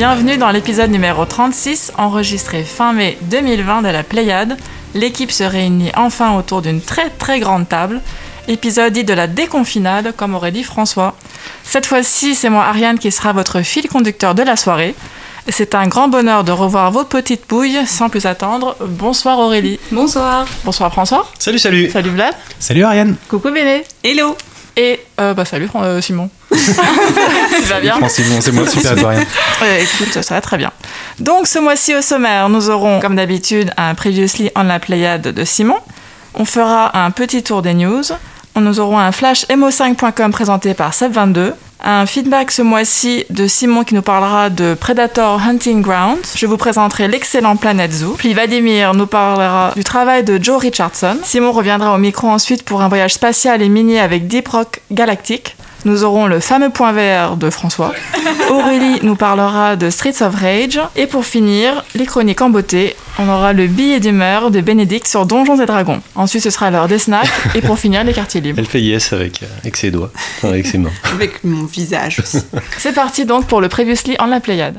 bienvenue dans l'épisode numéro 36 enregistré fin mai 2020 de la Pléiade. L'équipe se réunit enfin autour d'une très très grande table. Épisode dit de la déconfinade, comme aurait dit François. Cette fois-ci, c'est moi Ariane qui sera votre fil conducteur de la soirée. C'est un grand bonheur de revoir vos petites pouilles. Sans plus attendre, bonsoir Aurélie. Bonsoir. Bonsoir François. Salut, salut Salut Vlad. Salut Ariane Coucou Béné. Hello. Et euh, bah salut euh, Simon. tu vas bien c'est moi, super, de rien. Ouais, écoute, ça va très bien. Donc ce mois-ci au sommaire, nous aurons comme d'habitude un Previously on la Pléiade de Simon. On fera un petit tour des news. Nous aurons un flash mo5.com présenté par Seb22. Un feedback ce mois-ci de Simon qui nous parlera de Predator Hunting Ground. Je vous présenterai l'excellent Planet Zoo. Puis Vladimir nous parlera du travail de Joe Richardson. Simon reviendra au micro ensuite pour un voyage spatial et minier avec Deep Rock Galactic. Nous aurons le fameux point vert de François. Aurélie nous parlera de Streets of Rage. Et pour finir, les chroniques en beauté. On aura le billet d'humeur de Bénédicte sur Donjons et Dragons. Ensuite, ce sera l'heure des snacks. Et pour finir, les quartiers libres. Elle fait yes avec, euh, avec ses doigts, enfin, avec ses mains. Avec mon visage aussi. C'est parti donc pour le Previously en la Pléiade.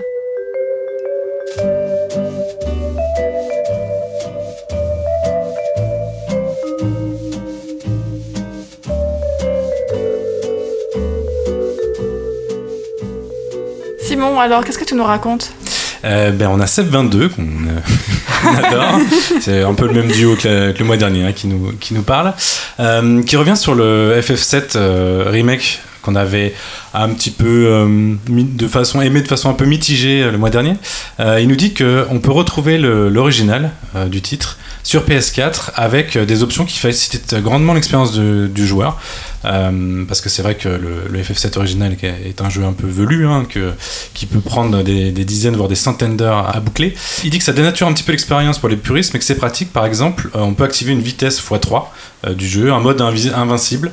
Alors qu'est-ce que tu nous racontes? Euh, ben, on a Seb22 qu'on euh, qu'on adore. C'est un peu le même duo que, le- mois dernier hein, qui, nous, qui nous parle. Euh, qui revient sur le FF7 euh, remake qu'on avait un petit peu de façon aimé de façon un peu mitigée le mois dernier. Il nous dit que on peut retrouver l'original du titre sur PS4 avec des options qui facilitent grandement l'expérience du joueur. Euh, parce que c'est vrai que le, le FF7 original est un jeu un peu velu, hein, que, qui peut prendre des, des dizaines voire des centaines d'heures à boucler. Il dit que ça dénature un petit peu l'expérience pour les puristes, mais que c'est pratique. Par exemple, euh, on peut activer une vitesse x3 euh, du jeu, un mode invi- invincible,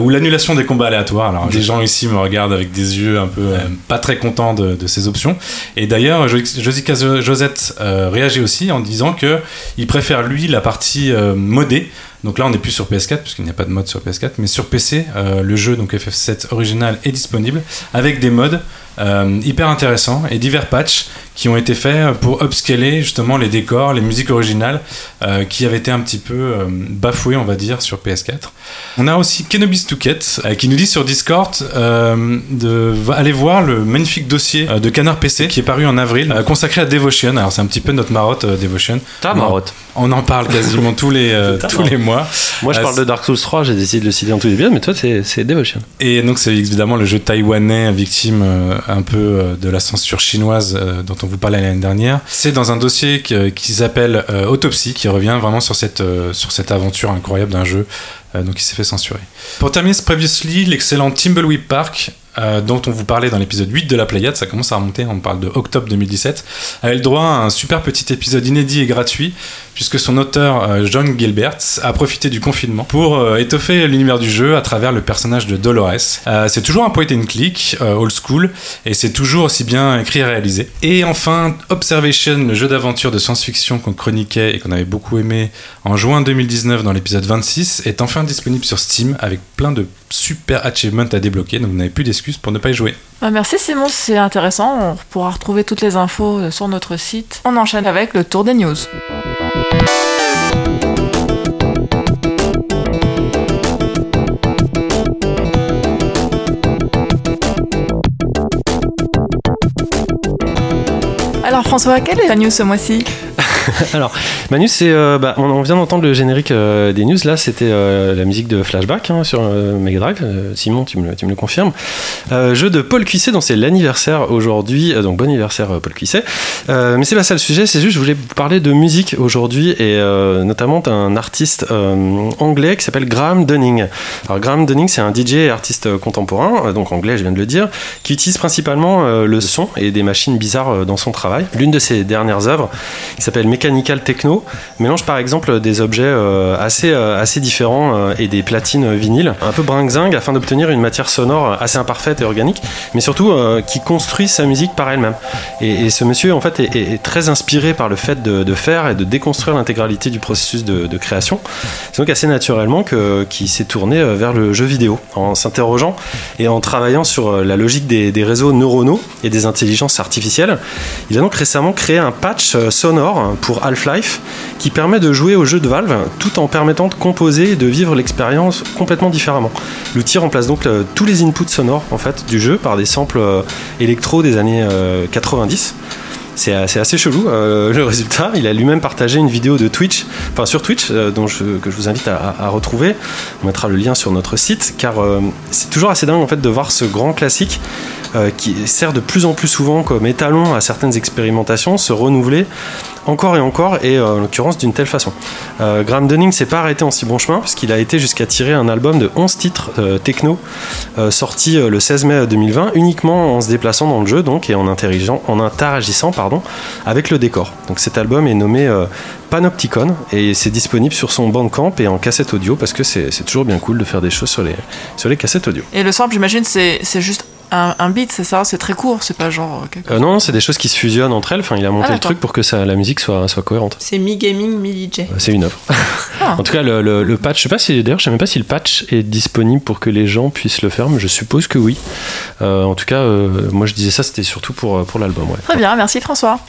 ou l'annulation des combats aléatoires. Alors, les gens ici me regardent avec des yeux un peu pas très contents de, ces options. Et d'ailleurs, Jo- Josica Jo- Josette réagit aussi en disant que il préfère lui la partie modée. Donc là, on n'est plus sur PS4 puisqu'il n'y a pas de mode sur PS4, mais sur PC, euh, le jeu donc FF7 original est disponible avec des modes euh, hyper intéressants et divers patchs qui ont été faits pour upscaler justement les décors, les musiques originales euh, qui avaient été un petit peu euh, bafouées, on va dire, sur PS4. On a aussi Kenobis Touquet euh, qui nous dit sur Discord de aller voir le magnifique dossier de Canard PC qui est paru en avril, consacré à Devotion. Alors c'est un petit peu notre marotte Devotion. Ta marotte. On en parle quasiment tous les tous les mois. Moi, je parle de Dark Souls 3, j'ai décidé de le citer en tout début, mais toi, c'est c'est Devotion. Et donc c'est évidemment le jeu taïwanais victime un peu euh, de la censure chinoise euh, dont on vous parlait l'année dernière. C'est dans un dossier qui, qui s'appelle euh, Autopsie qui revient vraiment sur cette, sur cette aventure incroyable d'un jeu donc il s'est fait censurer. Pour terminer ce Previously, l'excellent Timbleweed Park euh, dont on vous parlait dans l'épisode 8 de la Pléiade, ça commence à remonter, on parle de octobre 2017, a eu le droit à un super petit épisode inédit et gratuit puisque son auteur euh, John Gilbert a profité du confinement pour euh, étoffer l'univers du jeu à travers le personnage de Dolores. C'est toujours un point and click old school et c'est toujours aussi bien écrit et réalisé. Et enfin, Observation, le jeu d'aventure de science-fiction qu'on chroniquait et qu'on avait beaucoup aimé en juin 2019 dans l'épisode 26, est enfin disponible sur Steam avec plein de super achievements à débloquer, donc vous n'avez plus d'excuses pour ne pas y jouer. Bah, Merci Simon, c'est intéressant. On pourra retrouver toutes les infos euh, sur notre site. On enchaîne avec le tour des news. Alors François, quelle est la news ce mois-ci? Alors, Manu, c'est, euh, bah, on, vient d'entendre le générique euh, des news. Là, c'était euh, la musique de Flashback hein, sur Mega Drive. Simon, tu me, tu me le confirmes. Jeu de Paul Cuisset, dont c'est l'anniversaire aujourd'hui. Donc, bon anniversaire, Paul Cuisset. Mais c'est pas ça le sujet. C'est juste, je voulais vous parler de musique aujourd'hui et notamment d'un artiste anglais qui s'appelle Graham Dunning. Alors, Graham Dunning, c'est un DJ et artiste contemporain, donc anglais, je viens de le dire, qui utilise principalement le son et des machines bizarres dans son travail. L'une de ses dernières œuvres, qui s'appelle mechanical techno mélange par exemple des objets euh, assez, euh, assez différents euh, et des platines vinyles un peu brinque afin d'obtenir une matière sonore assez imparfaite et organique, mais surtout qui construit sa musique par elle-même. Et, ce monsieur en fait est, très inspiré par le fait de, faire et de déconstruire l'intégralité du processus de, création. C'est donc assez naturellement que qu'il s'est tourné vers le jeu vidéo en s'interrogeant et en travaillant sur la logique des, réseaux neuronaux et des intelligences artificielles. Il a donc récemment créé un patch sonore pour Half-Life qui permet de jouer au jeu de Valve tout en permettant de composer et de vivre l'expérience complètement différemment. L'outil remplace donc tous les inputs sonores en fait du jeu par des samples euh, électro des années euh, 90. C'est euh, c'est assez chelou euh, le résultat. Il a lui-même partagé une vidéo de Twitch, enfin sur Twitch, dont que je vous invite à, retrouver. On mettra le lien sur notre site, car c'est toujours assez dingue en fait de voir ce grand classique euh, qui sert de plus en plus souvent comme étalon à certaines expérimentations se renouveler encore et encore, et euh, en l'occurrence d'une telle façon. Euh, Graham Dunning s'est pas arrêté en si bon chemin, puisqu'il a été jusqu'à tirer un album de 11 titres techno, sorti le 16 mai 2020, uniquement en se déplaçant dans le jeu, donc, et en, interagissant- pardon, avec le décor. Donc cet album est nommé Panopticon, et c'est disponible sur son Bandcamp et en cassette audio, parce que c'est toujours bien cool de faire des choses sur les, sur les cassettes audio. Et le sample, j'imagine, c'est juste un, un beat, c'est ça C'est très court, c'est pas genre. euh, quelque- Euh, non, c'est des choses qui se fusionnent entre elles, enfin il a monté Ah, le truc pour que ça, la musique soit, soit cohérente. C'est mi-gaming, mi-DJ. Euh, C'est une œuvre. Ah. En tout cas, le, le- le patch, je sais pas si d'ailleurs, je sais même pas si le patch est disponible pour que les gens puissent le faire, mais je suppose que oui. Euh, en tout cas, euh, moi je disais ça, c'était surtout pour, pour l'album. Ouais. Très bien, merci François.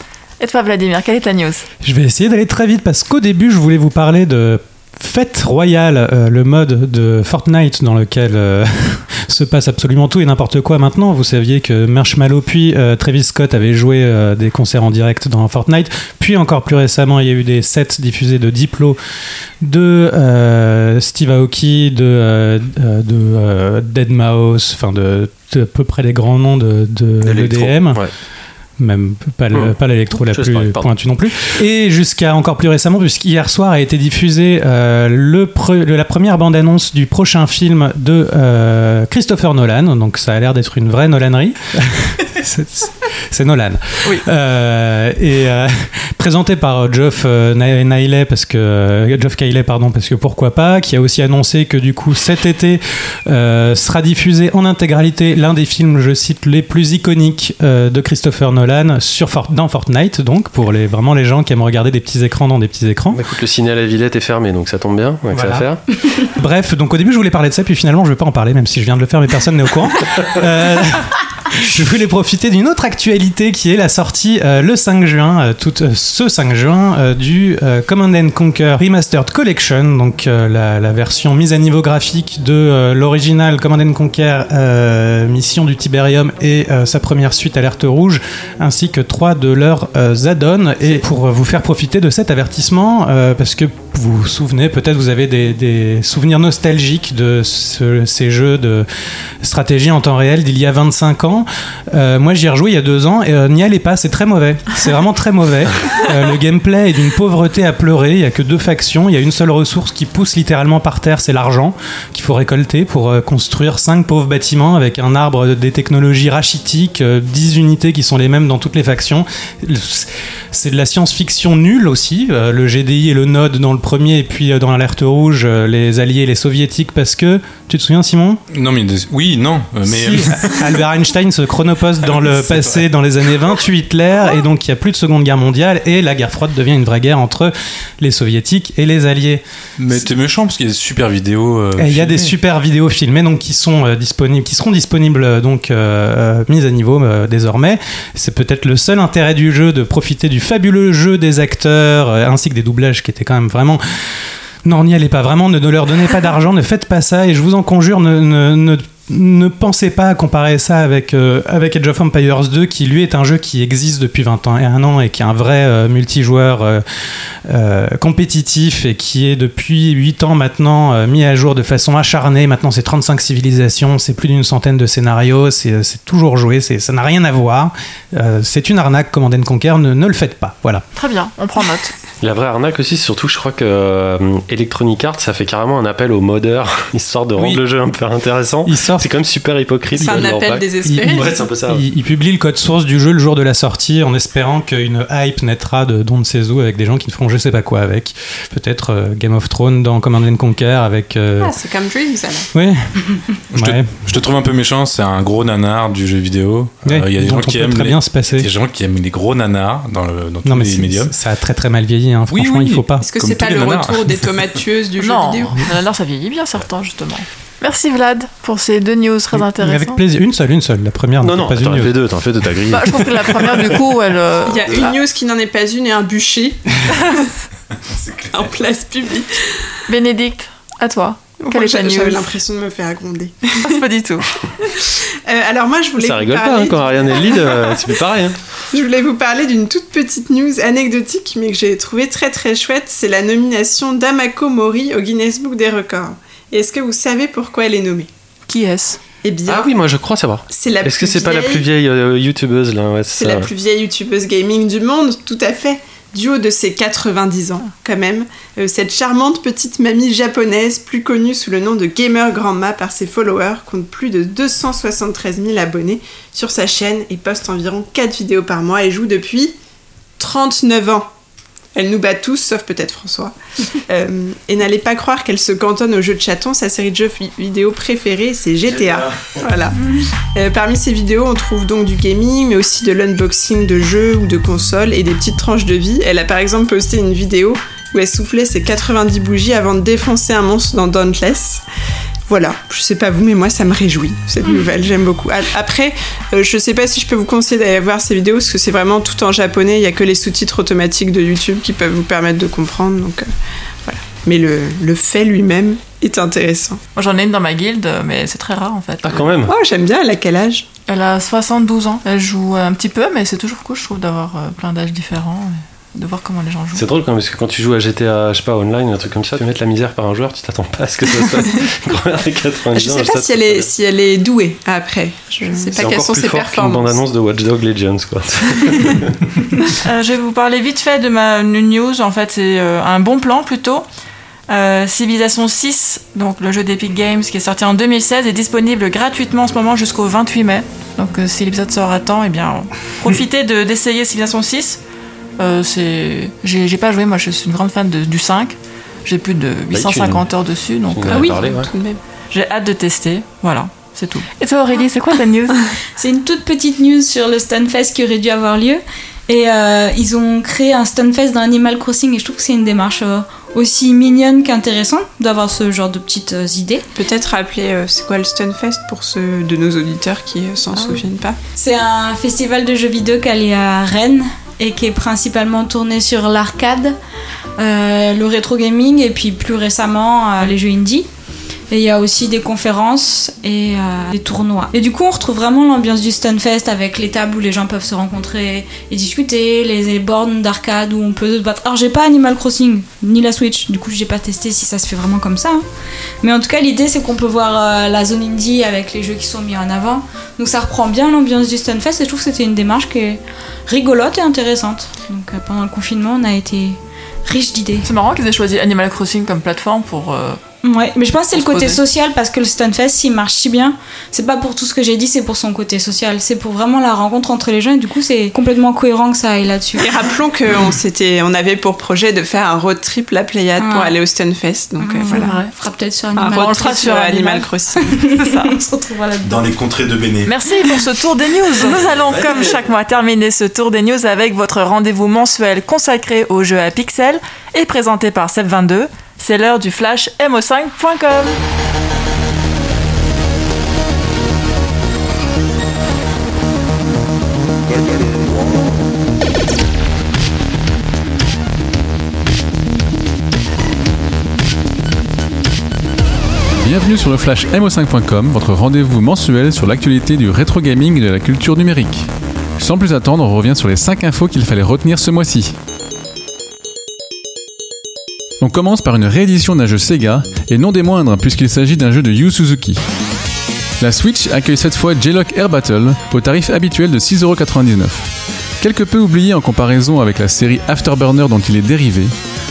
Et toi, Vladimir, quelle est ta news? Je vais essayer d'aller très vite parce qu'au début, je voulais vous parler de Fête Royale, euh, le mode de Fortnite dans lequel euh, se passe absolument tout et n'importe quoi maintenant. Vous saviez que Marshmallow puis euh, Travis Scott avaient joué des concerts en direct dans Fortnite. Puis encore plus récemment, il y a eu des sets diffusés de Diplo, de Steve Aoki, de, de euh, Deadmau5, enfin de, de à peu près les grands noms de, l'EDM ouais. Même pas, le- Hmm. pas l'électro la plus pointue non plus. Et jusqu'à encore plus récemment, puisqu'hier soir a été diffusé euh, le pre- la première bande-annonce du prochain film de euh, Christopher Nolan. Donc ça a l'air d'être une vraie Nolanerie. C'est- Nolan. Oui. Euh, et euh, présenté par Geoff euh, Ni- Niley parce que Geoff Keighley pardon parce que pourquoi pas qui a aussi annoncé que du coup cet été euh, sera diffusé en intégralité l'un des films je cite les plus iconiques euh, de Christopher Nolan sur Fort- dans Fortnite donc pour les vraiment les gens qui aiment regarder des petits écrans dans des petits écrans Bah, écoute, le signal à Villette est fermé, donc ça tombe bien. on a que ça à faire. Bref, donc au début je voulais parler de ça, puis finalement je vais pas en parler, même si je viens de le faire, mais personne n'est au courant. Je voulais profiter d'une autre actualité qui est la sortie euh, le 5 juin, euh, tout, euh, ce 5 juin, euh, du Command and Conquer Remastered Collection, donc la, version mise à niveau graphique de l'original Command and Conquer Mission du Tiberium et sa première suite Alerte Rouge, ainsi que trois de leurs add-ons. Et pour vous faire profiter de cet avertissement, parce que vous vous souvenez, peut-être vous avez des, souvenirs nostalgiques de ce- ces jeux de stratégie en temps réel d'il y a 25 ans. Euh, moi, j'y ai rejoué il y a deux ans et euh, n'y allez pas, c'est très mauvais. C'est vraiment très mauvais. Euh, le gameplay est d'une pauvreté à pleurer. Il n'y a que deux factions. Il y a une seule ressource qui pousse littéralement par terre, c'est l'argent qu'il faut récolter pour euh, construire cinq pauvres bâtiments avec un arbre des technologies rachitiques, euh, 10 unités qui sont les mêmes dans toutes les factions. C'est de la science-fiction nulle aussi. Euh, le GDI et le Node dans le premier, et puis euh, dans l'alerte rouge, euh, les alliés et les soviétiques, parce que, tu te souviens Simon? Non, mais oui, non, euh, mais Si, Albert Einstein se chronoposte dans le passé, dans les années 20, tue Hitler, et donc il n'y a plus de Seconde Guerre mondiale, et la guerre froide devient une vraie guerre entre les soviétiques et les alliés. mais t'es méchant parce qu'il y a des super vidéos. euh, Et il y a des super vidéos filmées donc qui sont euh, disponibles, qui seront disponibles euh, donc euh, euh, mises à niveau désormais. C'est peut-être le seul intérêt du jeu de profiter du fabuleux jeu des acteurs ainsi que des doublages qui étaient quand même vraiment. Non, n'y allez pas vraiment, ne, ne leur donnez pas d'argent, ne faites pas ça et je vous en conjure, ne, ne, ne, ne pensez pas à comparer ça avec, euh, avec Age of Empires 2 qui lui est un jeu qui existe depuis 20 ans et un an et qui est un vrai euh, multijoueur euh, euh, compétitif et qui est depuis 8 ans maintenant euh, mis à jour de façon acharnée. Maintenant, c'est 35 civilisations, c'est plus d'une centaine de scénarios, c'est toujours joué, ça n'a rien à voir. Euh, c'est une arnaque, Command and Conquer, ne, ne le faites pas. Voilà. Très bien, on prend note. La vraie arnaque aussi, surtout, je crois que euh, Electronic Arts, ça fait carrément un appel aux modeurs, histoire de rendre Oui. le jeu un peu intéressant. Ils C'est quand même super hypocrite. C'est un de appel désespéré. Il- Ouais, c'est un peu ça. il, il publie le code source du jeu le jour de la sortie en espérant qu'une hype naîtra de Don Seizu avec des gens qui ne feront je sais pas quoi avec. Peut-être euh, Game of Thrones dans Command and Conquer avec. euh, Ah, c'est comme Dreams alors. ouais. Je te- ouais. Je te trouve un peu méchant, c'est un gros nanar du jeu vidéo. Ouais, Euh, Il y a des gens qui peut aiment très les, bien se passer. des gens qui aiment les gros nanars dans, le, dans tous Non mais les c'est- médiums. ça a très très mal vieilli. Hein. Oui, Franchement, oui. il faut pas. Est-ce que c'est pas le nanars. retour des tomates tueuses du jeu non, vidéo alors ça vieillit bien certains justement. Merci Vlad pour ces deux news très intéressantes. Avec plaisir. Une seule, une seule. La première Non, non, pas t'en une news. fait deux, t'en as fait deux, t'as grillé. Bah, je trouve que la première du coup, elle. euh, Il y a une news qui n'en est pas une et un bûcher en place publique. Bénédicte, à toi. Quelle est ta J'avais l'impression de me faire gronder. Pas du tout. Euh, alors moi, je voulais Ça vous rigole pas, hein, quand Ariane est lead, euh, c'est pareil. hein. Je voulais vous parler d'une toute petite news anecdotique, mais que j'ai trouvé très très chouette. C'est la nomination d'Amako Mori au Guinness Book des records. Et est-ce que vous savez pourquoi elle est nommée Qui est-ce? Eh bien, Ah oui, moi je crois savoir. c'est la Est-ce que plus c'est pas la vieille- plus vieille euh, youtubeuse là? Ouais, C'est la plus vieille youtubeuse gaming du monde, tout à fait. Du haut de ses 90 ans, quand même. Euh, cette charmante petite mamie japonaise, plus connue sous le nom de Gamer Grandma par ses followers, compte plus de 273 000 abonnés sur sa chaîne et poste environ 4 vidéos par mois et joue depuis 39 ans. Elle nous bat tous, sauf peut-être François. Euh, et n'allez pas croire qu'elle se cantonne aux jeux de chatons. Sa série de jeux vi- vidéo préférée, c'est GTA. Voilà. Euh, parmi ces vidéos, on trouve donc du gaming, mais aussi de l'unboxing de jeux ou de consoles et des petites tranches de vie. Elle a par exemple posté une vidéo où elle soufflait ses 90 bougies avant de défoncer un monstre dans Dauntless. Voilà, je sais pas vous, mais moi ça me réjouit cette nouvelle, j'aime beaucoup. Après, euh, je sais pas si je peux vous conseiller d'aller voir ces vidéos parce que c'est vraiment tout en japonais, il y a que les sous-titres automatiques de YouTube qui peuvent vous permettre de comprendre, donc euh, voilà. Mais le, le fait lui-même est intéressant. Moi j'en ai une dans ma guilde, mais c'est très rare en fait. Ah, quand même. Oh, j'aime bien, elle a quel âge? Elle a 72 ans. Elle joue un petit peu, mais c'est toujours cool, je trouve, d'avoir euh, plein d'âges différents de voir comment les gens jouent. C'est drôle quand même, parce que quand tu joues à GTA, je sais pas, online, un truc comme ça, tu mets la misère par un joueur, tu t'attends pas à ce que ça soit une grand-mère de 90 Je sais pas si elle, est, si elle est douée après. Je sais C'est pas quelles encore sont plus ses fort qu'une performances. bande-annonce de Watch Dogs Legends, quoi. Euh, je vais vous parler vite fait de ma une news. En fait, c'est euh, un bon plan plutôt. Euh, Civilization 6, donc le jeu d'Epic Games qui est sorti en 2016, est disponible gratuitement en ce moment jusqu'au 28 mai. Donc euh, si l'épisode sort à temps, eh bien profitez de- d'essayer Civilization 6. Euh, c'est, j'ai j'ai pas joué, moi je suis une grande fan de- du 5. J'ai plus de 850 heures dessus, donc euh, Ah oui, parlé, ouais. tout de même. j'ai hâte de tester. Voilà, c'est tout. Et toi Aurélie, c'est quoi ta news? C'est une toute petite news sur le Stunfest qui aurait dû avoir lieu. Et euh, ils ont créé un Stunfest dans Animal Crossing et je trouve que c'est une démarche euh, aussi mignonne qu'intéressante d'avoir ce genre de petites euh, idées. Peut-être rappeler euh, c'est quoi le Stunfest pour ceux de nos auditeurs qui euh, s'en Ah oui. souviennent pas? C'est un festival de jeux vidéo qui est à Rennes et qui est principalement tourné sur l'arcade, euh, le rétro gaming et puis plus récemment euh, les jeux indie. Et il y a aussi des conférences et euh, des tournois. Et du coup, on retrouve vraiment l'ambiance du Stunfest avec les tables où les gens peuvent se rencontrer et discuter, les, les bornes d'arcade où on peut se battre. Alors, j'ai pas Animal Crossing ni la Switch, du coup, j'ai pas testé si ça se fait vraiment comme ça. Mais en tout cas, l'idée c'est qu'on peut voir euh, la zone indie avec les jeux qui sont mis en avant. Donc ça reprend bien l'ambiance du Stunfest et je trouve que c'était une démarche qui est rigolote et intéressante. Donc euh, pendant le confinement, on a été riche d'idées. C'est marrant qu'ils aient choisi Animal Crossing comme plateforme pour. Euh, Ouais, mais je pense que c'est le côté poser. social parce que le Stunfest, s'il marche si bien, c'est pas pour tout ce que j'ai dit, c'est pour son côté social. C'est pour vraiment la rencontre entre les gens et du coup, c'est complètement cohérent que ça aille là-dessus. Et rappelons qu'on s'était, on avait pour projet de faire un road trip la Pléiade pour Ah. aller au Stunfest. Donc euh, Mhm. voilà. vrai. On fera peut-être sur Animal on le fera sur Animal. Crossing. c'est ça. On se retrouvera là-dedans. Dans les contrées de Béné. Merci pour ce tour des news. Nous allons, comme chaque mois, terminer ce tour des news avec votre rendez-vous mensuel consacré aux jeux à pixels et présenté par Seb22. C'est l'heure du flash mo5.com. Bienvenue sur le flash mo5.com, votre rendez-vous mensuel sur l'actualité du rétro gaming et de la culture numérique. Sans plus attendre, on revient sur les 5 infos qu'il fallait retenir ce mois-ci. On commence par une réédition d'un jeu Sega, et non des moindres puisqu'il s'agit d'un jeu de Yu Suzuki. La Switch accueille cette fois J-Lock Air Battle au tarif habituel de 6,99€. Quelque peu oublié en comparaison avec la série Afterburner dont il est dérivé,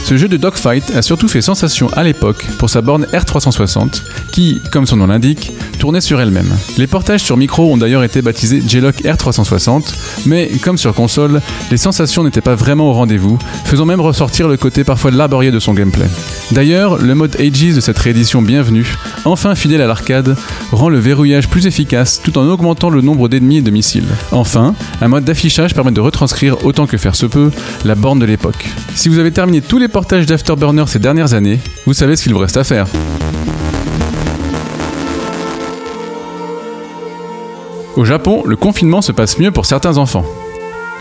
Ce jeu de dogfight a surtout fait sensation à l'époque pour sa borne R360 qui, comme son nom l'indique, tournait sur elle-même. Les portages sur micro ont d'ailleurs été baptisés J-Lock R360, mais comme sur console, les sensations n'étaient pas vraiment au rendez-vous, faisant même ressortir le côté parfois laborieux de son gameplay. D'ailleurs, le mode Aegis de cette réédition bienvenue, enfin fidèle à l'arcade, rend le verrouillage plus efficace tout en augmentant le nombre d'ennemis et de missiles. Enfin, un mode d'affichage permet de retranscrire autant que faire se peut la borne de l'époque. Si vous avez terminé tous les d'Afterburner ces dernières années, vous savez ce qu'il vous reste à faire. Au Japon, le confinement se passe mieux pour certains enfants.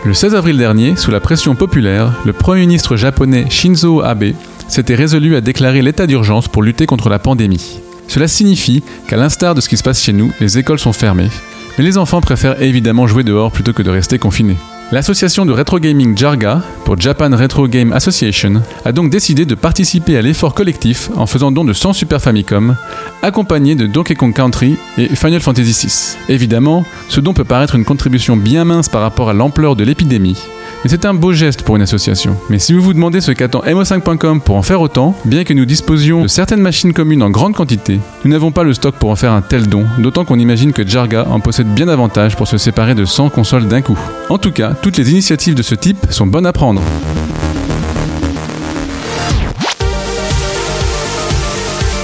Le 16 avril dernier, sous la pression populaire, le Premier ministre japonais Shinzo Abe s'était résolu à déclarer l'état d'urgence pour lutter contre la pandémie. Cela signifie qu'à l'instar de ce qui se passe chez nous, les écoles sont fermées, mais les enfants préfèrent évidemment jouer dehors plutôt que de rester confinés. L'association de rétro gaming Jarga, pour Japan Retro Game Association, a donc décidé de participer à l'effort collectif en faisant don de 100 Super Famicom, accompagnés de Donkey Kong Country et Final Fantasy VI. Évidemment, ce don peut paraître une contribution bien mince par rapport à l'ampleur de l'épidémie, et c'est un beau geste pour une association. Mais si vous vous demandez ce qu'attend mo5.com pour en faire autant, bien que nous disposions de certaines machines communes en grande quantité, nous n'avons pas le stock pour en faire un tel don, d'autant qu'on imagine que Jarga en possède bien davantage pour se séparer de 100 consoles d'un coup. En tout cas, toutes les initiatives de ce type sont bonnes à prendre.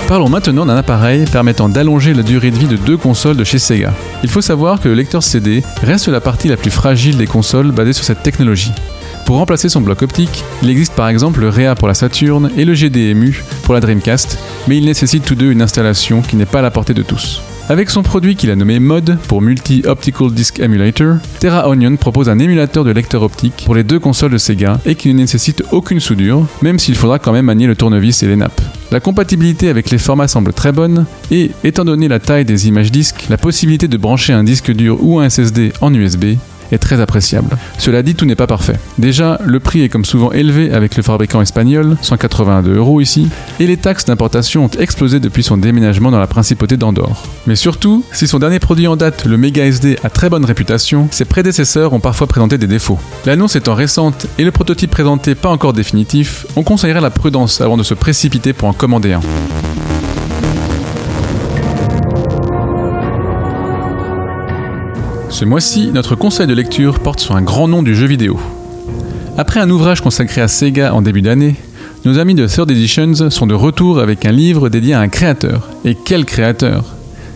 Parlons maintenant d'un appareil permettant d'allonger la durée de vie de deux consoles de chez Sega. Il faut savoir que le lecteur CD reste la partie la plus fragile des consoles basées sur cette technologie. Pour remplacer son bloc optique, il existe par exemple le REA pour la Saturn et le GDMU pour la Dreamcast, mais ils nécessitent tous deux une installation qui n'est pas à la portée de tous. Avec son produit qu'il a nommé MOD pour Multi Optical Disc Emulator, Terra Onion propose un émulateur de lecteur optique pour les deux consoles de Sega et qui ne nécessite aucune soudure, même s'il faudra quand même manier le tournevis et les nappes. La compatibilité avec les formats semble très bonne et, étant donné la taille des images disques, la possibilité de brancher un disque dur ou un SSD en USB est très appréciable. Cela dit, tout n'est pas parfait. Déjà, le prix est comme souvent élevé avec le fabricant espagnol, 182 euros ici, et les taxes d'importation ont explosé depuis son déménagement dans la principauté d'Andorre. Mais surtout, si son dernier produit en date, le Mega SD, a très bonne réputation, ses prédécesseurs ont parfois présenté des défauts. L'annonce étant récente et le prototype présenté pas encore définitif, on conseillerait la prudence avant de se précipiter pour en commander un. Ce mois-ci, notre conseil de lecture porte sur un grand nom du jeu vidéo. Après un ouvrage consacré à Sega en début d'année, nos amis de Third Editions sont de retour avec un livre dédié à un créateur. Et quel créateur?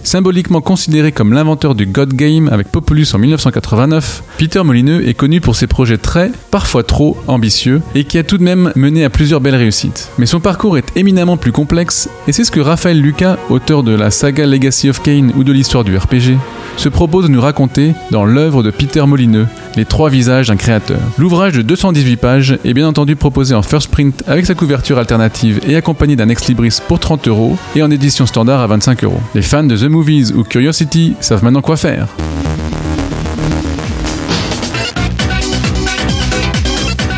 Symboliquement considéré comme l'inventeur du God Game avec Populus en 1989, Peter Molineux est connu pour ses projets très, parfois trop, ambitieux et qui a tout de même mené à plusieurs belles réussites. Mais son parcours est éminemment plus complexe et c'est ce que Raphaël Lucas, auteur de la saga Legacy of Kane ou de l'histoire du RPG, se propose de nous raconter dans l'œuvre de Peter Molineux, Les trois visages d'un créateur. L'ouvrage de 218 pages est bien entendu proposé en first print avec sa couverture alternative et accompagné d'un ex libris pour 30 euros et en édition standard à 25 euros. Les fans de The Movies ou Curiosity savent maintenant quoi faire.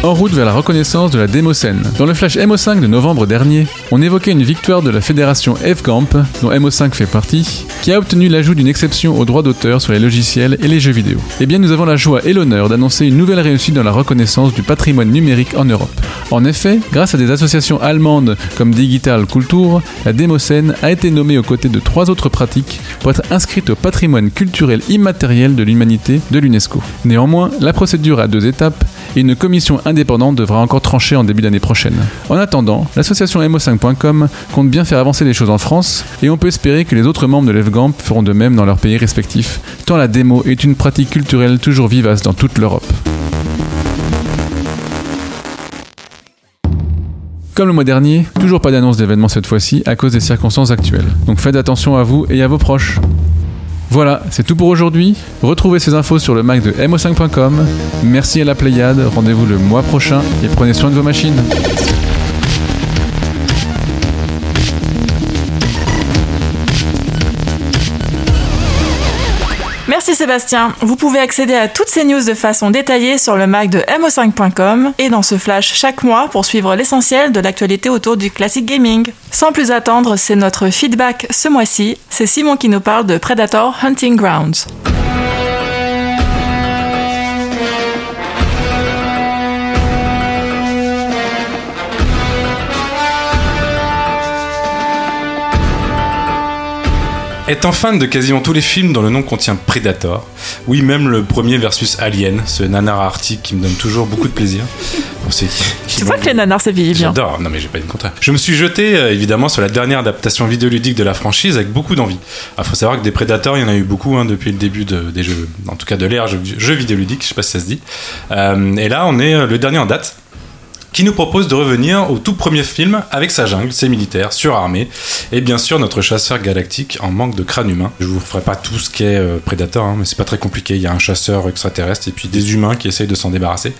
En route vers la reconnaissance de la démocène. Dans le flash MO5 de novembre dernier, on évoquait une victoire de la fédération FGAMP, dont MO5 fait partie, qui a obtenu l'ajout d'une exception aux droits d'auteur sur les logiciels et les jeux vidéo. Eh bien, nous avons la joie et l'honneur d'annoncer une nouvelle réussite dans la reconnaissance du patrimoine numérique en Europe. En effet, grâce à des associations allemandes comme Digital Kultur, la démocène a été nommée aux côtés de trois autres pratiques pour être inscrite au patrimoine culturel immatériel de l'humanité de l'UNESCO. Néanmoins, la procédure a deux étapes et une commission indépendante devra encore trancher en début d'année prochaine. En attendant, l'association MO5.com compte bien faire avancer les choses en France et on peut espérer que les autres membres de l'EFGAMP feront de même dans leurs pays respectifs, tant la démo est une pratique culturelle toujours vivace dans toute l'Europe. Comme le mois dernier, toujours pas d'annonce d'événement cette fois-ci à cause des circonstances actuelles. Donc faites attention à vous et à vos proches. Voilà, c'est tout pour aujourd'hui. Retrouvez ces infos sur le Mac de mo5.com. Merci à la Pléiade, rendez-vous le mois prochain et prenez soin de vos machines. Sébastien. Vous pouvez accéder à toutes ces news de façon détaillée sur le Mac de mo5.com et dans ce flash chaque mois pour suivre l'essentiel de l'actualité autour du classic gaming. Sans plus attendre, c'est notre feedback ce mois-ci. C'est Simon qui nous parle de Predator Hunting Grounds. Étant fan de quasiment tous les films dont le nom contient Predator, oui, même le premier versus Alien, ce nanar arctique qui me donne toujours beaucoup de plaisir. Pour ceux qui- qui m'ont- que les nanars, ça vieillit bien. J'adore, non mais j'ai pas le contraire. Je me suis jeté euh, évidemment sur la dernière adaptation vidéoludique de la franchise avec beaucoup d'envie. Il faut savoir que des Predators, il y en a eu beaucoup hein, depuis le début de- des jeux, en tout cas de l'ère jeux, jeux vidéoludiques, je sais pas si ça se dit. Euh, et là, on est euh, le dernier en date qui nous propose de revenir au tout premier film avec sa jungle, ses militaires, surarmés, et bien sûr notre chasseur galactique en manque de crâne humain. Je vous ferai pas tout ce qu'est euh, Predator, hein, mais c'est pas très compliqué. Il y a un chasseur extraterrestre et puis des humains qui essayent de s'en débarrasser.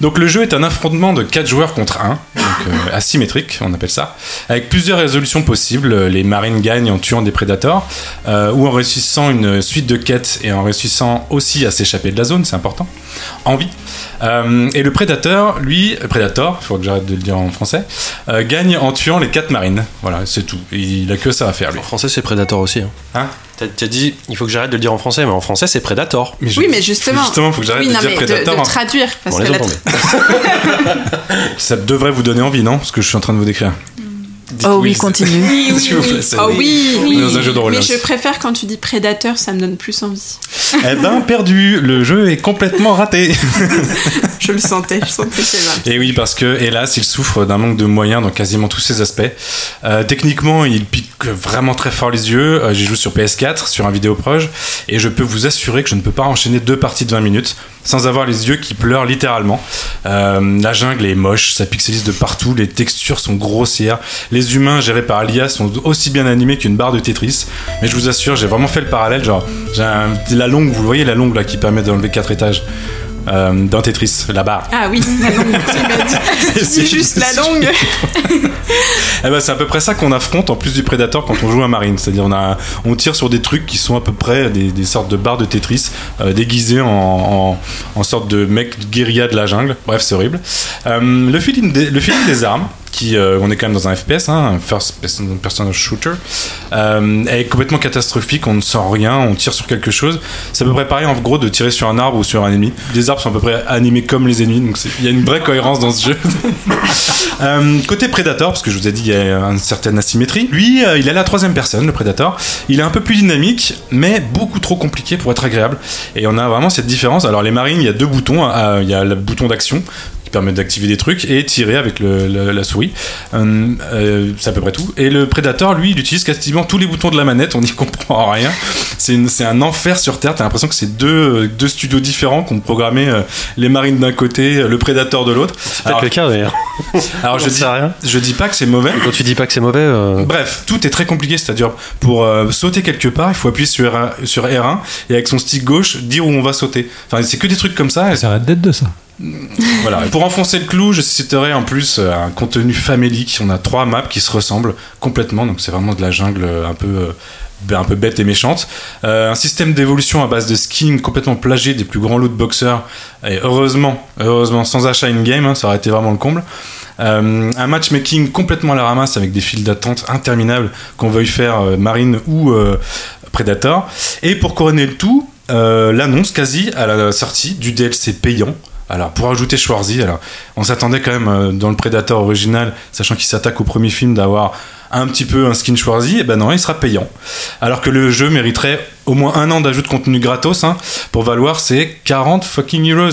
Donc le jeu est un affrontement de 4 joueurs contre 1, donc euh, asymétrique, on appelle ça, avec plusieurs résolutions possibles. Les marines gagnent en tuant des prédateurs, euh, ou en réussissant une suite de quêtes et en réussissant aussi à s'échapper de la zone, c'est important, en vie. Euh, et le prédateur, lui, prédateur, il faut que j'arrête de le dire en français, euh, gagne en tuant les 4 marines. Voilà, c'est tout. Il a que ça à faire, lui. En français, c'est Predator aussi. Hein. Hein T'as dit, il faut que j'arrête de le dire en français, mais en français, c'est Predator. je- Oui, mais justement. Justement, faut que j'arrête oui, de non, dire mais prédateur. De, hein. traduire. Parce On que les la entend, tra- Ça devrait vous donner envie, non? Ce que je suis en train de vous décrire. Dites Oh oui, continue. Vous plaît, c'est- Oh oui, On est dans un jeu de rôle. Mais hein. je préfère quand tu dis prédateur, ça me donne plus envie. Eh ben, perdu. Le jeu est complètement raté. Je le sentais, je sentais. Et oui, parce que hélas, il souffre d'un manque de moyens dans quasiment tous ses aspects. Euh, techniquement, il pique vraiment très fort les yeux. Euh, J'y joue sur PS4, sur un vidéoproche, et je peux vous assurer que je ne peux pas enchaîner deux parties de 20 minutes sans avoir les yeux qui pleurent littéralement. Euh, la jungle est moche, ça pixelise de partout, les textures sont grossières, les humains gérés par Alia sont aussi bien animés qu'une barre de Tetris. Mais je vous assure, j'ai vraiment fait le parallèle, genre, j'ai la longue, vous voyez la longue là qui permet d'enlever quatre étages. Euh, d'un Tetris, la barre. Ah oui, la longue, tu dis juste la longue. Eh ben, c'est à peu près ça qu'on affronte en plus du Predator quand on joue à Marine. C'est-à-dire on, a, on tire sur des trucs qui sont à peu près des, des sortes de barres de Tetris euh, déguisés en, en, en sorte de mecs guérilla de la jungle. Bref, c'est horrible. Euh, le, feeling des, le feeling des armes, euh, on est quand même dans un FPS, hein, un first person, shooter, euh, est complètement catastrophique. On ne sent rien, on tire sur quelque chose. C'est à peu près pareil en gros de tirer sur un arbre ou sur un ennemi. Les arbres sont à peu près animés comme les ennemis, donc il y a une vraie cohérence dans ce jeu. Euh, côté Predator, parce que je vous ai dit il y a une certaine asymétrie, lui euh, il est à la troisième personne, le Predator. Il est un peu plus dynamique, mais beaucoup trop compliqué pour être agréable. Et on a vraiment cette différence. Alors les marines, il y a deux boutons. Euh, Il y a le bouton d'action qui permet d'activer des trucs et tirer avec le- le- la souris. Euh, euh, c'est à peu près tout. Et le Predator, lui, il utilise quasiment tous les boutons de la manette. On n'y comprend rien. C'est une- c'est un enfer sur Terre. T'as l'impression que c'est deux, deux studios différents qui ont programmé euh, les marines d'un côté, le Predator de l'autre. C'est peut-être Alors, le cas d'ailleurs. alors je dis, rien. je dis pas que c'est mauvais. Quand tu dis pas que c'est mauvais, euh, Bref, tout est très compliqué, c'est-à-dire pour euh, sauter quelque part, il faut appuyer sur R1, sur R1 et avec son stick gauche dire où on va sauter. Enfin, c'est que des trucs comme ça. et Ça arrête d'être de ça. Voilà. Pour enfoncer le clou, je citerai en plus euh, un contenu famélique. On a trois maps qui se ressemblent complètement, donc c'est vraiment de la jungle euh, un peu, euh, un peu bête et méchante. Un système d'évolution à base de skins complètement plagié des plus grands loot boxers. Et heureusement, heureusement, sans achat in-game, hein, ça aurait été vraiment le comble. Un matchmaking complètement à la ramasse avec des files d'attente interminables qu'on veuille faire Marine ou Predator. Et pour couronner le tout, l'annonce quasi à la sortie du DLC payant. Alors, pour ajouter Schwarzy, alors, on s'attendait quand même euh, dans le Predator original, sachant qu'il s'attaque au premier film, d'avoir un petit peu un skin Schwarzy, et ben non, il sera payant. Alors que le jeu mériterait au moins un an d'ajout de contenu gratos hein, pour valoir ses 40 fucking euros.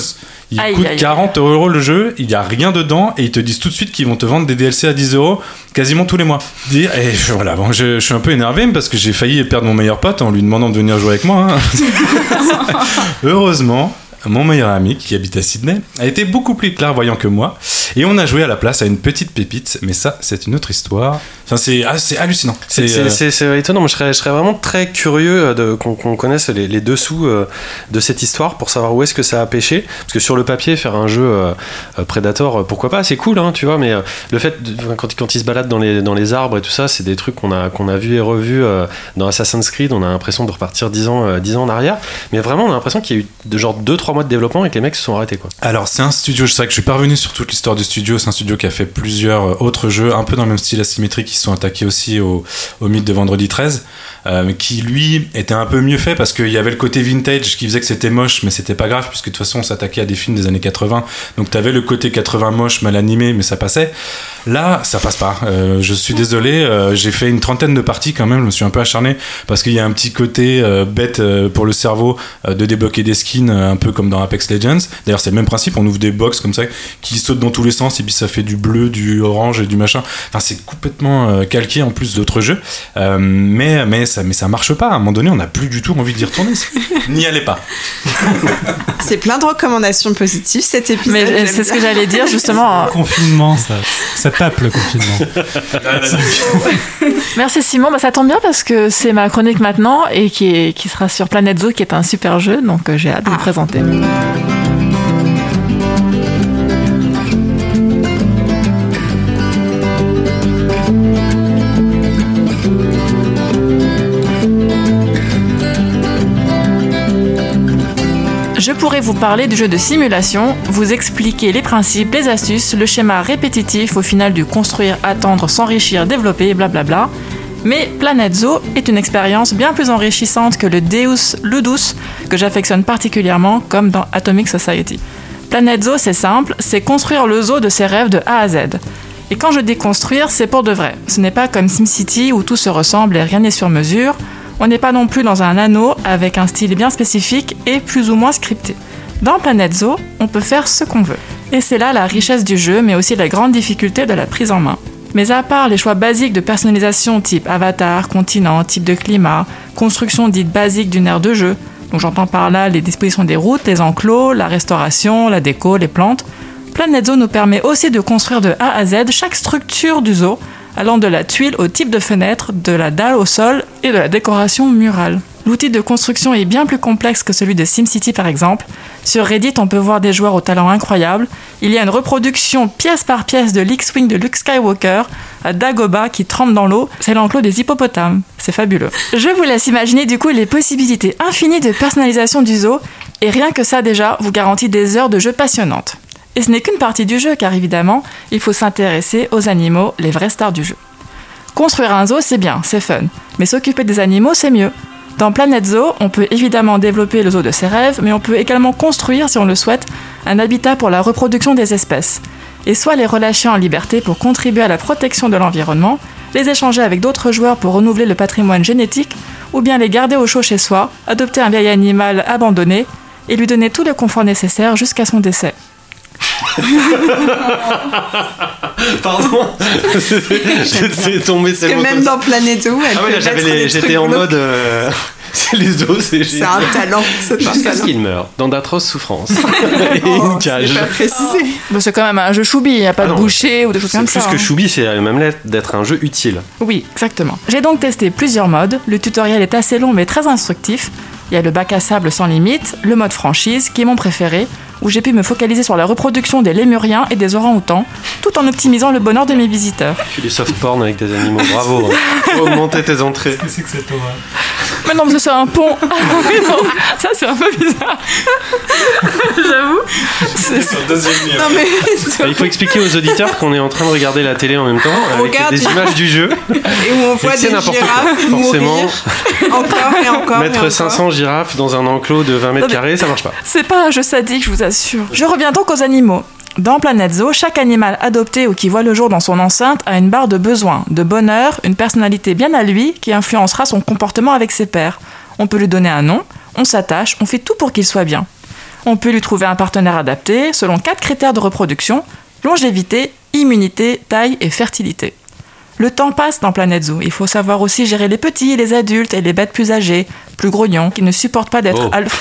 Il Aïe, coûte aïe, aïe. 40 euros le jeu, il n'y a rien dedans, et ils te disent tout de suite qu'ils vont te vendre des DLC à 10 euros quasiment tous les mois. Et voilà, bon, je, je suis un peu énervé parce que j'ai failli perdre mon meilleur pote en lui demandant de venir jouer avec moi. hein. Heureusement, mon meilleur ami qui habite à Sydney a été beaucoup plus clairvoyant que moi et on a joué à la place à une petite pépite, mais ça, c'est une autre histoire. Enfin, c'est ah, c'est hallucinant. C'est euh, étonnant, je serais, je serais vraiment très curieux euh, qu'on connaisse les, les dessous euh, de cette histoire pour savoir où est-ce que ça a pêché. Parce que sur le papier, faire un jeu euh, Predator, pourquoi pas, c'est cool, hein, tu vois, mais le fait, de- quand, quand il se balade dans les, dans les arbres et tout ça, c'est des trucs qu'on a, qu'on a vu et revu dans Assassin's Creed, on a l'impression de repartir 10 ans, 10 ans en arrière. Mais vraiment, on a l'impression qu'il y a eu de genre 2-3 3 mois de développement et que les mecs se sont arrêtés quoi. Alors c'est un studio, je sais que je suis pas revenu sur toute l'histoire du studio, c'est un studio qui a fait plusieurs autres jeux, un peu dans le même style asymétrique, sont attaqués aussi au, mythe de Vendredi 13, euh, qui lui était un peu mieux fait parce qu'il y avait le côté vintage qui faisait que c'était moche, mais c'était pas grave puisque de toute façon on s'attaquait à des films des années 80, donc t'avais le côté 80 moche, mal animé, mais ça passait. Là, ça passe pas. Euh, je suis désolé, euh, j'ai fait une trentaine de parties quand même, je me suis un peu acharné parce qu'il y a un petit côté bête pour le cerveau de débloquer des skins un peu comme dans Apex Legends. D'ailleurs, c'est le même principe, on ouvre des box comme ça qui sautent dans tous les sens et puis ça fait du bleu, du orange et du machin. Enfin, c'est complètement euh, calqué en plus d'autres jeux. Euh, mais, mais, ça, mais ça marche pas. À un moment donné, on n'a plus du tout envie d'y retourner. N'y allez pas. C'est plein de recommandations positives cet épisode. Mais c'est ce que j'allais dire justement. Confinement, ça, ça tape le confinement. Merci Simon, bah, ça tombe bien parce que c'est ma chronique maintenant et qui, est, qui sera sur Planet Zoo qui est un super jeu, donc euh, j'ai hâte de le présenter. Je pourrais vous parler du jeu de simulation, vous expliquer les principes, les astuces, le schéma répétitif au final du construire, attendre, s'enrichir, développer, blablabla. Mais Planet Zoo est une expérience bien plus enrichissante que le Deus Ludus que j'affectionne particulièrement comme dans Atomic Society. Planet Zoo, c'est simple, c'est construire le zoo de ses rêves de A à Z. Et quand je dis construire, c'est pour de vrai. Ce n'est pas comme SimCity où tout se ressemble et rien n'est sur mesure. On n'est pas non plus dans un anneau avec un style bien spécifique et plus ou moins scripté. Dans Planet Zoo, on peut faire ce qu'on veut. Et c'est là la richesse du jeu, mais aussi la grande difficulté de la prise en main. Mais à part les choix basiques de personnalisation type avatar, continent, type de climat, construction dite basique d'une aire de jeu, donc j'entends par là les dispositions des routes, les enclos, la restauration, la déco, les plantes, Planet Zoo nous permet aussi de construire de A à Z chaque structure du zoo, allant de la tuile au type de fenêtre, de la dalle au sol et de la décoration murale. L'outil de construction est bien plus complexe que celui de SimCity par exemple. Sur Reddit, on peut voir des joueurs au talent incroyable. Il y a une reproduction pièce par pièce de l'X-Wing de Luke Skywalker à Dagobah qui trempe dans l'eau. C'est l'enclos des hippopotames. C'est fabuleux. Je vous laisse imaginer du coup les possibilités infinies de personnalisation du zoo. Et rien que ça déjà vous garantit des heures de jeu passionnantes. Et ce n'est qu'une partie du jeu, car évidemment, il faut s'intéresser aux animaux, les vraies stars du jeu. Construire un zoo, c'est bien, c'est fun, mais s'occuper des animaux, c'est mieux. Dans Planet Zoo, on peut évidemment développer le zoo de ses rêves, mais on peut également construire, si on le souhaite, un habitat pour la reproduction des espèces. Et soit les relâcher en liberté pour contribuer à la protection de l'environnement, les échanger avec d'autres joueurs pour renouveler le patrimoine génétique, ou bien les garder au chaud chez soi, adopter un vieil animal abandonné et lui donner tout le confort nécessaire jusqu'à son décès. Pardon C'est tombé Parce que même dans Planet Zoo, elle Ah là, des j'étais en mode. euh, c'est les os, c'est C'est un talent, c'est un Jusqu'à ce talent. qu'il meure, dans d'atroces souffrances. et Oh, une cage. c'est pas précisé. Bah, c'est quand même un jeu choubi, il n'y a pas Ah de non, boucher ou des choses C'est comme plus ça. que hein. Choubi, c'est même lettre d'être un jeu utile. Oui, exactement. J'ai donc testé plusieurs modes. Le tutoriel est assez long mais très instructif. Il y a le bac à sable sans limite, le mode franchise, qui est mon préféré, où j'ai pu me focaliser sur la reproduction des lémuriens et des orang-outans, tout en optimisant le bonheur de mes visiteurs. Tu les soft porn avec des animaux, bravo. hein. Faut augmenter tes entrées. c'est que cette horreur? Mais non, parce que c'est un pont. Non, ça c'est un peu bizarre. J'avoue. C'est- Non mais Il faut expliquer aux auditeurs qu'on est en train de regarder la télé en même temps, On avec regarde des images du jeu. et où on voit c'est des n'importe girafes quoi. Forcément. encore et encore et Mettre encore. 500 girafes dans un enclos de 20 mètres carrés, ça marche pas. C'est pas un jeu sadique, je vous assure. Je reviens donc aux animaux. Dans Planet Zoo, chaque animal adopté ou qui voit le jour dans son enceinte a une barre de besoin, de bonheur, une personnalité bien à lui qui influencera son comportement avec ses pairs. On peut lui donner un nom, on s'attache, on fait tout pour qu'il soit bien. On peut lui trouver un partenaire adapté selon quatre critères de reproduction longévité, immunité, taille et fertilité. Le temps passe dans Planet Zoo. Il faut savoir aussi gérer les petits, les adultes et les bêtes plus âgées, plus grognons, qui ne supportent pas d'être Oh. alpha.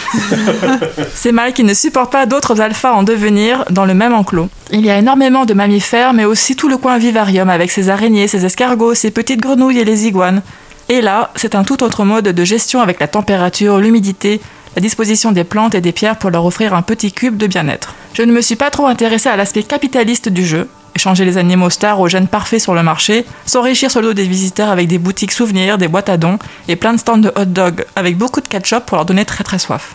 Ces mâles qui ne supportent pas d'autres alphas en devenir dans le même enclos. Il y a énormément de mammifères, mais aussi tout le coin vivarium avec ses araignées, ses escargots, ses petites grenouilles et les iguanes. Et là, c'est un tout autre mode de gestion avec la température, l'humidité, la disposition des plantes et des pierres pour leur offrir un petit cube de bien-être. Je ne me suis pas trop intéressée à l'aspect capitaliste du jeu, échanger les animaux stars aux gènes parfaits sur le marché, s'enrichir sur le dos des visiteurs avec des boutiques souvenirs, des boîtes à dons et plein de stands de hot dog avec beaucoup de ketchup pour leur donner très très soif.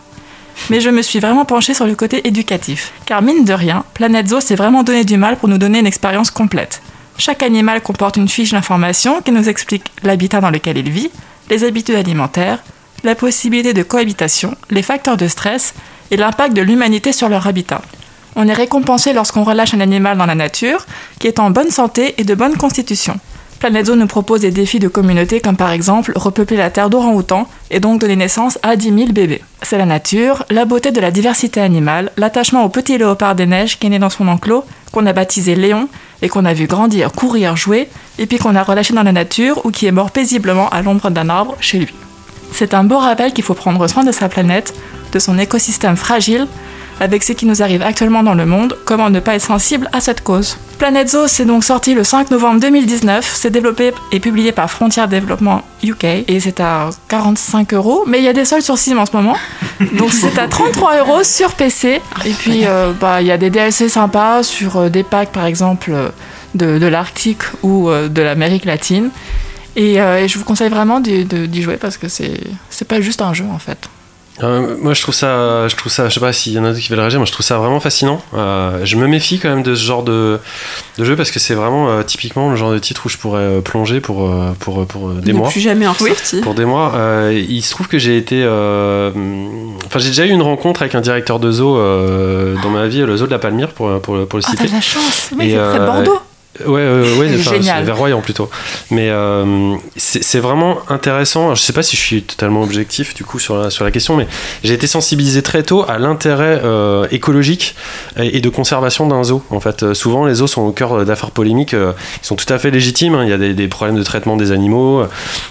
mais je me suis vraiment penchée sur le côté éducatif. Car mine de rien, Planète Zoo s'est vraiment donné du mal pour nous donner une expérience complète. Chaque animal comporte une fiche d'information qui nous explique l'habitat dans lequel il vit, les habitudes alimentaires, la possibilité de cohabitation, les facteurs de stress et l'impact de l'humanité sur leur habitat. On est récompensé lorsqu'on relâche un animal dans la nature qui est en bonne santé et de bonne constitution. Planète Zoo nous propose des défis de communauté comme par exemple repeupler la terre d'orang-outans et donc donner naissance à 10 000 bébés. C'est la nature, la beauté de la diversité animale, l'attachement au petit léopard des neiges qui est né dans son enclos, qu'on a baptisé Léon et qu'on a vu grandir, courir, jouer, et puis qu'on a relâché dans la nature ou qui est mort paisiblement à l'ombre d'un arbre chez lui. C'est un beau rappel qu'il faut prendre soin de sa planète, de son écosystème fragile, avec ce qui nous arrive actuellement dans le monde, comment ne pas être sensible à cette cause. Planet Zoo, c'est donc sorti le 5 novembre 2019, c'est développé et publié par Frontier Développement UK, et c'est à 45 euros, mais il y a des soldes sur Steam en ce moment, donc c'est à 33 euros sur PC, et puis euh, bah, il y a des DLC sympas sur euh, des packs par exemple euh, de, de l'Arctique ou de l'Amérique latine, et, et je vous conseille vraiment d'y jouer parce que c'est pas juste un jeu en fait. Euh, moi, je trouve ça, je trouve ça, je sais pas s'il y en a d'autres qui veulent réagir, moi je trouve ça vraiment fascinant. Euh, je me méfie quand même de ce genre de, de jeu parce que c'est vraiment euh, typiquement le genre de titre où je pourrais euh, plonger pour, pour, pour, des ne mois. plus jamais en ressortir. Pour des mois, euh, il se trouve que j'ai été. euh, Enfin, j'ai déjà eu une rencontre avec un directeur de zoo euh, dans ma vie, le zoo de la Palmyre, pour, pour, pour le Ah, citer. t'as de la chance Et, c'est euh, Bordeaux Ouais, euh, ouais, enfin, vers Royan plutôt. Mais euh, c'est vraiment intéressant. Alors, Je sais pas si je suis totalement objectif du coup sur la, sur la question, mais j'ai été sensibilisé très tôt à l'intérêt euh, écologique et, et de conservation d'un zoo. En fait, Euh, souvent les zoos sont au cœur d'affaires polémiques euh, qui sont tout à fait légitimes. hein. Il y a des, des problèmes de traitement des animaux, euh,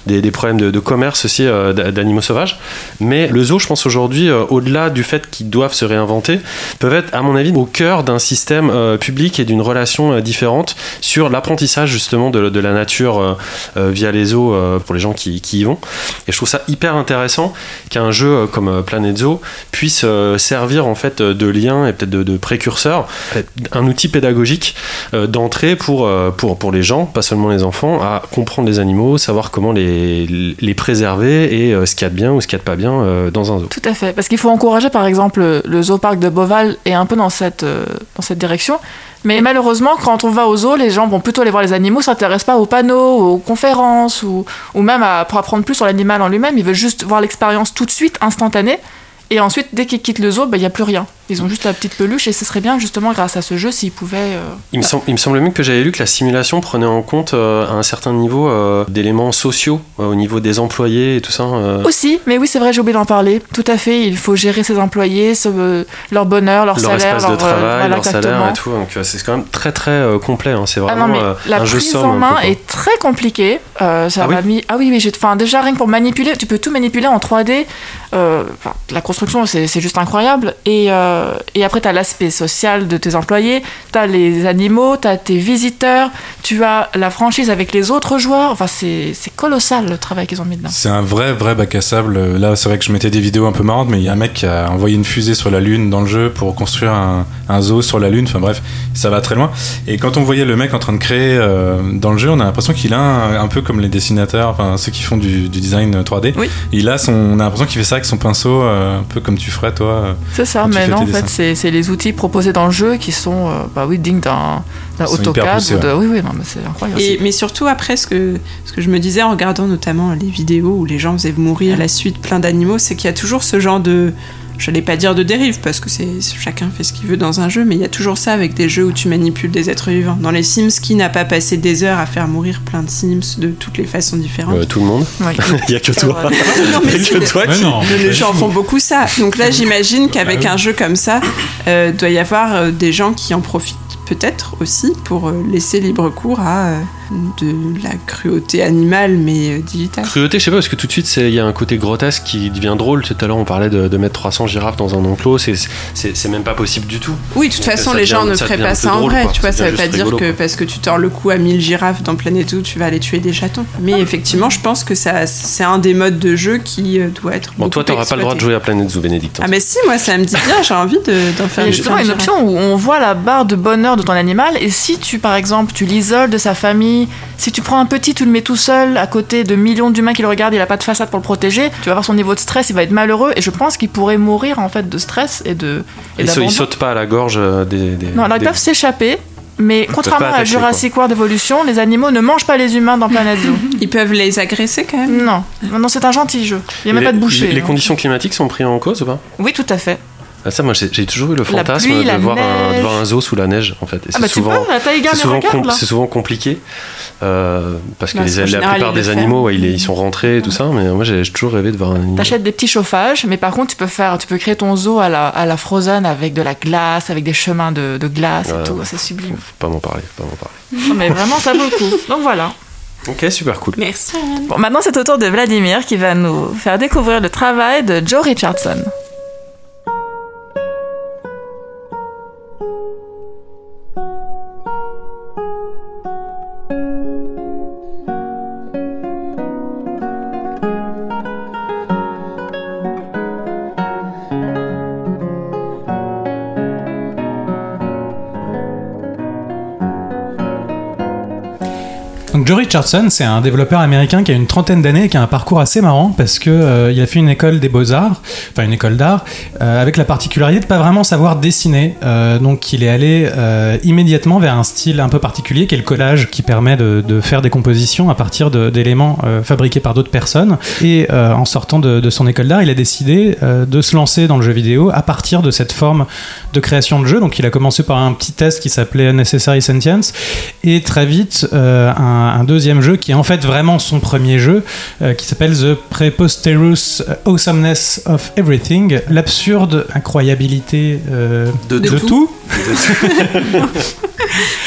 des, des problèmes de, de commerce aussi euh, d'a- d'animaux sauvages. Mais le zoo, je pense aujourd'hui, euh, au-delà du fait qu'ils doivent se réinventer, peuvent être, à mon avis, au cœur d'un système euh, public et d'une relation euh, différente sur l'apprentissage justement de, de la nature euh, euh, via les zoos euh, pour les gens qui, qui y vont. Et je trouve ça hyper intéressant qu'un jeu euh, comme Planet Zoo puisse euh, servir en fait de lien et peut-être de, de précurseur, un outil pédagogique euh, d'entrée pour, euh, pour, pour les gens, pas seulement les enfants, à comprendre les animaux, savoir comment les, les préserver et euh, ce qu'il y a de bien ou ce qu'il y a de pas bien euh, dans un zoo. Tout à fait, parce qu'il faut encourager par exemple le- le zooparc de Beauval est un peu dans cette, euh, dans cette direction. Mais malheureusement, quand on va au zoo, les gens vont plutôt aller voir les animaux, s'intéressent pas aux panneaux, aux conférences ou, même à, pour apprendre plus sur l'animal en lui-même. Ils veulent juste voir l'expérience tout de suite, instantanée. Et ensuite, dès qu'ils quittent le zoo, ben, il n'y a plus rien. Ils ont juste la petite peluche et ce serait bien justement grâce à ce jeu s'ils pouvaient. euh, Il me, semble, il me semble même que j'avais lu que la simulation prenait en compte euh, à un certain niveau euh, d'éléments sociaux euh, au niveau des employés et tout ça. euh, Aussi, mais oui, c'est vrai, j'ai oublié d'en parler. Tout à fait, il faut gérer ses employés, ce- euh, leur bonheur, leur, leur salaire, espace de leur, euh, travail, voilà, leur salaire et tout. Donc euh, c'est quand même très très euh, complet. hein. C'est Ah vraiment non, mais euh, la un jeu prise somme. en peu, main est très compliquée. Euh, ça Ah m'a oui mis. Ah oui, oui, j'ai. Enfin, déjà rien que pour manipuler, tu peux tout manipuler en 3D. Euh, enfin, la construction, c'est c'est juste incroyable. Et, euh, et après, tu as l'aspect social de tes employés, tu as les animaux, tu as tes visiteurs, tu as la franchise avec les autres joueurs. Enfin, c'est colossal le travail qu'ils ont mis dedans. C'est un vrai, vrai bac à sable. Là, c'est vrai que je mettais des vidéos un peu marrantes, mais il y a un mec qui a envoyé une fusée sur la Lune dans le jeu pour construire un, un zoo sur la Lune. Enfin bref, ça va très loin. Et quand on voyait le mec en train de créer euh, dans le jeu, on a l'impression qu'il a un, un peu comme les dessinateurs, enfin ceux qui font du, du design 3D. Oui. Il a son, on a l'impression qu'il fait ça avec son pinceau, euh, un peu comme tu ferais toi. C'est ça, mais non, en fait, c'est c'est les outils proposés dans le jeu qui sont, euh, bah oui, dignes d'un AutoCAD. poussés, ou de... Oui, oui, c'est incroyable. Et, mais surtout après, ce que, ce que je me disais en regardant notamment les vidéos où les gens faisaient mourir à la suite plein d'animaux, c'est qu'il y a toujours ce genre de... J'allais pas dire de dérive parce que c'est chacun fait ce qu'il veut dans un jeu, mais il y a toujours ça avec des jeux où tu manipules des êtres vivants. Dans les Sims, qui n'a pas passé des heures à faire mourir plein de Sims de toutes les façons différentes? Euh, tout le monde. Ouais. Il y a que toi. Non, mais Il y a si, que toi qui. non. Les gens font beaucoup ça. Donc là, j'imagine qu'avec un jeu comme ça, euh, doit y avoir euh, des gens qui en profitent peut-être aussi pour euh, laisser libre cours à euh, de la cruauté animale, mais euh, digitale. Cruauté, je sais pas, parce que tout de suite, il y a un côté grotesque qui devient drôle. Tout à l'heure, on parlait de, de mettre 300 girafes dans un enclos. C'est- même pas possible du tout. Oui, de toute Donc, façon, ça les gens devient- ne feraient pas ça en drôle, vrai. quoi. Tu vois, Ça ça veut pas dire rigolo, que quoi. parce que tu tords le cou à 1000 girafes dans Planet Zoo, tu vas aller tuer des chatons. Mais effectivement, je pense que ça, c'est un des modes de jeu qui doit être. Bon, toi, t'auras pas le droit de jouer à Planet Zoo, Bénédicte. Ah, mais si, moi, ça me dit bien, j'ai envie de- d'en faire Il y a une justement une option où on voit la barre de bonheur de ton animal. Et si tu, par exemple, tu l'isoles de sa famille, si tu prends un petit, tu le mets tout seul à côté de millions d'humains qui le regardent, il a pas de façade pour le protéger, tu vas voir son niveau de stress, il va être malheureux. Et je pense qu'il pourrait mourir en fait de stress et de. Et Ils, sa- ils d'abandon. sautent pas à la gorge euh, des. des- Non, alors ils peuvent s'échapper. Mais contrairement à attaquer, Jurassic World Evolution, les animaux ne mangent pas les humains dans Planet Zoo. Ils peuvent les agresser quand même? non, non, c'est un gentil jeu. Il n'y a même les, pas de boucher. Les, les hein. conditions climatiques sont prises en cause ou pas? Oui, tout à fait. Ah, Ça, moi, j'ai toujours eu le fantasme pluie, de, voir un, de voir un zoo sous la neige, en fait. Ah c'est bah souvent, c'est souvent, com- compliqué euh, parce que Bah, les- la général, plupart des animaux, ouais, ils, sont rentrés et tout ça, mais moi j'ai toujours rêvé de voir un animal. T'achètes des petits chauffages, mais par contre tu peux faire, tu peux créer ton zoo à la, à la Frozen avec de la glace, avec des chemins de, de glace et tout, c'est sublime. Faut pas m'en parler, faut pas m'en parler. Non, mais vraiment ça vaut le coup. Donc voilà. Ok, super cool. Merci. Bon, maintenant c'est au tour de Vladimir qui va nous faire découvrir le travail de Joe Richardson. Joe Richardson, c'est un développeur américain qui a une trentaine d'années et qui a un parcours assez marrant parce que euh, il a fait une école des beaux-arts, enfin une école d'art, euh, avec la particularité de pas vraiment savoir dessiner. Euh, donc il est allé euh, immédiatement vers un style un peu particulier qui est le collage, qui permet de, faire des compositions à partir d'éléments fabriqués par d'autres personnes. Et en sortant de, de son école d'art, il a décidé de se lancer dans le jeu vidéo à partir de cette forme de création de jeu. Donc il a commencé par un petit test qui s'appelait Unnecessary Sentience et très vite un, un deuxième jeu qui est en fait vraiment son premier jeu euh, qui s'appelle The Preposterous Awesomeness of Everything, l'absurde incroyabilité euh, De de, tout. tout,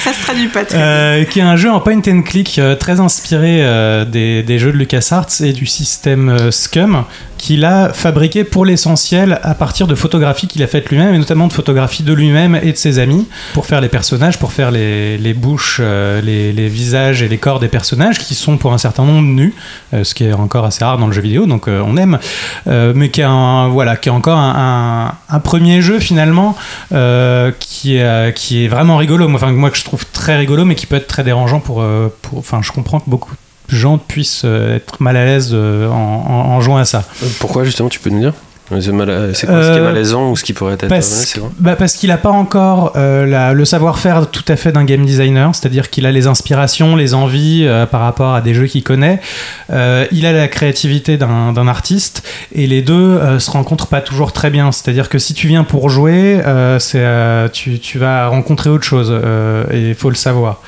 Ça se traduit pas très euh, qui est un jeu en point and click très inspiré des, des jeux de LucasArts et du système Scum qu'il a fabriqué pour l'essentiel à partir de photographies qu'il a faites lui-même et notamment de photographies de lui-même et de ses amis pour faire les personnages, pour faire les, les bouches, les, les visages et les corps des personnages qui sont pour un certain nombre nus, euh, ce qui est encore assez rare dans le jeu vidéo, donc euh, on aime, euh, mais qui est, voilà, qui est encore un, premier jeu finalement qui, est, qui est vraiment rigolo, enfin, moi que je trouve très rigolo, mais qui peut être très dérangeant pour, enfin je comprends que beaucoup de gens puissent être mal à l'aise en, en- jouant à ça. Pourquoi justement, tu peux nous dire? C'est mal- c'est quoi ce qui est Euh, malaisant ou ce qui pourrait être Parce, vrai bah, parce qu'il n'a pas encore euh, la- le savoir-faire tout à fait d'un game designer, c'est-à-dire qu'il a les inspirations, les envies euh, par rapport à des jeux qu'il connaît. Euh, il a la créativité d'un artiste et les deux euh, se rencontrent pas toujours très bien. C'est-à-dire que si tu viens pour jouer, euh, euh, tu, tu vas rencontrer autre chose euh, et il faut le savoir.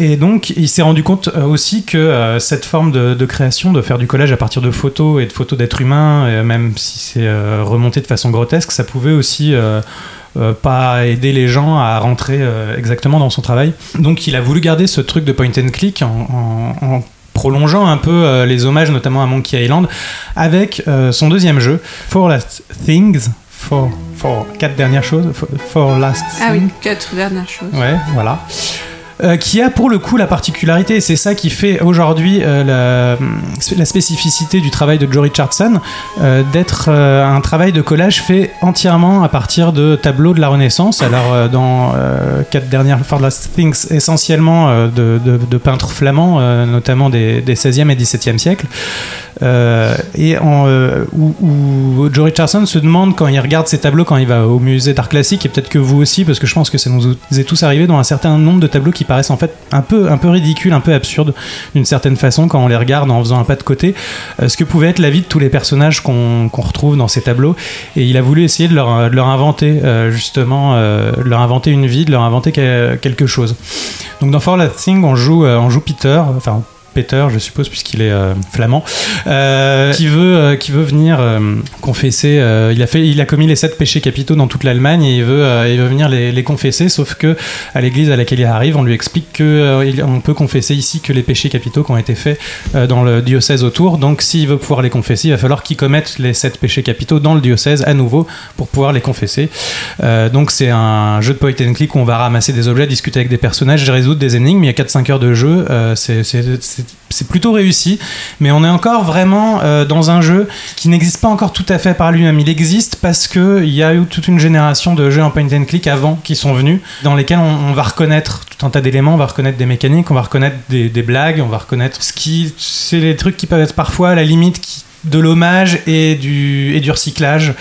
Et donc, il s'est rendu compte euh, aussi que euh, cette forme de, de création, de faire du collage à partir de photos et de photos d'êtres humains, euh, même si c'est remonté de façon grotesque, ça pouvait aussi euh, pas aider les gens à rentrer euh, exactement dans son travail. Donc, il a voulu garder ce truc de point and click en, en- en prolongeant un peu euh, les hommages, notamment à Monkey Island, avec son deuxième jeu, Four Last Things. Four, four, quatre dernières choses. Four, four Last Ah oui, quatre dernières choses. Ouais, voilà. Euh, qui a pour le coup la particularité, et c'est ça qui fait aujourd'hui euh, la, spécificité du travail de Joe Richardson, euh, d'être un travail de collage fait entièrement à partir de tableaux de la Renaissance. Alors dans quatre dernières the Last Things, essentiellement de, peintres flamands, notamment des, des 16e et 17e siècles. Euh, et euh, où, où Joe Richardson se demande quand il regarde ces tableaux, quand il va au musée d'art classique, et peut-être que vous aussi, parce que je pense que ça nous est tous arrivé dans un certain nombre de tableaux qui paraissent en fait un peu, un peu ridicules, un peu absurdes d'une certaine façon quand on les regarde en faisant un pas de côté, euh, ce que pouvait être la vie de tous les personnages qu'on retrouve dans ces tableaux. Et il a voulu essayer de leur, inventer justement, de leur inventer une vie, de leur inventer que- quelque chose. Donc dans For Thing, on joue, on joue Peter, enfin Peter, je suppose, puisqu'il est euh, flamand, euh, qui veut, euh, qui veut venir confesser. il a fait, il a commis les sept péchés capitaux dans toute l'Allemagne et il veut, il veut venir les, les confesser. Sauf que à l'église à laquelle il arrive, on lui explique que on peut confesser ici que les péchés capitaux qui ont été faits dans le diocèse autour. Donc, s'il veut pouvoir les confesser, il va falloir qu'il commette les sept péchés capitaux dans le diocèse à nouveau pour pouvoir les confesser. Donc, c'est un jeu de point and click où on va ramasser des objets, discuter avec des personnages, résoudre des énigmes. Il y a 4-5 heures de jeu. C'est- c'est plutôt réussi, mais on est encore vraiment euh, dans un jeu qui n'existe pas encore tout à fait par lui-même. Il existe parce que il y a eu toute une génération de jeux en point and click avant qui sont venus, dans lesquels on, on va reconnaître tout un tas d'éléments, on va reconnaître des mécaniques, on va reconnaître des, des blagues, on va reconnaître ce qui, c'est les trucs qui peuvent être parfois à la limite qui de l'hommage et du, et du recyclage.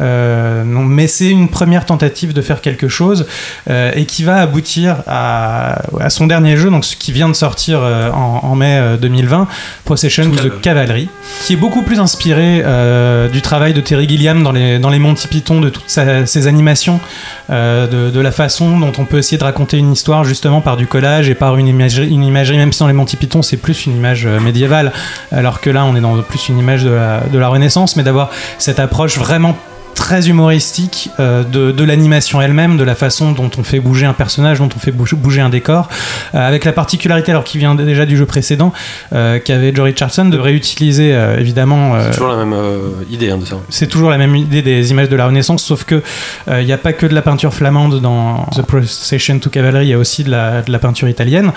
Euh, non, mais c'est une première tentative de faire quelque chose euh, et qui va aboutir à, à son dernier jeu, donc ce qui vient de sortir euh, en, en mai euh, 2020, Procession à the. Cavalry, qui est beaucoup plus inspiré du travail de Terry Gilliam dans les, dans les Monty Python, de toutes sa- ses animations, de, de la façon dont on peut essayer de raconter une histoire justement par du collage et par une imagerie, une imagerie même si dans les Monty Python c'est plus une image médiévale, alors que là on est dans plus une image de la, Renaissance, mais d'avoir cette approche vraiment très humoristique euh, de, de l'animation elle-même, de la façon dont on fait bouger un personnage, dont on fait bouger, un décor, euh, avec la particularité, alors qui vient déjà du jeu précédent, euh, qu'avait Joe Richardson, de réutiliser évidemment C'est toujours la même idée hein, de ça. c'est toujours la même idée des images de la Renaissance, sauf que il n'y a pas que de la peinture flamande dans The Procession to Cavalry, il y a aussi de la, de la peinture italienne.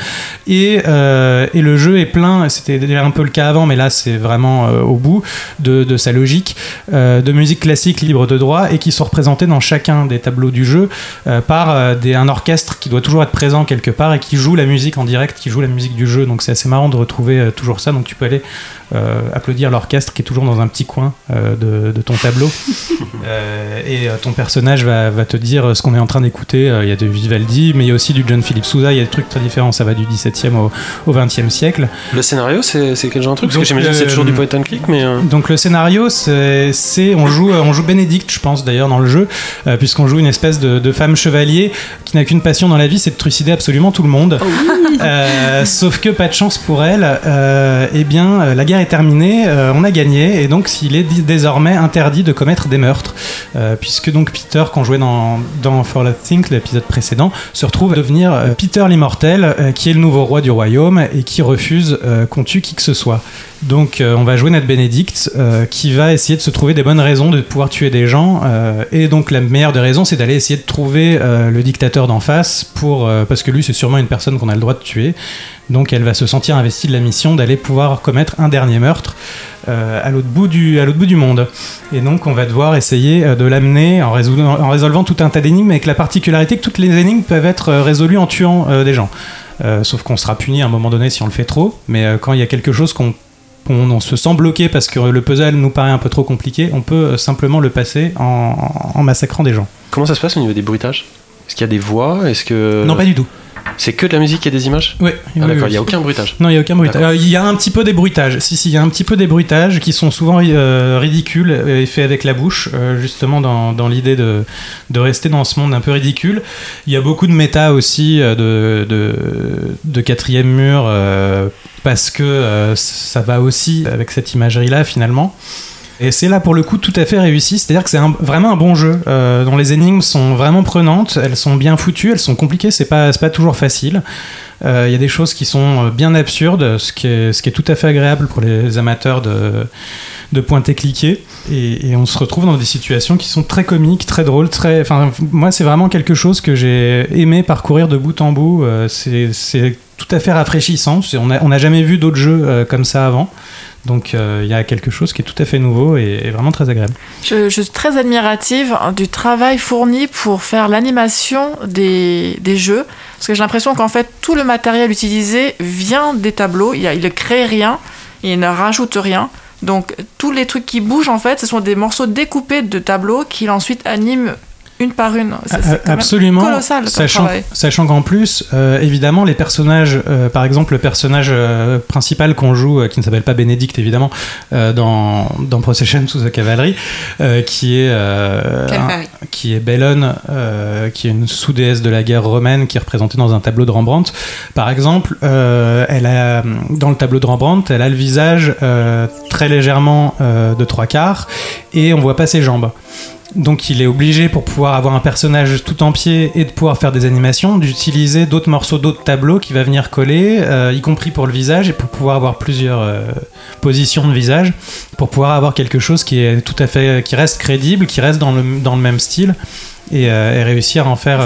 Et, et le jeu est plein, c'était déjà un peu le cas avant, mais là c'est vraiment au bout de, de sa logique, de musique classique libre de droit et qui sont représentés dans chacun des tableaux du jeu euh, par euh, un orchestre qui doit toujours être présent quelque part et qui joue la musique en direct, qui joue la musique du jeu. Donc c'est assez marrant de retrouver euh, toujours ça. Donc tu peux aller applaudir l'orchestre qui est toujours dans un petit coin euh, de, de ton tableau. Euh, et euh, ton personnage va, va te dire ce qu'on est en train d'écouter. Euh, Il y a de Vivaldi, mais il y a aussi du John Philip Sousa. Il y a des trucs très différents. Ça va du 17e au, au 20e siècle. Le scénario, c'est quel genre de truc? Parce Donc, que j'imagine que c'est euh, toujours du point and click, mais. euh, Donc le scénario, c'est on joue on joue Bénédicte, je pense d'ailleurs dans le jeu, euh, puisqu'on joue une espèce de, de femme chevalier qui n'a qu'une passion dans la vie, c'est de trucider absolument tout le monde. Euh, sauf que pas de chance pour elle. euh, eh bien, euh, la guerre est terminée, euh, on a gagné, et donc il est désormais interdit de commettre des meurtres, Euh, puisque donc Peter, qu'on jouait dans dans Fallout Think, l'épisode précédent, se retrouve à devenir euh, Peter l'immortel, qui est le nouveau roi du royaume et qui refuse qu'on tue qui que ce soit. Donc euh, on va jouer notre Bénédicte euh, qui va essayer de se trouver des bonnes raisons de pouvoir tuer des gens euh, et donc la meilleure des raisons c'est d'aller essayer de trouver le dictateur d'en face pour parce que lui c'est sûrement une personne qu'on a le droit de tuer. Donc elle va se sentir investie de la mission d'aller pouvoir commettre un dernier meurtre à l'autre bout du monde. Et donc on va devoir essayer de l'amener en, résolvant- en résolvant tout un tas d'énigmes avec la particularité que toutes les énigmes peuvent être résolues en tuant des gens. Sauf qu'on sera puni à un moment donné si on le fait trop mais quand il y a quelque chose qu'on on, on se sent bloqué parce que le puzzle nous paraît un peu trop compliqué, on peut euh, simplement le passer en, en massacrant des gens. Comment ça se passe au niveau des bruitages? Est-ce qu'il y a des voix? Est-ce que. non, pas du tout. C'est que de la musique et des images? Oui, Ah, D'accord, il n'y a aucun bruitage. Non, il n'y a aucun bruitage. Euh, Il y a un petit peu des bruitages. Si, si, il y a un petit peu des bruitages qui sont souvent euh, ridicules et faits avec la bouche, euh, justement dans, dans l'idée de, de rester dans ce monde un peu ridicule. Il y a beaucoup de méta aussi de, de, de quatrième mur parce que euh, ça va aussi avec cette imagerie-là finalement. Et c'est là pour le coup tout à fait réussi, c'est-à-dire que c'est vraiment un bon jeu euh, dont les énigmes sont vraiment prenantes, elles sont bien foutues, elles sont compliquées, c'est pas, pas toujours facile. Euh, Il y a des choses qui sont euh, bien absurdes, ce qui est, tout à fait agréable pour les amateurs de, de pointer cliquer. Et, on se retrouve dans des situations qui sont très comiques, très drôles, moi, c'est vraiment quelque chose que j'ai aimé parcourir de bout en bout. Euh, c'est tout à fait rafraîchissant. On n'a on jamais vu d'autres jeux euh, comme ça avant. Donc euh, il y a quelque chose qui est tout à fait nouveau et, vraiment très agréable. Je, suis très admirative du travail fourni pour faire l'animation des, des jeux. Parce que j'ai l'impression qu'en fait, tout le matériel utilisé vient des tableaux. Il, il ne crée rien, il ne rajoute rien. Donc, tous les trucs qui bougent, en fait, ce sont des morceaux découpés de tableaux qu'il ensuite anime une par une. C'est- quand même Absolument. colossal Sachant, qu'en plus, euh, évidemment, les personnages, euh, par exemple, le personnage euh, principal qu'on joue, euh, qui ne s'appelle pas Bénédicte, évidemment, euh, dans, dans Procession sous the Cavalry, euh, qui est euh, Calvary. un- qui est Bellone, euh, qui est une sous-déesse de la guerre romaine, qui est représentée dans un tableau de Rembrandt. Par exemple, euh, elle a, dans le tableau de Rembrandt, elle a le visage euh, très légèrement euh, de trois quarts, et on voit pas ses jambes. Donc il est obligé pour pouvoir avoir un personnage tout en pied et de pouvoir faire des animations d'utiliser d'autres morceaux d'autres tableaux qui va venir coller, euh, y compris pour le visage et pour pouvoir avoir plusieurs euh, positions de visage pour pouvoir avoir quelque chose qui est tout à fait qui reste crédible, qui reste dans le dans le même style et, euh, et réussir à en faire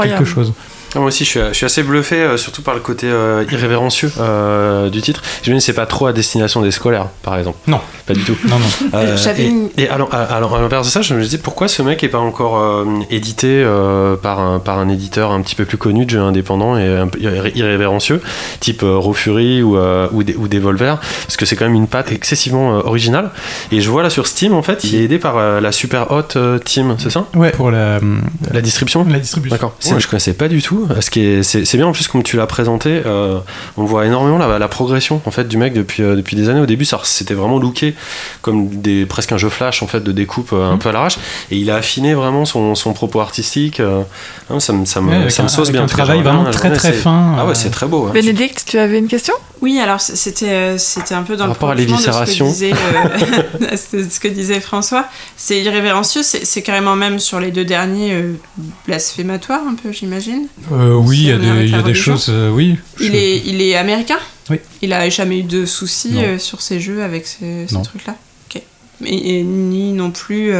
quelque chose. Moi aussi, je suis, je suis assez bluffé, euh, surtout par le côté euh, irrévérencieux euh, du titre. Je me dis, c'est pas trop à destination des scolaires, par exemple. Non. Pas du tout. Non, non. Euh, et, une- et à l'inverse de ça, je me dis pourquoi ce mec est pas encore euh, édité euh, par, un, par un éditeur un petit peu plus connu de jeux indépendants et un peu irré- irrévérencieux, type euh, Raw Fury ou, euh, ou, des, ou Devolver, parce que c'est quand même une patte excessivement euh, originale. Et je vois là sur Steam, en fait, il est aidé par euh, la Super Hot euh, Team, c'est ça? Ouais, pour la, La distribution la distribution. D'accord. C'est- Je connaissais pas du tout. Ce qui est, c'est, c'est bien en plus comme tu l'as présenté. euh, on voit énormément la, la progression en fait du mec depuis euh, depuis des années. Au début, ça c'était vraiment looké comme des presque un jeu flash en fait de découpe euh, un Mhm. peu à l'arrache. Et il a affiné vraiment son, son propos artistique. euh, hein, ça me ça me, Ouais, ça me un- sauce bien. un travail vraiment très très fin. Ah euh, ouais, c'est très beau. ouais. Bénédicte, tu avais une question? Oui, alors c'était euh, c'était un peu dans Par le rapport à prolongement de ce que l'éviscération. disait, euh, c'est ce que disait François. C'est irrévérencieux, c'est c'est carrément même sur les deux derniers euh, blasphématoire un peu, j'imagine? Euh, oui, il y a des, y a choses. euh, oui. Il je- est, il est américain Oui. Il a jamais eu de soucis euh, sur ses jeux avec ces, trucs-là? Ok. Et, et ni non plus,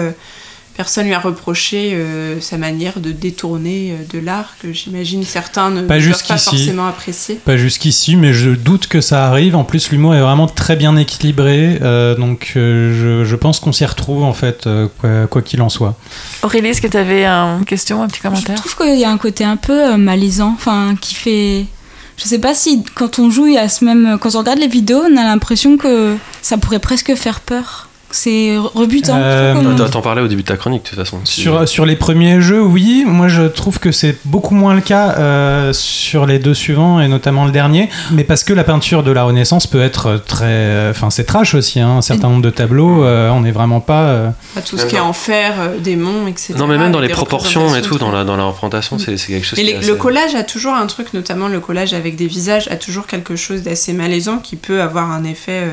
personne lui a reproché euh, sa manière de détourner euh, de l'art, que j'imagine certains ne Pas pas jusqu'ici. forcément apprécier. Pas jusqu'ici, mais je doute que ça arrive. En plus, l'humour est vraiment très bien équilibré, euh, donc euh, je, je pense qu'on s'y retrouve en fait, euh, quoi qu'il en soit. Aurélie, est-ce que tu avais une question, un petit Je commentaire? trouve qu'il y a un côté un peu euh, malaisant, enfin, qui fait. Je sais pas si quand on joue, il y a ce même. Quand on regarde les vidéos, on a l'impression que ça pourrait presque faire peur. C'est rebutant. Euh, T'en- parlais au début de ta chronique de toute façon. Sur, sur les premiers jeux, oui. Moi, je trouve que c'est beaucoup moins le cas euh, sur les deux suivants, et notamment le dernier. Mais parce que la peinture de la Renaissance peut être très... Enfin, c'est trash aussi. Hein. Un certain nombre de tableaux, euh, on n'est vraiment pas... euh, Pas tout ce qui est enfer, euh, démons, etc. Non, mais même dans les proportions et tout, dans la, dans la représentation, c'est c'est quelque chose Mais qui les- est le collage a toujours un truc, notamment le collage avec des visages, a toujours quelque chose d'assez malaisant qui peut avoir un effet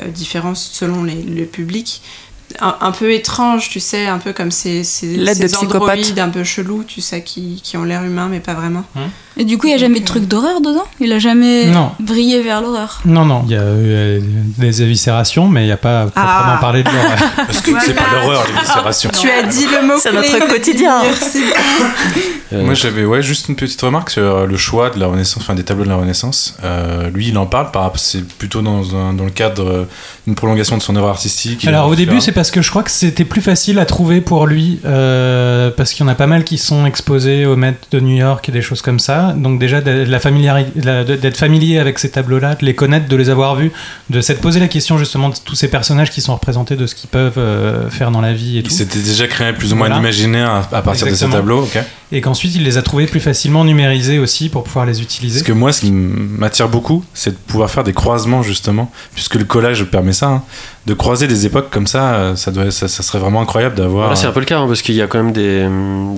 euh, euh, différent selon les- le public. Un, un peu étrange, tu sais, un peu comme ces, ces, ces androïdes un peu chelous, tu sais, qui, qui ont l'air humains mais pas vraiment. Et du coup, il n'y a jamais de truc d'horreur dedans? Il a jamais Non. brillé vers l'horreur? Non, non. Il y a euh, des éviscérations, mais il n'y a pas proprement Ah. parlé de l'horreur. Parce que c'est pas l'horreur, l'éviscération. Tu as dit le mot C'est notre quotidien. Euh, Moi j'avais ouais, juste une petite remarque sur euh, le choix de la Renaissance, enfin des tableaux de la Renaissance. Euh, lui il en parle, par rapport- c'est plutôt dans, un- dans le cadre d'une prolongation de son œuvre artistique. Alors au début, c'est parce que je crois que c'était plus facile à trouver pour lui, euh, parce qu'il y en a pas mal qui sont exposés au Met de New York et des choses comme ça. Donc déjà d'être familier avec ces tableaux-là, de les connaître, de les avoir vus, de s'être posé la question justement de tous ces personnages qui sont représentés, de ce qu'ils peuvent euh, faire dans la vie et Il s'était déjà créé plus ou moins Voilà. un imaginaire à, partir de ces tableaux. Et qu'ensuite il les a trouvés plus facilement numérisés aussi pour pouvoir les utiliser. Parce que moi, ce qui m'attire beaucoup, c'est de pouvoir faire des croisements, justement, puisque le collage permet ça, hein. De croiser des époques comme ça, euh, ça, doit, ça, ça serait vraiment incroyable d'avoir. Là, c'est un peu le cas, hein, parce qu'il y a quand même des,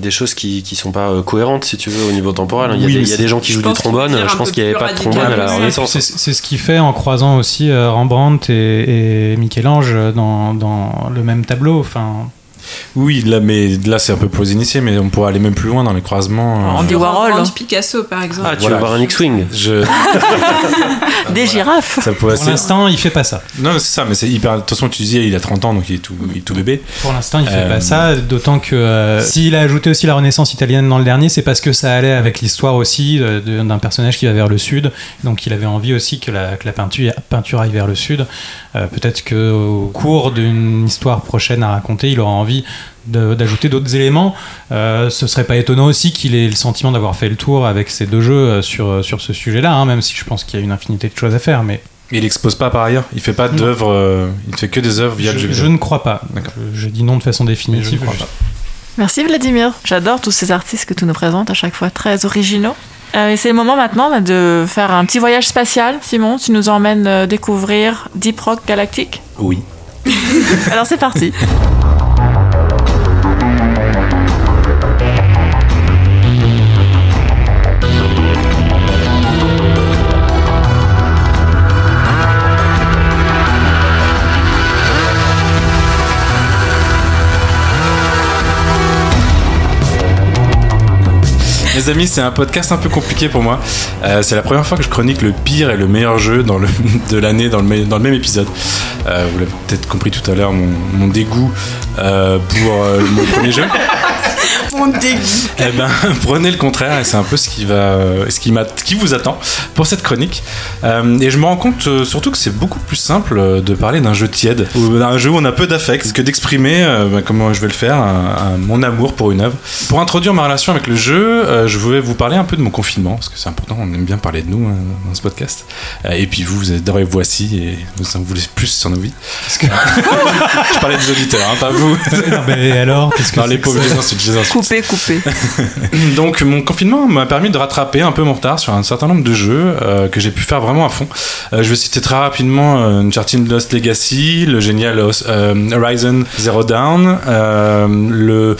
des choses qui, qui sont pas euh, cohérentes, si tu veux, au niveau temporel. Il y a, Oui, des, mais il y a des gens qui jouent du trombone. Je pense qu'il n'y avait pas de trombone à la. Renaissance. C'est ce qui fait en croisant aussi euh, Rembrandt et, et Michel-Ange dans, dans le même tableau. Enfin, Oui, là, mais là, c'est un peu pour les initiés, mais on pourrait aller même plus loin dans les croisements. euh, Andy Warhol. Rembrandt, Picasso, par exemple. Ah, tu Voilà. veux voir un X-Wing Je... Des girafes. ça pour l'instant, il fait pas ça. Non, c'est ça, mais c'est hyper. De toute façon, tu disais, il a 30 ans, donc il est tout, il est tout bébé. Pour l'instant, il fait Euh, pas ça, d'autant que euh, s'il a ajouté aussi la Renaissance italienne dans le dernier, c'est parce que ça allait avec l'histoire aussi euh, de- d'un personnage qui va vers le sud. Donc il avait envie aussi que la, que la peinture, peinture aille vers le sud. Euh, Peut-être qu'au cours d'une histoire prochaine à raconter, il aura envie d'ajouter d'autres éléments. Euh, ce serait pas étonnant aussi qu'il ait le sentiment d'avoir fait le tour avec ces deux jeux euh, sur, sur ce sujet-là, hein, même si je pense qu'il y a une infinité de choses à faire. Mais Il expose pas par ailleurs. Il fait pas d'œuvres. euh, il fait que des œuvres via le jeu je, vidéo. je ne crois pas. D'accord. Je, je dis non de façon définitive. Je ne crois. Merci Vladimir. J'adore tous ces artistes que tu nous présentes à chaque fois, très originaux. Euh, et c'est le moment maintenant bah, de faire un petit voyage spatial. Simon, tu nous emmènes euh, découvrir Deep Rock Galactic. Oui. Alors c'est parti. Mes amis, c'est un podcast un peu compliqué pour moi. Euh, c'est la première fois que je chronique le pire et le meilleur jeu de l'année dans, le même épisode. Euh, vous l'avez peut-être compris tout à l'heure, mon, dégoût euh, pour mon premier jeu. On dégoûte. Eh ben, prenez le contraire et c'est un peu ce qui va, ce qui m'a, qui vous attend pour cette chronique. Euh, et je me rends compte euh, surtout que c'est beaucoup plus simple euh, de parler d'un jeu tiède ou d'un jeu où on a peu d'affect que d'exprimer, euh, bah, comment je vais le faire, un- un- mon amour pour une œuvre. Pour introduire ma relation avec le jeu, euh, je voulais vous parler un peu de mon confinement parce que c'est important. On aime bien parler de nous euh, dans ce podcast. Euh, et puis vous, vous êtes derrière voici et vous en voulez plus sur nos vies. Parce que je parlais des auditeurs, hein, pas vous. Non, mais alors, qu'est-ce que Non, les pauvres, les insulte, je les insulte. Coupé, coupé. Donc mon confinement m'a permis de rattraper un peu mon retard sur un certain nombre de jeux euh, que j'ai pu faire vraiment à fond. Euh, je vais citer très rapidement euh, Uncharted Lost Legacy, le génial euh, Horizon Zero Dawn, euh, le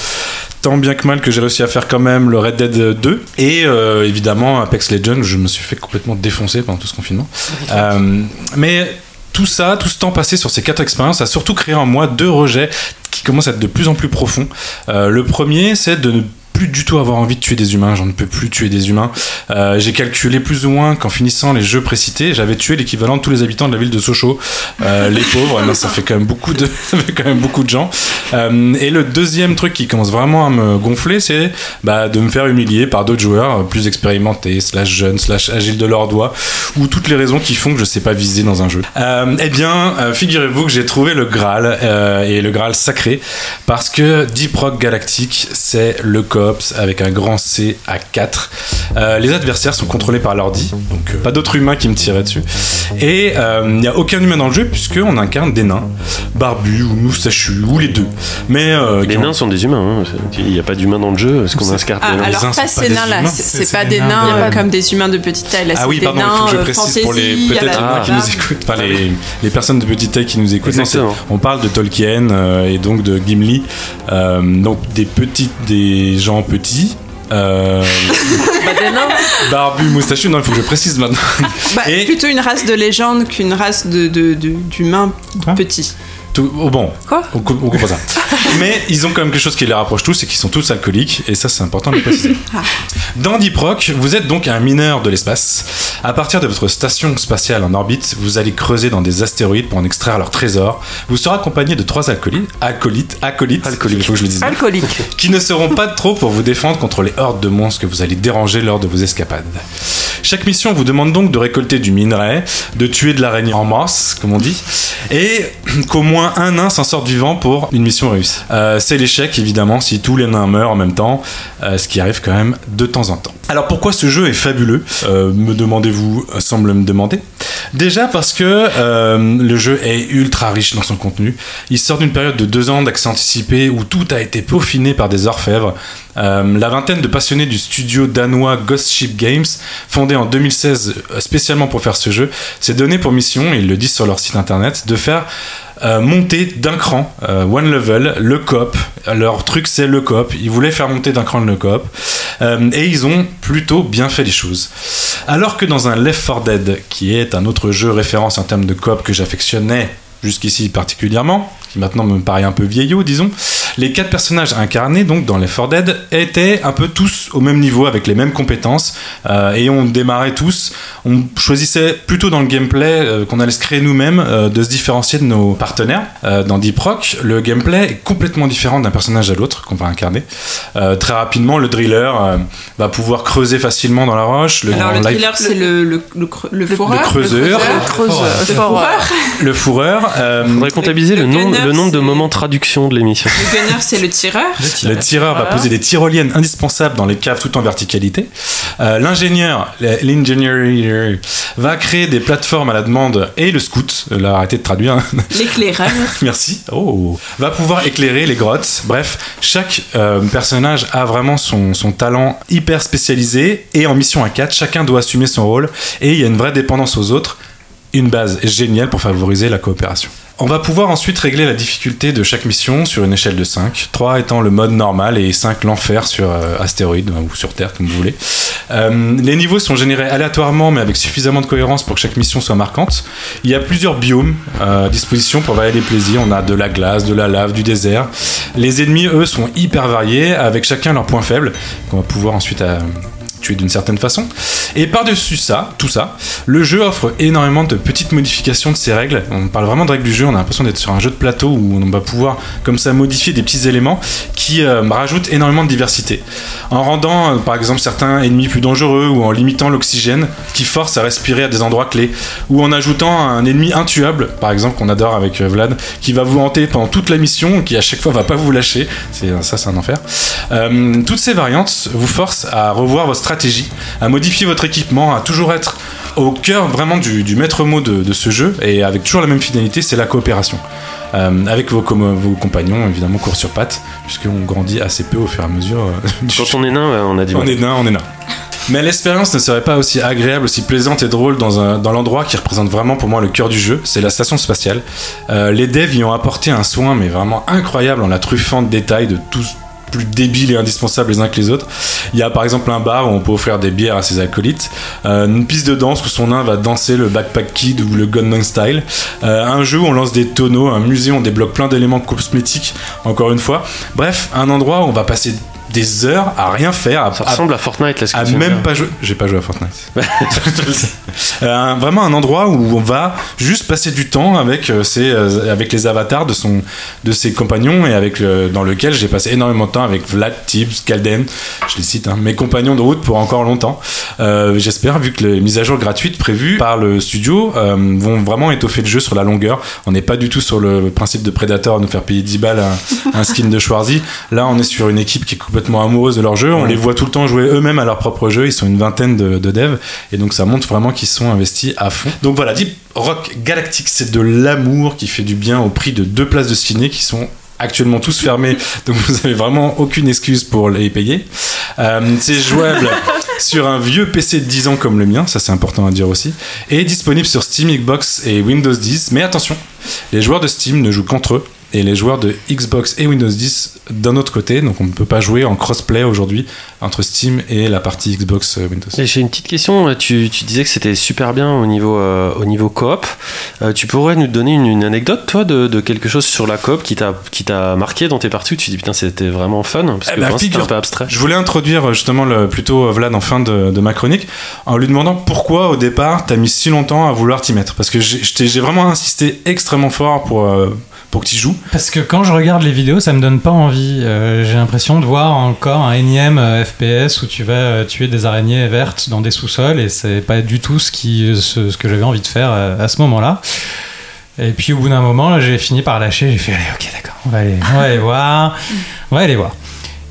tant bien que mal que j'ai réussi à faire quand même le Red Dead 2 et euh, évidemment Apex Legends où je me suis fait complètement défoncer pendant tout ce confinement. Euh, mais tout ça, tout ce temps passé sur ces quatre expériences a surtout créé en moi deux rejets qui commencent à être de plus en plus profonds. Euh, le premier, c'est de ne plus du tout avoir envie de tuer des humains. J'en ne peux plus tuer des humains. Euh, J'ai calculé plus ou moins qu'en finissant les jeux précités, j'avais tué l'équivalent de tous les habitants de la ville de Sochaux. Euh, les pauvres, ben, ça fait quand même beaucoup de, ça fait quand même beaucoup de gens. Euh, et le deuxième truc qui commence vraiment à me gonfler, c'est bah, de me faire humilier par d'autres joueurs plus expérimentés, slash jeunes, slash agiles de leurs doigts, ou toutes les raisons qui font que je sais pas viser dans un jeu. Eh bien, figurez-vous que j'ai trouvé le Graal, et le Graal sacré, parce que Deep Rock Galactic, c'est le avec un grand C à 4. Euh, les adversaires sont contrôlés par l'ordi, donc euh, pas d'autres humains qui me tiraient dessus. Et euh, il n'y a aucun humain dans le jeu, puisqu'on incarne des nains, barbus ou moustachus, ou les deux. Mais euh, Les ont- nains sont des humains. hein. Il n'y a pas d'humains dans le jeu. Est-ce qu'on inscarte Ah, des nains alors pas ces des nains là, humains. c'est pas des nains, euh, comme des humains de petite taille, là Ah c'est oui, des pardon, il nains faut que je euh, précise pour les fantasy, à peut-être la humains qui Yoda. nous écoutent, enfin les, les personnes de petite taille qui nous écoutent. Non, on parle de Tolkien euh, et donc de Gimli, euh, donc des petites, des gens petits. Euh, barbus, moustachus, non, il faut que je précise maintenant. Bah, Et- Plutôt une race de légende qu'une race de- de- de- d'humains Quoi petits. Tout- oh, bon, Quoi on, co- on comprend ça. Mais ils ont quand même quelque chose qui les rapproche tous, c'est qu'ils sont tous alcooliques, et ça c'est important de le préciser. Dans Deep Rock, vous êtes donc un mineur de l'espace. À partir de votre station spatiale en orbite, vous allez creuser dans des astéroïdes pour en extraire leurs trésors. Vous serez accompagné de trois alcoolites, acolytes, acolytes, Alcooliques. faut que je le dise bien, qui ne seront pas trop pour vous défendre contre les hordes de monstres que vous allez déranger lors de vos escapades. Chaque mission vous demande donc de récolter du minerai, de tuer de l'araignée en masse, comme on dit, et qu'au moins un nain s'en sorte vivant pour une mission réussie. Euh, c'est l'échec, évidemment, si tous les nains meurent en même temps, euh, ce qui arrive quand même de temps en temps. Alors pourquoi ce jeu est fabuleux Euh, Me demandez-vous, semble me demander. Déjà parce que le jeu est ultra riche dans son contenu. Il sort d'une période de deux ans d'accès anticipé où tout a été peaufiné par des orfèvres. La vingtaine de passionnés du studio danois Ghost Ship Games, fondé en 2016 euh, spécialement pour faire ce jeu, s'est donné pour mission, ils le disent sur leur site internet, de faire euh, monter d'un cran, euh, one level, le coop. Leur truc c'est le coop. Ils voulaient faire monter d'un cran le coop. Euh, et ils ont plutôt bien fait les choses. Alors que dans un Left 4 Dead, qui est un autre jeu référence en termes de coop que j'affectionnais jusqu'ici particulièrement, qui maintenant me paraît un peu vieillot, disons, les quatre personnages incarnés donc dans Left 4 Dead étaient un peu tous au même niveau avec les mêmes compétences euh, et on démarrait tous. On choisissait plutôt dans le gameplay euh, qu'on allait se créer nous-mêmes euh, de se différencier de nos partenaires. Euh, dans Deep Rock, le gameplay est complètement différent d'un personnage à l'autre qu'on va incarner. Euh, très rapidement, le driller euh, va pouvoir creuser facilement dans la roche. Le, Alors le life- thriller c'est le, le, le, le fourreur. le creuseur, Creuse. Le Fort, fourreur. le fourreur. euh, Faudrait comptabiliser le le, nombre, gunner, le nombre de moments traduction de l'émission. Le gunner c'est le tireur. Le tireur va poser des tyroliennes indispensables dans les caves tout en verticalité. Euh, L'ingénieur, l'ingénieur va créer des plateformes à la demande et le scout, euh, là arrêtez de traduire, L'éclaireur. merci, oh, va pouvoir éclairer les grottes. Bref, chaque euh, personnage a vraiment son, son talent hyper spécialisé et en mission à 4, chacun doit assumer son rôle et il y a une vraie dépendance aux autres. Une base géniale pour favoriser la coopération. On va pouvoir ensuite régler la difficulté de chaque mission sur une échelle de 5, 3 étant le mode normal et 5 l'enfer sur euh, astéroïde ou sur Terre comme vous voulez. Euh, les niveaux sont générés aléatoirement mais avec suffisamment de cohérence pour que chaque mission soit marquante. Il y a plusieurs biomes euh, à disposition pour varier les plaisirs. On a de la glace, de la lave, du désert. Les ennemis, eux, sont hyper variés avec chacun leurs points faibles qu'on va pouvoir ensuite d'une certaine façon. Et par-dessus ça, tout ça, le jeu offre énormément de petites modifications de ses règles. On parle vraiment de règles du jeu, on a l'impression d'être sur un jeu de plateau où on va pouvoir comme ça modifier des petits éléments qui euh, rajoute énormément de diversité. En rendant euh, par exemple certains ennemis plus dangereux ou en limitant l'oxygène qui force à respirer à des endroits clés ou en ajoutant un ennemi intuable, par exemple qu'on adore avec euh, Vlad, qui va vous hanter pendant toute la mission, qui à chaque fois va pas vous lâcher. C'est ça, c'est un enfer. Toutes ces variantes vous forcent à revoir votre stratégie, à modifier votre équipement, à toujours être au cœur vraiment du, du maître mot de, de ce jeu et avec toujours la même finalité, c'est la coopération. Euh, avec vos, com- vos compagnons, évidemment, court sur pattes, puisqu'on grandit assez peu au fur et à mesure euh, du Quand on est nain, on a du on est nain, on est nain. Mais l'expérience ne serait pas aussi agréable, aussi plaisante et drôle dans, un- dans l'endroit qui représente vraiment pour moi le cœur du jeu, c'est la station spatiale. Euh, les devs y ont apporté un soin, mais vraiment incroyable en la truffant de détails de tous plus débiles et indispensables les uns que les autres. Il y a par exemple un bar où on peut offrir des bières à ses acolytes, euh, une piste de danse où son nain va danser le Backpack Kid ou le Gunman Style, euh, un jeu où on lance des tonneaux, un musée où on débloque plein d'éléments cosmétiques, encore une fois. Bref, un endroit où on va passer des heures à rien faire, à, Ça ressemble à Fortnite là, ce que à tu même pas jouer. J'ai pas joué à Fortnite. Euh, vraiment un endroit où on va juste passer du temps avec euh, ses, euh, avec les avatars de son de ses compagnons et avec le- dans lequel j'ai passé énormément de temps avec Vlad, Tibbs, Kalden, je les cite, hein, mes compagnons de route pour encore longtemps. Euh, J'espère vu que les mises à jour gratuites prévues par le studio euh, vont vraiment étoffer le jeu sur la longueur. On n'est pas du tout sur le principe de Predator, nous faire payer 10 balles un, un skin de Schwarzy. Là, on est sur une équipe qui est complètement amoureuse de leur jeu. On les voit tout le temps jouer eux-mêmes à leur propre jeu. Ils sont une vingtaine de, de devs. Et donc, ça montre vraiment qu'ils sont investis à fond. Donc voilà, Deep Rock Galactic, c'est de l'amour qui fait du bien au prix de deux places de ciné qui sont actuellement tous fermés, donc vous avez vraiment aucune excuse pour les payer. Euh, c'est jouable sur un vieux PC de 10 ans comme le mien, ça c'est important à dire aussi, et disponible sur Steam, Xbox et Windows 10. Mais attention, les joueurs de Steam ne jouent qu'entre eux et les joueurs de Xbox et Windows 10 d'un autre côté, donc on ne peut pas jouer en crossplay aujourd'hui entre Steam et la partie Xbox euh, Windows. J'ai une petite question. Tu, tu disais que c'était super bien au niveau, euh, au niveau coop. Euh, tu pourrais nous donner une, une anecdote, toi, de, de quelque chose sur la coop qui t'a marqué dans tes parties où tu dis putain, c'était vraiment fun Parce Eh que ben, moi, c'était un peu abstrait. Je voulais introduire euh, justement le, plutôt euh, Vlad en fin de, de ma chronique en lui demandant pourquoi au départ t'as mis si longtemps à vouloir t'y mettre. Parce que j'ai vraiment insisté extrêmement fort pour, euh, pour que tu joues. Parce que quand je regarde les vidéos, ça me donne pas envie. Euh, J'ai l'impression de voir encore un énième euh, FPS où tu vas euh, tuer des araignées vertes dans des sous-sols et c'est pas du tout ce, qui, ce, que j'avais envie de faire à ce moment-là. Et puis au bout d'un moment, j'ai fini par lâcher. J'ai fait allez, ok, d'accord, on va aller voir, on va aller voir.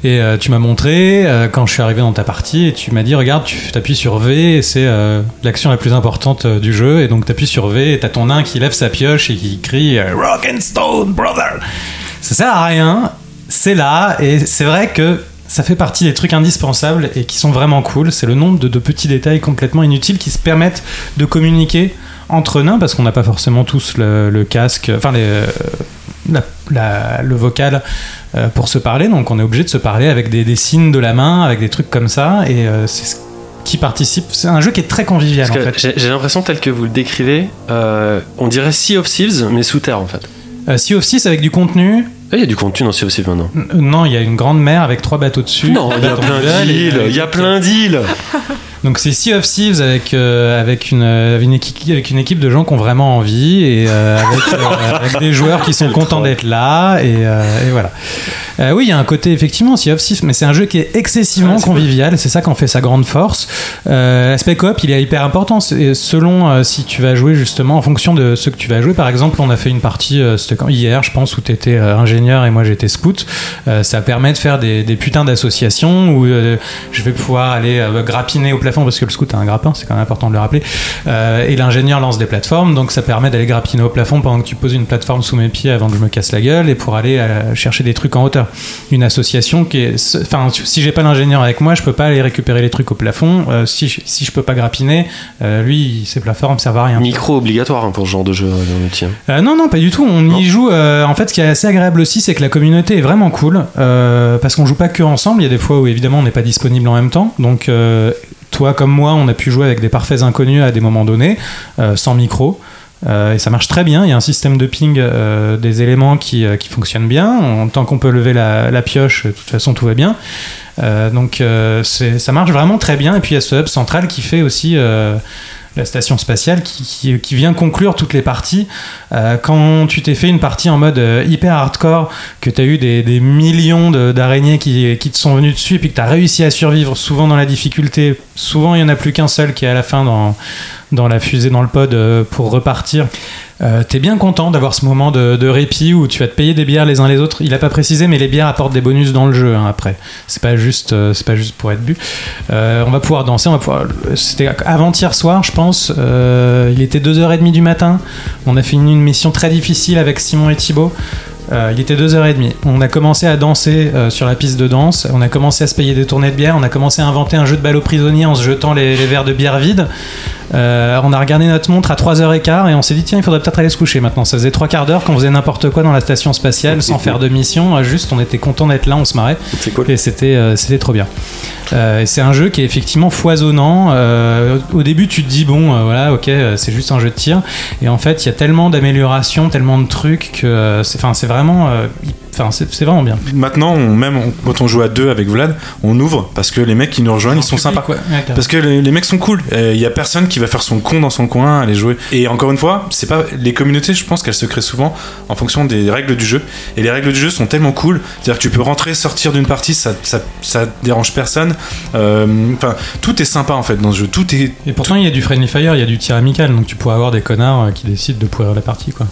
Et euh, tu m'as montré euh, quand je suis arrivé dans ta partie et tu m'as dit regarde, tu appuies sur V et c'est euh, l'action la plus importante du jeu et donc tu appuies sur V et t'as ton nain qui lève sa pioche et qui crie Rock and Stone brother. Ça sert à rien, c'est là et c'est vrai que ça fait partie des trucs indispensables et qui sont vraiment cool. C'est le nombre de, petits détails complètement inutiles qui se permettent de communiquer entre nains parce qu'on n'a pas forcément tous le, le casque, enfin les, la- la- le vocal euh, pour se parler, donc on est obligé de se parler avec des, des signes de la main, avec des trucs comme ça, et euh, c'est ce qui participe. C'est un jeu qui est très convivial en fait. j'ai l'impression, tel que vous le décrivez, euh, on dirait Sea of Thieves, mais sous terre en fait. Euh, sea of Thieves avec du contenu. Ah, Il y a du contenu dans Sea of Thieves maintenant. Non, il y a une grande mer avec trois bateaux dessus. Non, il y a plein d'îles, il y a plein d'îles. Donc c'est Sea of Thieves avec, euh, avec, une, une équipe, avec une équipe de gens qui ont vraiment envie et euh, avec, euh, avec des joueurs qui sont contents d'être là et, euh, et voilà. Euh, oui, il y a un côté effectivement Sea of Thieves, mais c'est un jeu qui est excessivement Ouais, c'est convivial c'est ça qui en fait sa grande force. Euh, L'aspect coop, il est hyper important C'est- selon euh, si tu vas jouer justement en fonction de ce que tu vas jouer. Par exemple, on a fait une partie hier, je pense, où tu étais ingénieur et moi j'étais scout. Ça permet de faire des, des putains d'associations où je vais pouvoir aller grappiner au plafond parce que le scout a un grappin, c'est quand même important de le rappeler. Et l'ingénieur lance des plateformes, donc ça permet d'aller grappiner au plafond pendant que tu poses une plateforme sous mes pieds avant que je me casse la gueule et pour aller chercher des trucs en hauteur. Une association qui est, enfin, si j'ai pas l'ingénieur avec moi, je peux pas aller récupérer les trucs au plafond. Euh, si, je, si je peux pas grappiner, euh, lui, ses plateformes servent à rien. Micro obligatoire hein, pour ce genre de jeu euh, dans hein. Non, non, pas du tout. On Non. y joue. en fait, ce qui est assez agréable aussi, c'est que la communauté est vraiment cool. parce qu'on joue pas que ensemble. Il y a des fois où évidemment on n'est pas disponible en même temps. Donc, toi comme moi, on a pu jouer avec des parfaits inconnus à des moments donnés, euh, sans micro. Euh, et ça marche très bien. Il y a un système de ping euh, des éléments qui, euh, qui fonctionne bien. En tant qu'on peut lever la, la pioche, de toute façon, tout va bien. Donc, ça marche vraiment très bien. Et puis, il y a ce hub central qui fait aussi. La station spatiale, qui, vient conclure toutes les parties. Euh, quand tu t'es fait une partie en mode euh, hyper hardcore, que tu as eu des, millions d'araignées qui, te sont venues dessus, et puis que tu réussi à survivre, souvent dans la difficulté, souvent il n'y en a plus qu'un seul qui est à la fin dans, dans la fusée, dans le pod, euh, pour repartir. Euh, T'es bien content d'avoir ce moment de, répit où tu vas te payer des bières les uns les autres. Il a pas précisé, mais les bières apportent des bonus dans le jeu hein, après. C'est pas juste, euh, c'est pas juste pour être bu. Euh, on va pouvoir danser, on va pouvoir. C'était avant-hier soir, je pense. Il était 2h30 du matin. On a fini une mission très difficile avec Simon et Thibaut. Il était 2h30. On a commencé à danser sur la piste de danse. On a commencé à se payer des tournées de bière. On a commencé à inventer un jeu de balle aux prisonniers en se jetant les verres de bière vides. Euh, on a regardé notre montre à 3h15 et on s'est dit tiens il faudrait peut-être aller se coucher maintenant. Ça faisait trois quarts d'heure qu'on faisait n'importe quoi dans la station spatiale sans faire de mission. Euh, Juste on était content d'être là, on se marrait. Cool. Et c'était euh, c'était trop bien. Euh, c'est un jeu qui est effectivement foisonnant. Euh, au début, tu te dis bon, euh, voilà, ok, c'est juste un jeu de tir. Et en fait, il y a tellement d'améliorations, tellement de trucs que c'est, enfin, c'est vraiment, enfin, c'est, vraiment bien. Maintenant, on, même on- quand on joue à deux avec Vlad, on ouvre parce que les mecs qui nous rejoignent, ils sont sympas. Quoi. Ouais, carrément. Parce que les, les mecs sont cool. Il y a personne qui va faire son con dans son coin, aller jouer. Et encore une fois, c'est pas les communautés. Je pense qu'elles se créent souvent en fonction des règles du jeu. Et les règles du jeu sont tellement cool. C'est-à-dire que tu peux rentrer, sortir d'une partie, ça, ça, ça dérange personne. Euh, Enfin, tout est sympa en fait dans ce jeu. Tout est Et pourtant, il y a du friendly fire, il y a du tir amical, donc tu pourrais avoir des connards euh, qui décident de pourrir la partie, quoi.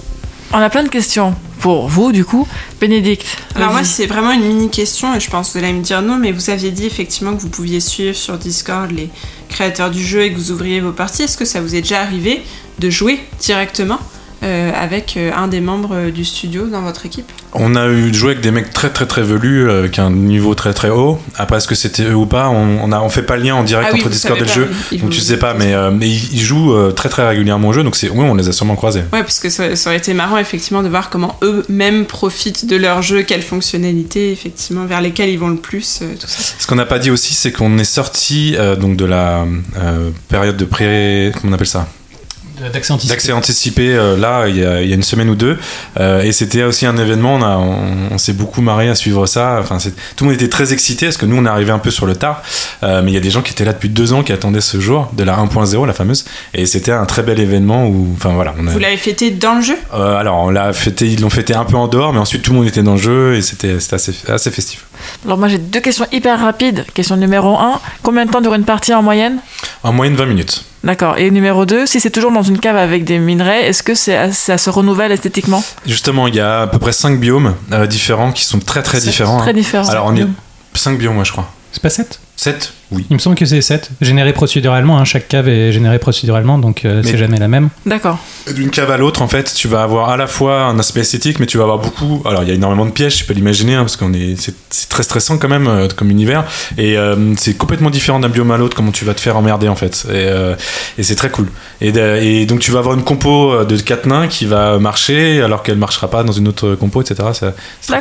On a plein de questions pour vous, du coup. Bénédicte. Alors moi, c'est vraiment une mini question et je pense que vous allez me dire non, mais vous aviez dit effectivement que vous pouviez suivre sur Discord les créateurs du jeu et que vous ouvriez vos parties. Est-ce que ça vous est déjà arrivé de jouer directement? Euh, avec euh, un des membres euh, du studio dans votre équipe On a eu joué avec des mecs très très très velus, euh, avec un niveau très très haut. Après, est-ce que c'était eux ou pas on, on, a, on fait pas le lien en direct Ah oui, entre Discord et le jeu. Donc vous- tu sais pas, mais, euh, mais ils, jouent très très régulièrement au jeu. Donc oui, on les a sûrement croisés. Ouais, parce que ça, ça aurait été marrant effectivement de voir comment eux-mêmes profitent de leur jeu, quelles fonctionnalités effectivement vers lesquelles ils vont le plus, tout ça. Ce qu'on n'a pas dit aussi, c'est qu'on est sorti donc de la période de pré. Comment on appelle ça? D'accès anticipé. D'accès anticipé, euh, là, il y, a, il y a une semaine ou deux. Euh, et c'était aussi un événement, on, a- on, on s'est beaucoup marré à suivre ça. Enfin, c'est- tout le monde était très excité parce que nous, on est arrivé un peu sur le tard. Euh, mais il y a des gens qui étaient là depuis deux ans, qui attendaient ce jour, de la 1.0, la fameuse. Et c'était un très bel événement où. Enfin, voilà. On a, Vous l'avez fêté dans le jeu? Euh, alors, on l'a fêté, ils l'ont fêté un peu en dehors, mais ensuite tout le monde était dans le jeu et c'était c'était assez, assez festif. Alors moi j'ai deux questions hyper rapides. Question numéro 1, combien de temps dure une partie en moyenne En moyenne 20 minutes. D'accord. Et numéro 2, si c'est toujours dans une cave avec des minerais, est-ce que c'est, ça se renouvelle esthétiquement? Justement, il y a à peu près 5 biomes euh, différents qui sont très très différents. Très hein. différent. Alors, on est 5 biomes, moi, je crois. C'est pas 7 7 Oui. Il me semble que c'est 7. Généré procéduralement, hein, chaque cave est générée procéduralement, donc euh, c'est jamais la même. D'accord. D'une cave à l'autre, en fait, tu vas avoir à la fois un aspect esthétique, mais tu vas avoir beaucoup. Alors, il y a énormément de pièges, tu peux l'imaginer, hein, parce qu'on est, c'est, très stressant quand même euh, comme univers, et euh, c'est complètement différent d'un biome à l'autre, comment tu vas te faire emmerder en fait, et, euh, et c'est très cool. Et, donc, tu vas avoir une compo de 4 nains qui va marcher, alors qu'elle marchera pas dans une autre compo, etc.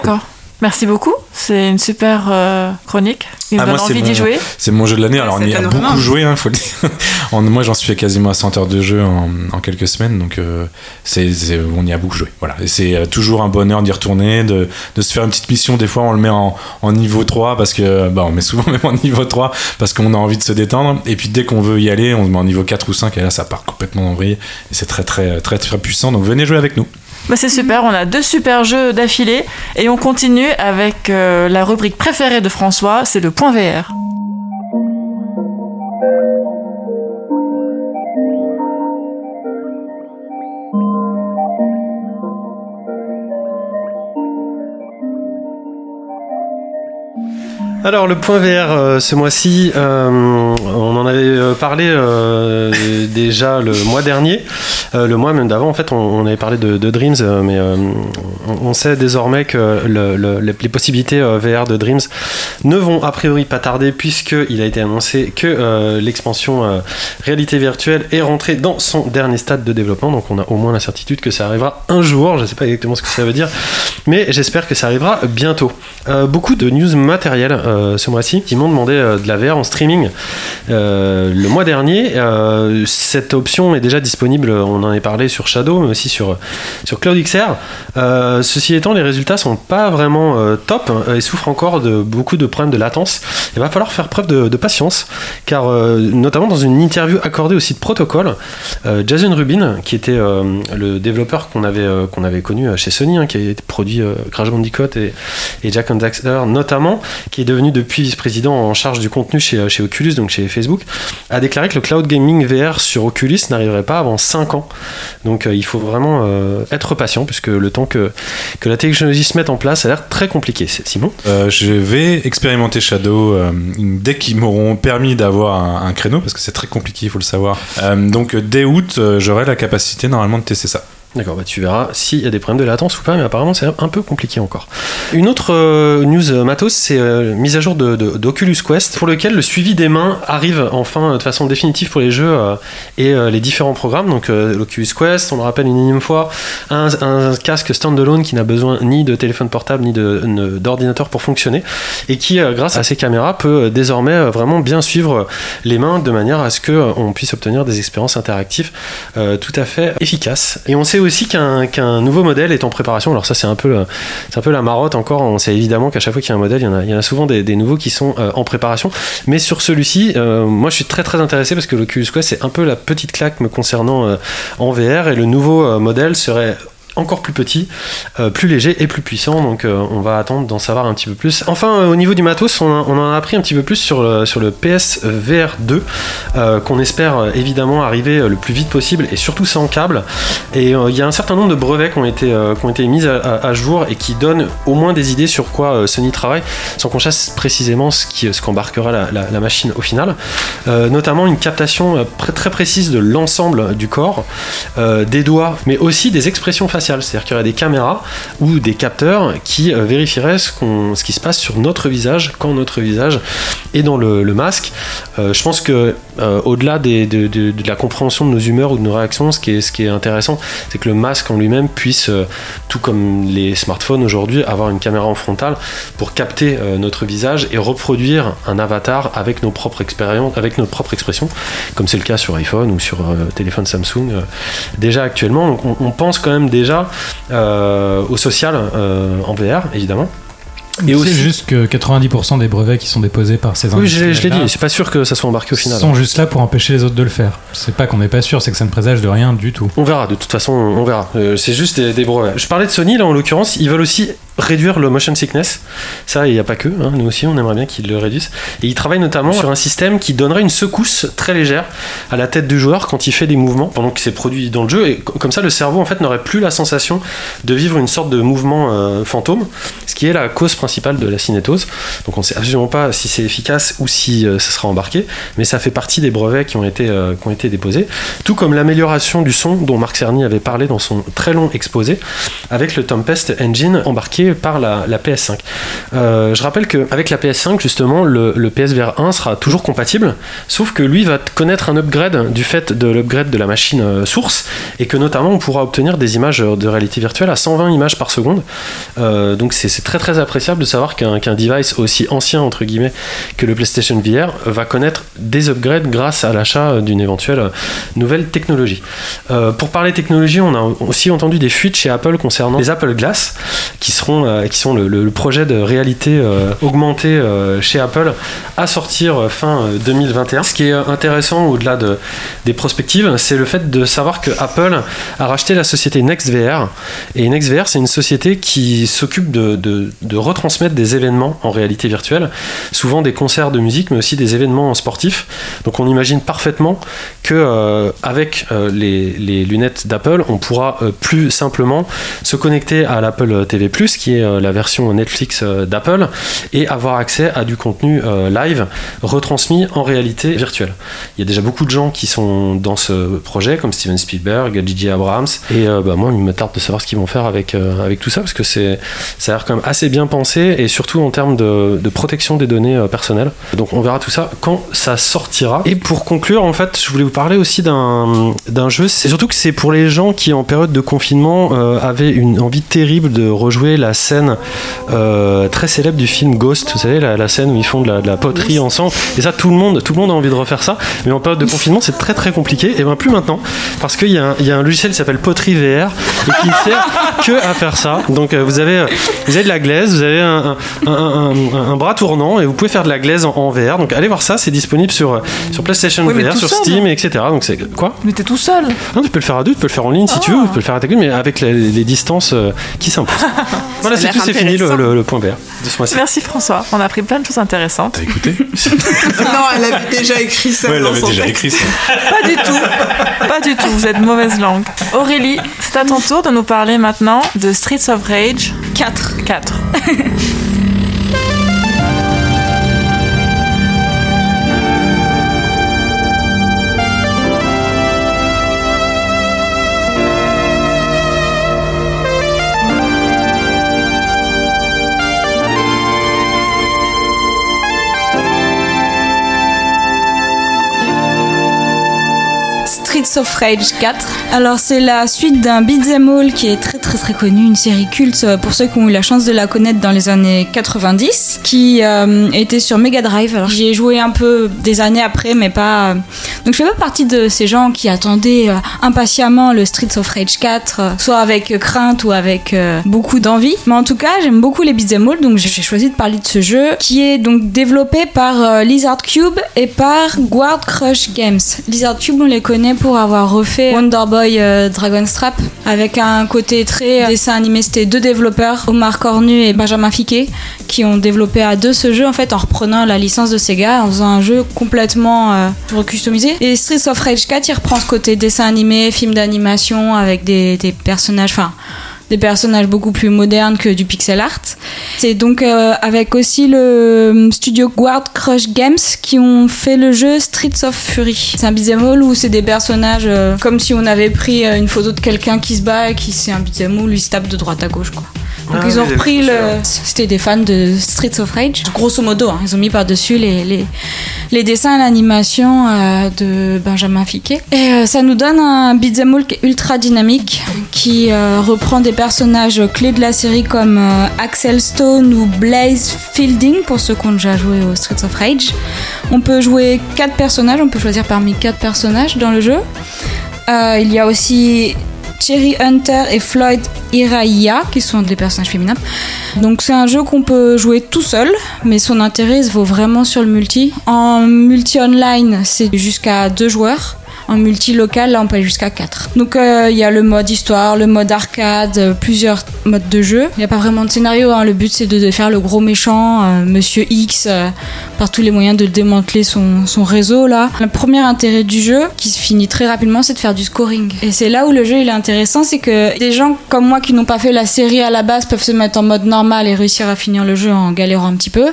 Cool. Merci beaucoup. C'est une super euh, chronique. Il me Ah, donne moi, c'est envie d'y jouer. C'est mon jeu de l'année. Alors, on y a beaucoup joué, hein, faut le dire. En- moi, j'en suis à quasiment à 100 heures de jeu en, en quelques semaines, donc euh, c'est, on y a beaucoup joué. Voilà. Et c'est euh, toujours un bonheur d'y retourner, de, de se faire une petite mission. Des fois, on le met en, en niveau 3 parce que, bah, on met souvent même en niveau 3 parce qu'on a envie de se détendre. Et puis, dès qu'on veut y aller, on se met en niveau 4 ou 5 et là, ça part complètement en vrille. Et c'est très, très, très, très puissant. Donc, venez jouer avec nous. Bah, c'est super, on a deux super jeux d'affilée et on continue avec euh, la rubrique préférée de François, c'est le point VR. Alors le point VR euh, ce mois-ci, euh, on en avait euh, parlé déjà le mois dernier, le mois même d'avant en fait on, avait parlé de, Dreams, mais on, sait désormais que le- le- les, possibilités VR de Dreams ne vont a priori pas tarder puisqu'il a été annoncé que l'expansion réalité virtuelle est rentrée dans son dernier stade de développement, donc on a au moins la certitude que ça arrivera un jour, je ne sais pas exactement ce que ça veut dire, mais j'espère que ça arrivera bientôt. Beaucoup de news matérielles ce mois-ci. Simon demandait euh, de la VR en streaming euh, le mois dernier. Euh, cette option est déjà disponible, on en a parlé sur Shadow, mais aussi sur, sur Cloud. Euh, ceci étant, les résultats sont pas vraiment euh, top et souffrent encore de beaucoup de problèmes de latence. Il va falloir faire preuve de, patience, car euh, notamment dans une interview accordée au site Protocol, euh, Jason Rubin, qui était euh, le développeur qu'on avait, euh, qu'on avait connu euh, chez Sony, hein, qui a produit euh, Crash Bandicoot et, et Jack and Daxter notamment, qui est devenu depuis vice-président en charge du contenu chez, Oculus, donc chez Facebook, a déclaré que le cloud gaming VR sur Oculus n'arriverait pas avant 5 ans. Donc euh, il faut vraiment euh, être patient, puisque le temps que, que la technologie se mette en place, ça a l'air très compliqué. Simon? Euh, je vais expérimenter Shadow dès qu'ils m'auront permis d'avoir un, un créneau, parce que c'est très compliqué, il faut le savoir. Donc dès août, j'aurai la capacité normalement de tester ça. D'accord, bah tu verras s'il y a des problèmes de latence ou pas, mais apparemment c'est un peu compliqué encore. Une autre euh, news euh, matos, c'est euh, mise à jour de, de- d'Oculus Quest, pour lequel le suivi des mains arrive enfin euh, de façon définitive pour les jeux et les différents programmes. Donc l'Oculus Quest, on le rappelle une énième fois, un, un casque standalone qui n'a besoin ni de téléphone portable ni d'ordinateur pour fonctionner, et qui, grâce à ses caméras, peut désormais vraiment bien suivre les mains de manière à ce qu'on puisse obtenir des expériences interactives tout à fait efficaces. Et on sait aussi qu'un nouveau modèle est en préparation. Alors ça c'est un peu c'est un peu la marotte encore. On sait évidemment qu'à chaque fois qu'il y a un modèle, il y en a, il y en a souvent des, nouveaux qui sont euh, en préparation. Mais sur celui-ci, euh, moi je suis très très intéressé parce que l'Oculus Quest c'est un peu la petite claque me concernant euh, en VR et le nouveau modèle serait encore plus petit, euh, plus léger et plus puissant. Donc euh, on va attendre d'en savoir un petit peu plus. Enfin, euh, au niveau du matos, on, en a appris un petit peu plus sur le, sur le PS VR 2 euh, qu'on espère évidemment arriver le plus vite possible et surtout sans câble. Et il y a un certain nombre de brevets qui ont été, qui ont été mis à, jour et qui donnent au moins des idées sur quoi Sony travaille, sans qu'on sache précisément ce qui- ce qu'embarquera la, la- machine au final. Notamment une captation très précise de l'ensemble du corps, des doigts, mais aussi des expressions faciales. C'est-à-dire qu'il y aurait des caméras ou des capteurs qui euh, vérifieraient ce, qu'on- ce qui se passe sur notre visage quand notre visage est dans le, le masque. Euh, je pense que euh, au-delà de, la compréhension de nos humeurs ou de nos réactions, ce qui est, intéressant, c'est que le masque en lui-même puisse, euh, tout comme les smartphones aujourd'hui, avoir une caméra en frontale pour capter euh, notre visage et reproduire un avatar avec nos propres expériences, avec nos propres expressions, comme c'est le cas sur iPhone ou sur téléphone Samsung déjà actuellement. On, on pense quand même déjà au social en VR, évidemment. Et aussi- juste que 90% des brevets qui sont déposés par ces Oui, je, l'ai- je l'ai industriels-là dit, c'est pas sûr que ça soit embarqué au final. sont juste là pour empêcher les autres de le faire. C'est pas qu'on n'est pas sûr, c'est que ça ne présage de rien du tout. On verra, de toute façon, on verra. Euh, c'est juste des, des brevets. Je parlais de Sony, là, en l'occurrence, ils veulent aussi réduire le motion sickness. Ça, il n'y a pas que, hein, nous aussi, on aimerait bien qu'ils le réduisent. Et ils travaillent notamment sur un système qui donnerait une secousse très légère à la tête du joueur quand il fait des mouvements pendant que c'est produit dans le jeu. Et co- comme ça, le cerveau, en fait, n'aurait plus la sensation de vivre une sorte de mouvement euh, fantôme, ce qui est la cause principale de la cinétose. Donc, on ne sait absolument pas si c'est efficace ou si euh, ça sera embarqué, mais ça fait partie des brevets qui ont été, euh, qui ont été déposés. Tout comme l'amélioration du son dont Marc Cerny avait parlé dans son très long exposé avec le Tempest Engine embarqué par la, la PS5. Euh, je rappelle qu'avec la PS5, justement, le, PSVR 1 sera toujours compatible, sauf que lui va connaître un upgrade du fait de l'upgrade de la machine euh, source, et que notamment on pourra obtenir des images de réalité virtuelle à 120 images par seconde. Euh, donc c'est très très appréciable de savoir qu'un device aussi ancien, entre guillemets, que le PlayStation VR va connaître des upgrades grâce à l'achat d'une éventuelle nouvelle technologie. Euh, pour parler technologie, on a aussi entendu des fuites chez Apple concernant les Apple Glass, qui seront, euh, qui sont le, projet de réalité euh, augmentée euh, chez Apple à sortir fin euh, 2021. Ce qui est intéressant au-delà de, des prospectives, c'est le fait de savoir que Apple a racheté la société NextVR. Et NextVR, c'est une société qui s'occupe de, retransmettre des événements en réalité virtuelle, souvent des concerts de musique, mais aussi des événements sportifs. Donc on imagine parfaitement que avec les, lunettes d'Apple, on pourra plus simplement se connecter à l'Apple TV+, qui est euh, la version Netflix euh, d'Apple, et avoir accès à du contenu euh, live retransmis en réalité virtuelle. Il y a déjà beaucoup de gens qui sont dans ce projet, comme Steven Spielberg, J.J. Abrams, et bah, moi, il me tarde de savoir ce qu'ils vont faire avec, avec tout ça, parce que ça a l'air quand même assez bien pensé, et surtout en termes de, protection des données personnelles. Donc on verra tout ça quand ça sortira. Et pour conclure, en fait, je voulais vous parler aussi d'un, jeu, c'est surtout que c'est pour les gens qui, en période de confinement, avaient une envie terrible de rejouer la la scène euh, très célèbre du film Ghost. Vous savez, la, la scène où ils font de la, de la poterie ensemble. Et ça, tout le monde, tout le monde a envie de refaire ça. Mais en période de confinement, c'est très très compliqué. Et bien plus maintenant, parce qu'il y, a un- il y a un logiciel qui s'appelle Poterie VR et qui ne sert que à faire ça. Donc euh, vous avez, euh, vous avez de la glaise, vous avez un, bras tournant et vous pouvez faire de la glaise en, en VR. Donc allez voir ça, c'est disponible sur, sur PlayStation Oui, VR, sur seul. Steam, etc. Donc c'est quoi? Mais t'es tout seul. non, tu peux le faire à deux, tu peux le faire en ligne si tu veux, tu peux le faire à ta gueule, mais avec les, les distances euh, qui s'imposent. voilà, c'est tout, c'est fini le, intéressant. le- le point vert de ce mois-ci. Merci François. On a appris plein de choses intéressantes. T'as écouté non, elle avait déjà écrit ça Ouais, elle dans avait son déjà texte. écrit ça. Pas du tout. Pas du tout. Vous êtes mauvaise langue. Aurélie, c'est à ton tour de nous parler maintenant de Streets of Rage 4. 4. Streets of Rage 4. Alors c'est la suite d'un beat'em all qui est très très très connu, une série culte euh, pour ceux qui ont eu la chance de la connaître dans les années 90, qui euh, était sur Mega Drive. Alors j'y ai joué un peu des années après, mais pas. euh, Donc je fais pas partie de ces gens qui attendaient impatiemment le Streets of Rage 4, euh, soit avec crainte ou avec beaucoup d'envie. Mais en tout cas, j'aime beaucoup les beat'em all, donc j'ai choisi de parler de ce jeu qui est donc développé par Lizard Cube et par Guard Crush Games. Lizard Cube, on les connaît pour avoir refait Wonder Boy euh, Dragonstrap avec un côté très euh, dessin animé. C'était deux développeurs, Omar Cornu et Benjamin Fiquet, qui ont développé à deux ce jeu en fait en reprenant la licence de Sega, en faisant un jeu complètement euh, customisé. Et Streets of Rage 4, il reprend ce côté dessin animé, film d'animation avec des, des personnages, enfin des personnages beaucoup plus modernes que du pixel art. C'est donc euh, avec aussi le euh, studio Guard Crush Games qui ont fait le jeu Streets of Fury. C'est un beat'em all où c'est des personnages euh, comme si on avait pris une photo de quelqu'un qui se bat et qui c'est un beat'em il se tape de droite à gauche quoi. Donc Ah ils ont oui, repris le. C'était des fans de Streets of Rage. Grosso modo, hein, ils ont mis par-dessus les, les, les dessins et l'animation euh, de Benjamin Fiquet. Et euh, ça nous donne un beat'em all ultra dynamique, qui euh, reprend des personnages clés de la série comme Axel Stone ou Blaze Fielding, pour ceux qui ont déjà joué au Streets of Rage. On peut jouer quatre personnages, on peut choisir parmi quatre personnages dans le jeu. Il y a aussi Cherry Hunter et Floyd Iraiya, qui sont des personnages féminins. Donc c'est un jeu qu'on peut jouer tout seul, mais son intérêt se vaut vraiment sur le multi. En multi online, c'est jusqu'à deux joueurs. En multi local, là on peut aller jusqu'à 4. Donc euh, il y a le mode histoire, le mode arcade, euh, plusieurs modes de jeu. Il n'y a pas vraiment de scénario, hein. le but c'est de, faire le gros méchant, euh, Monsieur X, par tous les moyens de démanteler son, son réseau là. Le premier intérêt du jeu, qui se finit très rapidement, c'est de faire du scoring. Et c'est là où le jeu il est intéressant, c'est que des gens comme moi qui n'ont pas fait la série à la base peuvent se mettre en mode normal et réussir à finir le jeu en galérant un petit peu,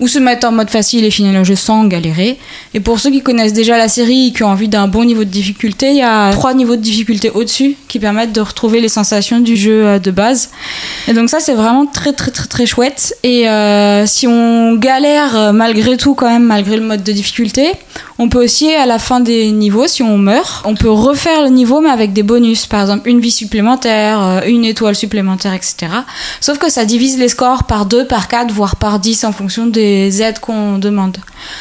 ou se mettre en mode facile et finir le jeu sans galérer. Et pour ceux qui connaissent déjà la série et qui ont envie d'un bon niveau de difficulté, il y a trois niveaux de difficulté au-dessus qui permettent de retrouver les sensations du jeu euh, de base. Et donc ça c'est vraiment très très très très chouette. Et euh, si on galère euh, malgré tout quand même, malgré le mode de difficulté, on peut aussi à la fin des niveaux, si on meurt, on peut refaire le niveau mais avec des bonus. Par exemple une vie supplémentaire, une étoile supplémentaire, etc. Sauf que ça divise les scores par 2, par 4, voire par 10 en fonction des aides qu'on demande.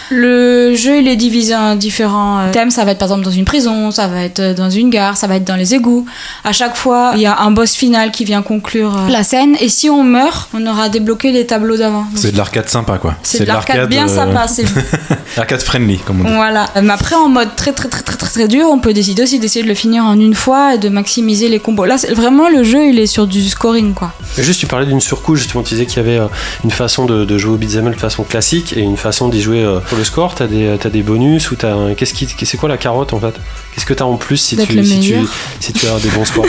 Le jeu, il est divisé en différents thèmes. Ça va être par exemple une prison, ça va être euh, dans une gare, ça va être dans les égouts. À chaque fois, il y a un boss final qui vient conclure euh, la scène. Et si on meurt, on aura débloqué les tableaux d'avant. C'est de l'arcade sympa, quoi. C'est de l'arcade bien euh, sympa. c'est- Arcade friendly, comme on dit. Voilà. Mais après, en mode très très très très très très dur, on peut décider aussi d'essayer de le finir en une fois et de maximiser les combos. Là, c'est vraiment le jeu, il est sur du scoring quoi. Et juste, tu parlais d'une surcouche, justement, tu disais qu'il y avait une façon de, de jouer au beat'em de façon classique et une façon d'y jouer pour le score. T'as des, t'as des bonus ou t'as un- qu'est-ce qui, c'est quoi la carotte en Qu'est-ce que t'as en plus si tu, si tu as des bons scores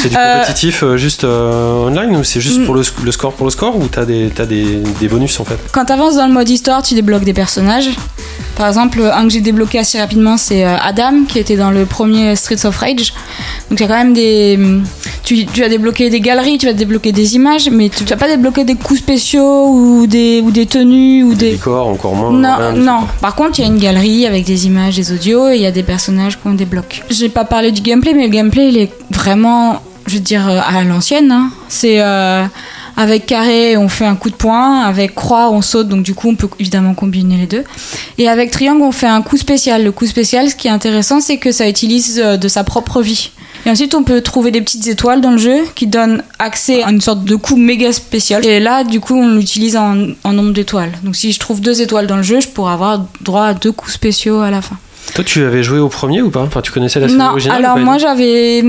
C'est du Euh, compétitif euh, juste euh, online ou c'est juste Mm. pour le, sc- le score pour le score ou t'as des, des, des bonus en fait? Quand tu avances dans le mode histoire, tu débloques des personnages. Par exemple, un que j'ai débloqué assez rapidement, c'est Adam, qui était dans le premier Streets of Rage. Donc il y a quand même des... Tu, tu vas débloquer des galeries, tu vas débloquer des images, mais tu vas pas débloquer des coups spéciaux ou des, ou des tenues ou Des des... décors encore moins Non, rien non. Par contre, il y a une galerie avec des images, des audios, et il y a des personnages qu'on débloque. J'ai pas parlé du gameplay, mais le gameplay, il est vraiment je veux dire, euh, à l'ancienne. hein. C'est euh, avec carré, on fait un coup de poing. Avec croix, on saute. Donc, du coup, on peut évidemment combiner les deux. Et avec triangle, on fait un coup spécial. Le coup spécial, ce qui est intéressant, c'est que ça utilise euh, de sa propre vie. Et ensuite, on peut trouver des petites étoiles dans le jeu qui donnent accès à une sorte de coup méga spécial. Et là, du coup, on l'utilise en, en nombre d'étoiles. Donc, si je trouve deux étoiles dans le jeu, je pourrais avoir droit à deux coups spéciaux à la fin. Toi, tu avais joué au premier ou pas? Enfin, tu connaissais la série Non, alors moi j'avais.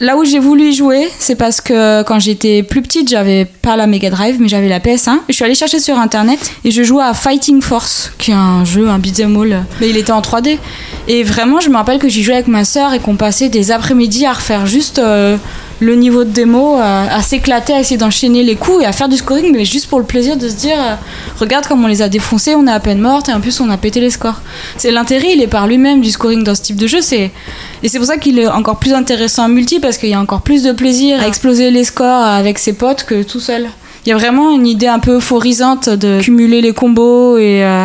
Là où j'ai voulu y jouer, c'est parce que quand j'étais plus petite, j'avais pas la Mega Drive, mais j'avais la PS1. Je suis allée chercher sur internet et je jouais à Fighting Force, qui est un jeu, un beat'em all, mais il était en 3D. Et vraiment, je me rappelle que j'y jouais avec ma sœur et qu'on passait des après-midi à refaire juste euh, le niveau de démo, à s'éclater, à essayer d'enchaîner les coups et à faire du scoring, mais juste pour le plaisir de se dire, euh, regarde comme on les a défoncés, on est à peine morte et en plus on a pété les scores. C'est l'intérêt, il est par lui-même du scoring dans ce type de jeu, c'est et c'est pour ça qu'il est encore plus intéressant en multi parce qu'il y a encore plus de plaisir à exploser les scores avec ses potes que tout seul. Il y a vraiment une idée un peu euphorisante de cumuler les combos et euh,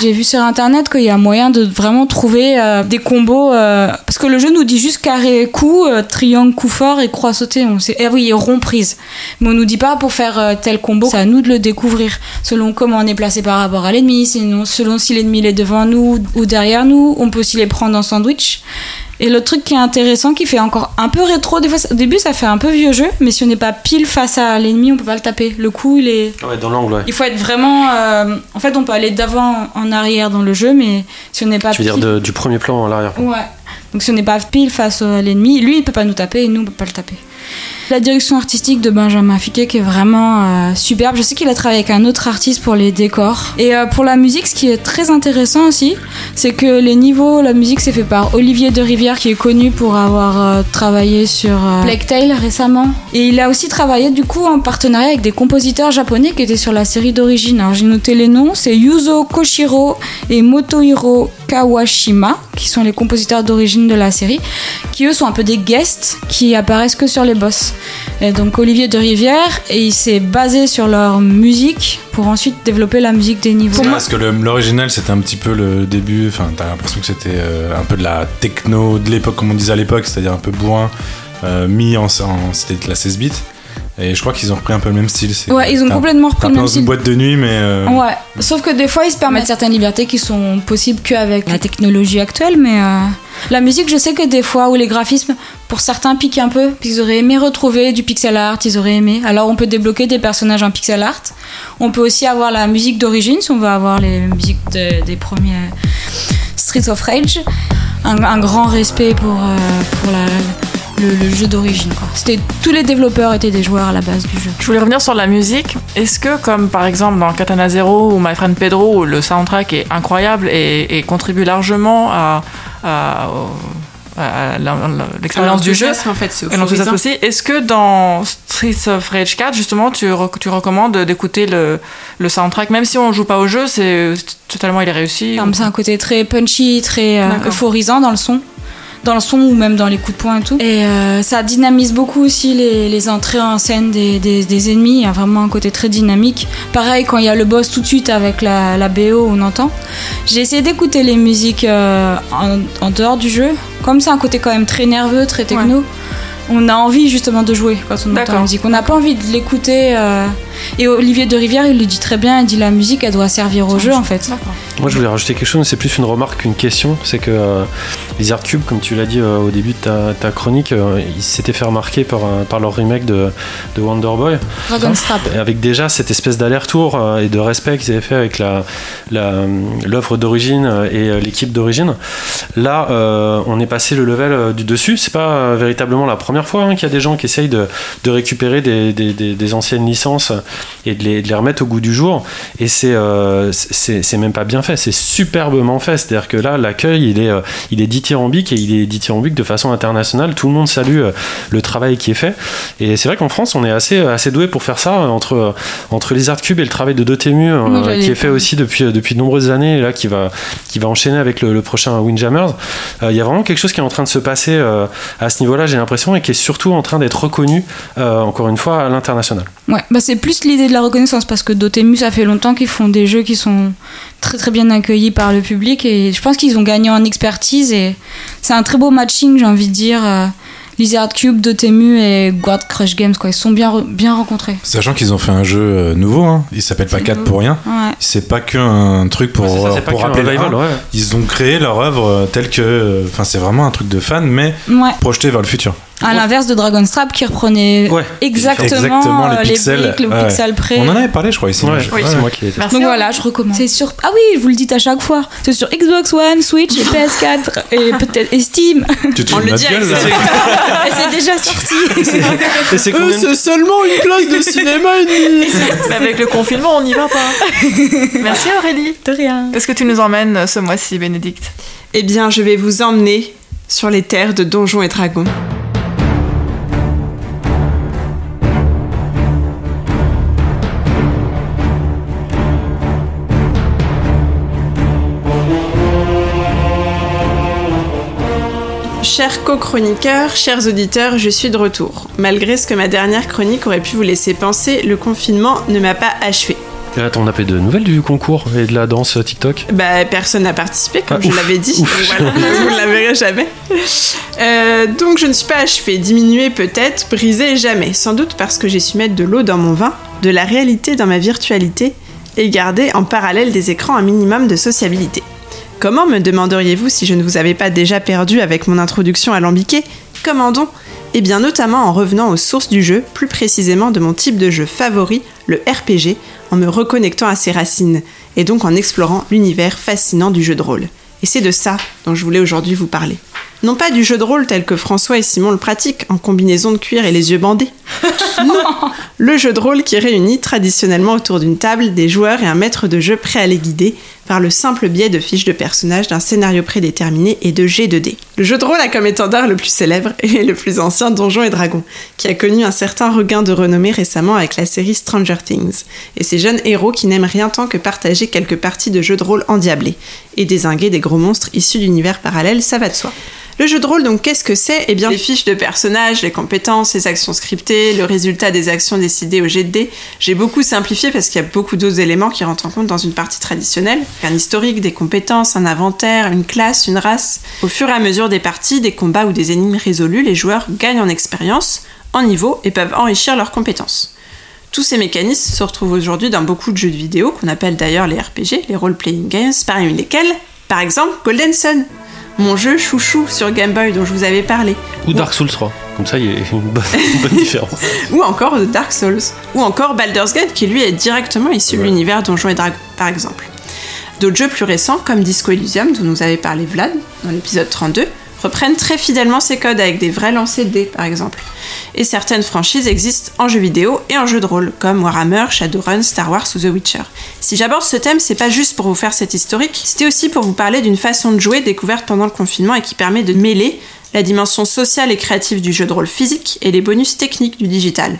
j'ai vu sur internet qu'il y a moyen de vraiment trouver euh, des combos euh, parce que le jeu nous dit juste carré coup, euh, triangle coup fort et croix sautée. On sait, eh oui, et rond prise. Mais on nous dit pas pour faire tel combo. C'est à nous de le découvrir selon comment on est placé par rapport à l'ennemi, sinon selon si l'ennemi est devant nous ou derrière nous. On peut aussi les prendre en sandwich. Et le truc qui est intéressant, qui fait encore un peu rétro, des fois, au début ça fait un peu vieux jeu, mais si on n'est pas pile face à l'ennemi, on peut pas le taper. Le coup, il est. Ouais, dans l'angle, ouais. Il faut être vraiment. euh, En fait, on peut aller d'avant en arrière dans le jeu, mais si on n'est pas Tu veux dire de- du premier plan à l'arrière. Ouais. Donc si on n'est pas pile face à l'ennemi, lui il peut pas nous taper et nous on peut pas le taper. La direction artistique de Benjamin Fiquet qui est vraiment euh, superbe. Je sais qu'il a travaillé avec un autre artiste pour les décors. Et euh, pour la musique, ce qui est très intéressant aussi, c'est que les niveaux, la musique c'est fait par Olivier de Rivière qui est connu pour avoir euh, travaillé sur euh, Plague Tale récemment. Et il a aussi travaillé du coup en partenariat avec des compositeurs japonais qui étaient sur la série d'origine. Alors j'ai noté les noms, c'est Yuzo Koshiro et Motohiro Kawashima qui sont les compositeurs d'origine de la série, qui eux sont un peu des guests qui apparaissent que sur les boss. Et donc Olivier de Rivière, et il s'est basé sur leur musique pour ensuite développer la musique des niveaux. Parce que l'original c'était un petit peu le début, enfin t'as l'impression que c'était euh, un peu de la techno de l'époque comme on disait à l'époque, c'est-à-dire un peu bourrin, euh, mis en, en- c'était la 16 bits. Et je crois qu'ils ont repris un peu le même style. c'est- Ouais, ils ont complètement repris le même dans style. une boîte de nuit, mais euh, Ouais, sauf que des fois ils se permettent certaines libertés qui sont possibles qu'avec la technologie actuelle, mais euh, la musique, je sais que des fois, où les graphismes, pour certains, piquent un peu, ils auraient aimé retrouver du pixel art, ils auraient aimé. Alors on peut débloquer des personnages en pixel art. On peut aussi avoir la musique d'origine, si on veut avoir les musiques de- des premiers Streets of Rage. Un, un grand respect pour, euh, pour la- le, le jeu d'origine. C'était tous les développeurs étaient des joueurs à la base du jeu. Je voulais revenir sur la musique. Est-ce que, comme par exemple dans Katana Zero ou My Friend Pedro, où le soundtrack est incroyable et, et contribue largement à, l'expérience du jeu, L'enthousiasme, en fait, c'est et l'enthousiasme aussi, est-ce que dans Streets of Rage 4, justement, tu, re- tu recommandes d'écouter le, le soundtrack, même si on joue pas au jeu, c'est totalement il est réussi c'est un côté très punchy, très euh, euphorisant dans le son. Dans le son ou même dans les coups de poing et tout. Et euh, ça dynamise beaucoup aussi les, entrées en scène des, ennemis. Il y a vraiment un côté très dynamique. Pareil, quand il y a le boss tout de suite avec la, BO, on entend. J'ai essayé d'écouter les musiques euh, en, en dehors du jeu. Comme c'est un côté quand même très nerveux, très techno. On a envie justement de jouer quand on entend la musique. On n'a pas envie de l'écouter. euh, Et Olivier de Rivière, il le dit très bien. Il dit la musique, elle doit servir au jeu en fait. Moi, je voulais rajouter quelque chose, mais c'est plus une remarque qu'une question. C'est que euh, les Art Cube, comme tu l'as dit euh, au début de ta, ta chronique, euh, ils s'étaient fait remarquer par, par leur remake de, de Wonder Boy. Dragonstrap. avec déjà cette espèce d'aller-retour euh, et de respect qu'ils avaient fait avec la la- l'œuvre d'origine et euh, l'équipe d'origine. Là, euh, on est passé le level euh, du dessus. C'est pas euh, véritablement la première fois hein, qu'il y a des gens qui essayent de, de récupérer des, des- des- des anciennes licences et de les, de les remettre au goût du jour. Et c'est euh, c'est même pas bien fait, c'est superbement fait. C'est-à-dire que là, l'accueil, il est, euh, il est dithyrambique et il est dithyrambique de façon internationale. Tout le monde salue euh, le travail qui est fait. Et c'est vrai qu'en France, on est assez, assez doué pour faire ça entre, entre les Art Cube et le travail de Dotemu, qui est fait aussi depuis, depuis de nombreuses années, et là, qui va, qui va enchaîner avec le, le prochain Windjammers. Euh, Il y a vraiment quelque chose qui est en train de se passer euh, à ce niveau-là, j'ai l'impression, et qui est surtout en train d'être reconnu, euh, encore une fois, à l'international. Ouais, bah c'est plus l'idée de la reconnaissance parce que Dotemu, ça fait longtemps qu'ils font des jeux qui sont très très bien accueillis par le public et je pense qu'ils ont gagné en expertise et c'est un très beau matching, j'ai envie de dire. euh, Lizard Cube, Dotemu et Guard Crush Games, quoi. Ils se sont bien, re- bien rencontrés. Sachant qu'ils ont fait un jeu euh, nouveau, hein. il s'appelle pas 4 pour rien. Ouais. C'est pas qu'un truc pour, Ouais, ça, rappeler le revival, un. ouais. Ils ont créé leur œuvre telle que. Enfin, c'est vraiment un truc de fan, mais Ouais. projeté vers le futur. À l'inverse de Dragonstrap qui reprenait Ouais. exactement, Exactement, les euh, pixels. briques, le Ouais. pixel près. On en avait parlé, je crois, ici. Ouais, c'est moi qui l'ai Merci. Donc voilà, je recommande. C'est sur. Ah oui, vous le dites à chaque fois. C'est sur Xbox One, Switch et PS4 et peut-être et Steam. Tu te On le dit gueule, et c'est déjà sorti. Et c'est combien Euh, seulement une place de cinéma et Mais avec le confinement, on n'y va pas. Merci Aurélie. De rien. Est-ce que tu nous emmènes euh, ce mois-ci, Bénédicte? Eh bien, je vais vous emmener sur les terres de Donjons et Dragons. Chers co-chroniqueurs, chers auditeurs, je suis de retour. Malgré ce que ma dernière chronique aurait pu vous laisser penser, le confinement ne m'a pas achevé. Et Attends, on a pas de nouvelles du concours et de la danse TikTok? Bah, personne n'a participé, comme Ah, je ouf, l'avais dit. ouf. Voilà, vous ne la verrez jamais. Euh, donc, je ne suis pas achevée. Diminuée peut-être, brisée jamais. Sans doute parce que j'ai su mettre de l'eau dans mon vin, de la réalité dans ma virtualité, et garder en parallèle des écrans un minimum de sociabilité. Comment me demanderiez-vous si je ne vous avais pas déjà perdu avec mon introduction alambiquée? Comment donc Eh bien, notamment en revenant aux sources du jeu, plus précisément de mon type de jeu favori, le RPG, en me reconnectant à ses racines, et donc en explorant l'univers fascinant du jeu de rôle. Et c'est de ça dont je voulais aujourd'hui vous parler. Non pas du jeu de rôle tel que François et Simon le pratiquent, en combinaison de cuir et les yeux bandés. Non Le jeu de rôle qui réunit traditionnellement autour d'une table des joueurs et un maître de jeu prêt à les guider par le simple biais de fiches de personnages, d'un scénario prédéterminé et de G2D. Le jeu de rôle a comme étendard le plus célèbre et le plus ancien Donjons et Dragons, qui a connu un certain regain de renommée récemment avec la série Stranger Things, et ces jeunes héros qui n'aiment rien tant que partager quelques parties de jeux de rôle endiablés, et désinguer des gros monstres issus d'univers parallèles, ça va de soi. Le jeu de rôle, donc, qu'est-ce que c'est? Eh bien, les fiches de personnages, les compétences, les actions scriptées, le résultat des actions décidées au dés. J'ai beaucoup simplifié parce qu'il y a beaucoup d'autres éléments qui rentrent en compte dans une partie traditionnelle. Un historique, des compétences, un inventaire, une classe, une race. Au fur et à mesure des parties, des combats ou des énigmes résolus, les joueurs gagnent en expérience, en niveau et peuvent enrichir leurs compétences. Tous ces mécanismes se retrouvent aujourd'hui dans beaucoup de jeux de vidéo qu'on appelle d'ailleurs les RPG, les role-playing games, parmi lesquels, par exemple, Golden Sun, mon jeu chouchou sur Game Boy dont je vous avais parlé, Ou Dark Souls 3. Comme ça, il y a une bonne, une bonne différence. ou encore The Dark Souls, ou encore Baldur's Gate qui lui est directement issu de l'univers Donjons et Dragons, par exemple. D'autres jeux plus récents, comme Disco Elysium, dont nous avait parlé Vlad dans l'épisode 32, reprennent très fidèlement ces codes avec des vrais lancers de dés, par exemple. Et certaines franchises existent en jeu vidéo et en jeu de rôle, comme Warhammer, Shadowrun, Star Wars ou The Witcher. Si j'aborde ce thème, c'est pas juste pour vous faire cet historique, c'était aussi pour vous parler d'une façon de jouer découverte pendant le confinement et qui permet de mêler la dimension sociale et créative du jeu de rôle physique et les bonus techniques du digital.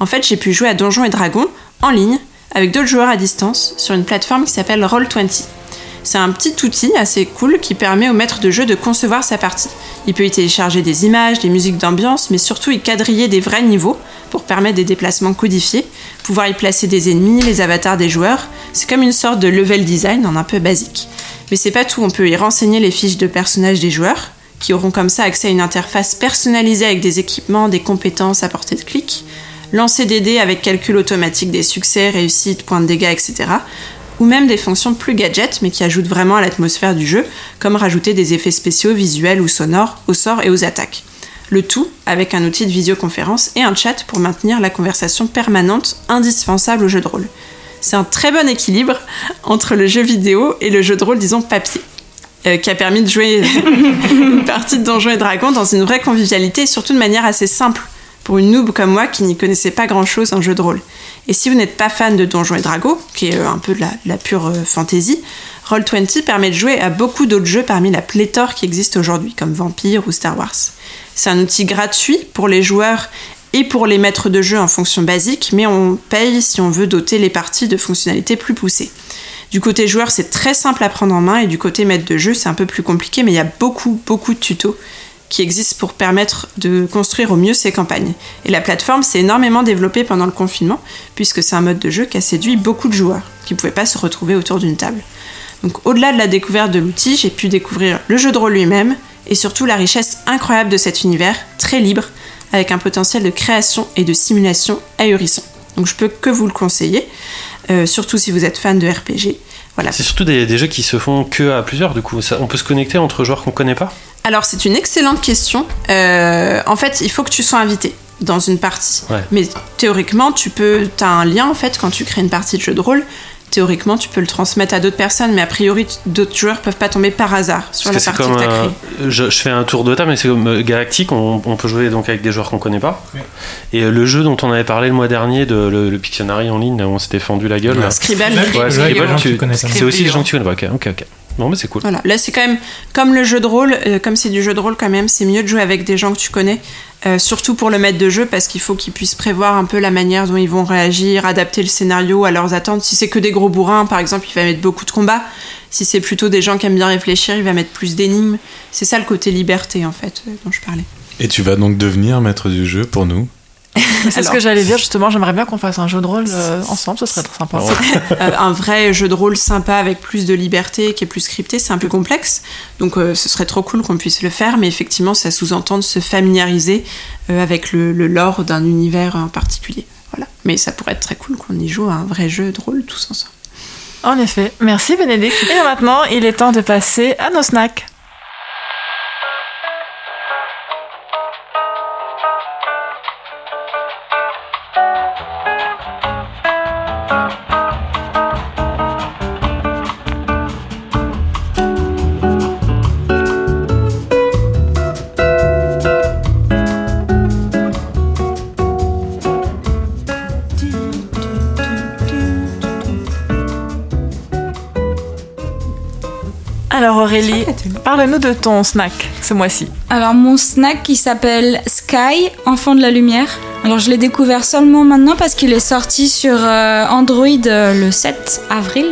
En fait, j'ai pu jouer à Donjons et Dragons en ligne avec d'autres joueurs à distance sur une plateforme qui s'appelle Roll20. C'est un petit outil assez cool qui permet au maître de jeu de concevoir sa partie. Il peut y télécharger des images, des musiques d'ambiance, mais surtout y quadriller des vrais niveaux pour permettre des déplacements codifiés, pouvoir y placer des ennemis, les avatars des joueurs. C'est comme une sorte de level design en un peu basique. Mais c'est pas tout, on peut y renseigner les fiches de personnages des joueurs, qui auront comme ça accès à une interface personnalisée avec des équipements, des compétences à portée de clic, lancer des dés avec calcul automatique des succès, réussites, points de dégâts, etc. Ou même des fonctions plus gadgets mais qui ajoutent vraiment à l'atmosphère du jeu, comme rajouter des effets spéciaux visuels ou sonores aux sorts et aux attaques. Le tout avec un outil de visioconférence et un chat pour maintenir la conversation permanente indispensable au jeu de rôle. C'est un très bon équilibre entre le jeu vidéo et le jeu de rôle, disons, papier. euh, qui a permis de jouer une partie de Donjons et Dragons dans une vraie convivialité et surtout de manière assez simple pour une noob comme moi qui n'y connaissait pas grand chose en jeu de rôle. Et si vous n'êtes pas fan de Donjons et Dragons, qui est euh, un peu de la, la pure euh, fantasy, Roll20 permet de jouer à beaucoup d'autres jeux parmi la pléthore qui existe aujourd'hui, comme Vampire ou Star Wars. C'est un outil gratuit pour les joueurs et pour les maîtres de jeu en fonction basique, mais on paye si on veut doter les parties de fonctionnalités plus poussées. Du côté joueur, c'est très simple à prendre en main, et du côté maître de jeu, c'est un peu plus compliqué, mais il y a beaucoup, beaucoup de tutos qui existent pour permettre de construire au mieux ces campagnes. Et la plateforme s'est énormément développée pendant le confinement, puisque c'est un mode de jeu qui a séduit beaucoup de joueurs, qui ne pouvaient pas se retrouver autour d'une table. Donc au-delà de la découverte de l'outil, j'ai pu découvrir le jeu de rôle lui-même et surtout la richesse incroyable de cet univers, très libre, avec un potentiel de création et de simulation ahurissant. Donc je peux que vous le conseiller, euh, surtout si vous êtes fan de RPG. Voilà. C'est surtout des, des jeux qui se font que à plusieurs, du coup. Ça- on peut se connecter entre joueurs qu'on connaît pas? Alors c'est une excellente question. Euh, en fait, il faut que tu sois invité dans une partie. Ouais. Mais théoriquement, tu peux, as un lien en fait quand tu crées une partie de jeu de rôle. Théoriquement, tu peux le transmettre à d'autres personnes, mais a priori, d'autres joueurs peuvent pas tomber par hasard sur Parce la partie comme. que tu as euh, créée. je, je fais un tour de table, mais c'est comme euh, Galactique, on, on peut jouer donc avec des joueurs qu'on connaît pas. Et euh, le jeu dont on avait parlé le mois dernier, de, le, le Pictionary en ligne, là, où on s'était fendu la gueule. là. Scribble. Ouais, Scribble, tu- c'est aussi des gens que tu connais pas. Ok, ok, ok. Non, mais c'est cool. Voilà, là c'est quand même comme le jeu de rôle, euh, comme c'est du jeu de rôle quand même, c'est mieux de jouer avec des gens que tu connais, euh, surtout pour le maître de jeu parce qu'il faut qu'ils puissent prévoir un peu la manière dont ils vont réagir, adapter le scénario à leurs attentes. Si c'est que des gros bourrins, par exemple, il va mettre beaucoup de combats. Si c'est plutôt des gens qui aiment bien réfléchir, il va mettre plus d'énigmes. C'est ça le côté liberté en fait euh, dont je parlais. Et tu vas donc devenir maître du jeu pour nous? C'est ce que j'allais dire justement. J'aimerais bien qu'on fasse un jeu de rôle euh, ensemble. Ce serait très sympa. Euh, un vrai jeu de rôle sympa avec plus de liberté, qui est plus scripté, c'est un peu complexe. Donc euh, ce serait trop cool qu'on puisse le faire, mais effectivement ça sous-entend de se familiariser euh, avec le, le lore d'un univers en particulier. Voilà. Mais ça pourrait être très cool qu'on y joue à un vrai jeu de rôle tous ensemble. En effet. Merci Bénédicte. Et maintenant, il est temps de passer à nos snacks. Alors Aurélie, parle-nous de ton snack ce mois-ci. Alors mon snack qui s'appelle Sky, enfant de la lumière. Alors je l'ai découvert seulement maintenant parce qu'il est sorti sur euh, Android euh, le 7 avril.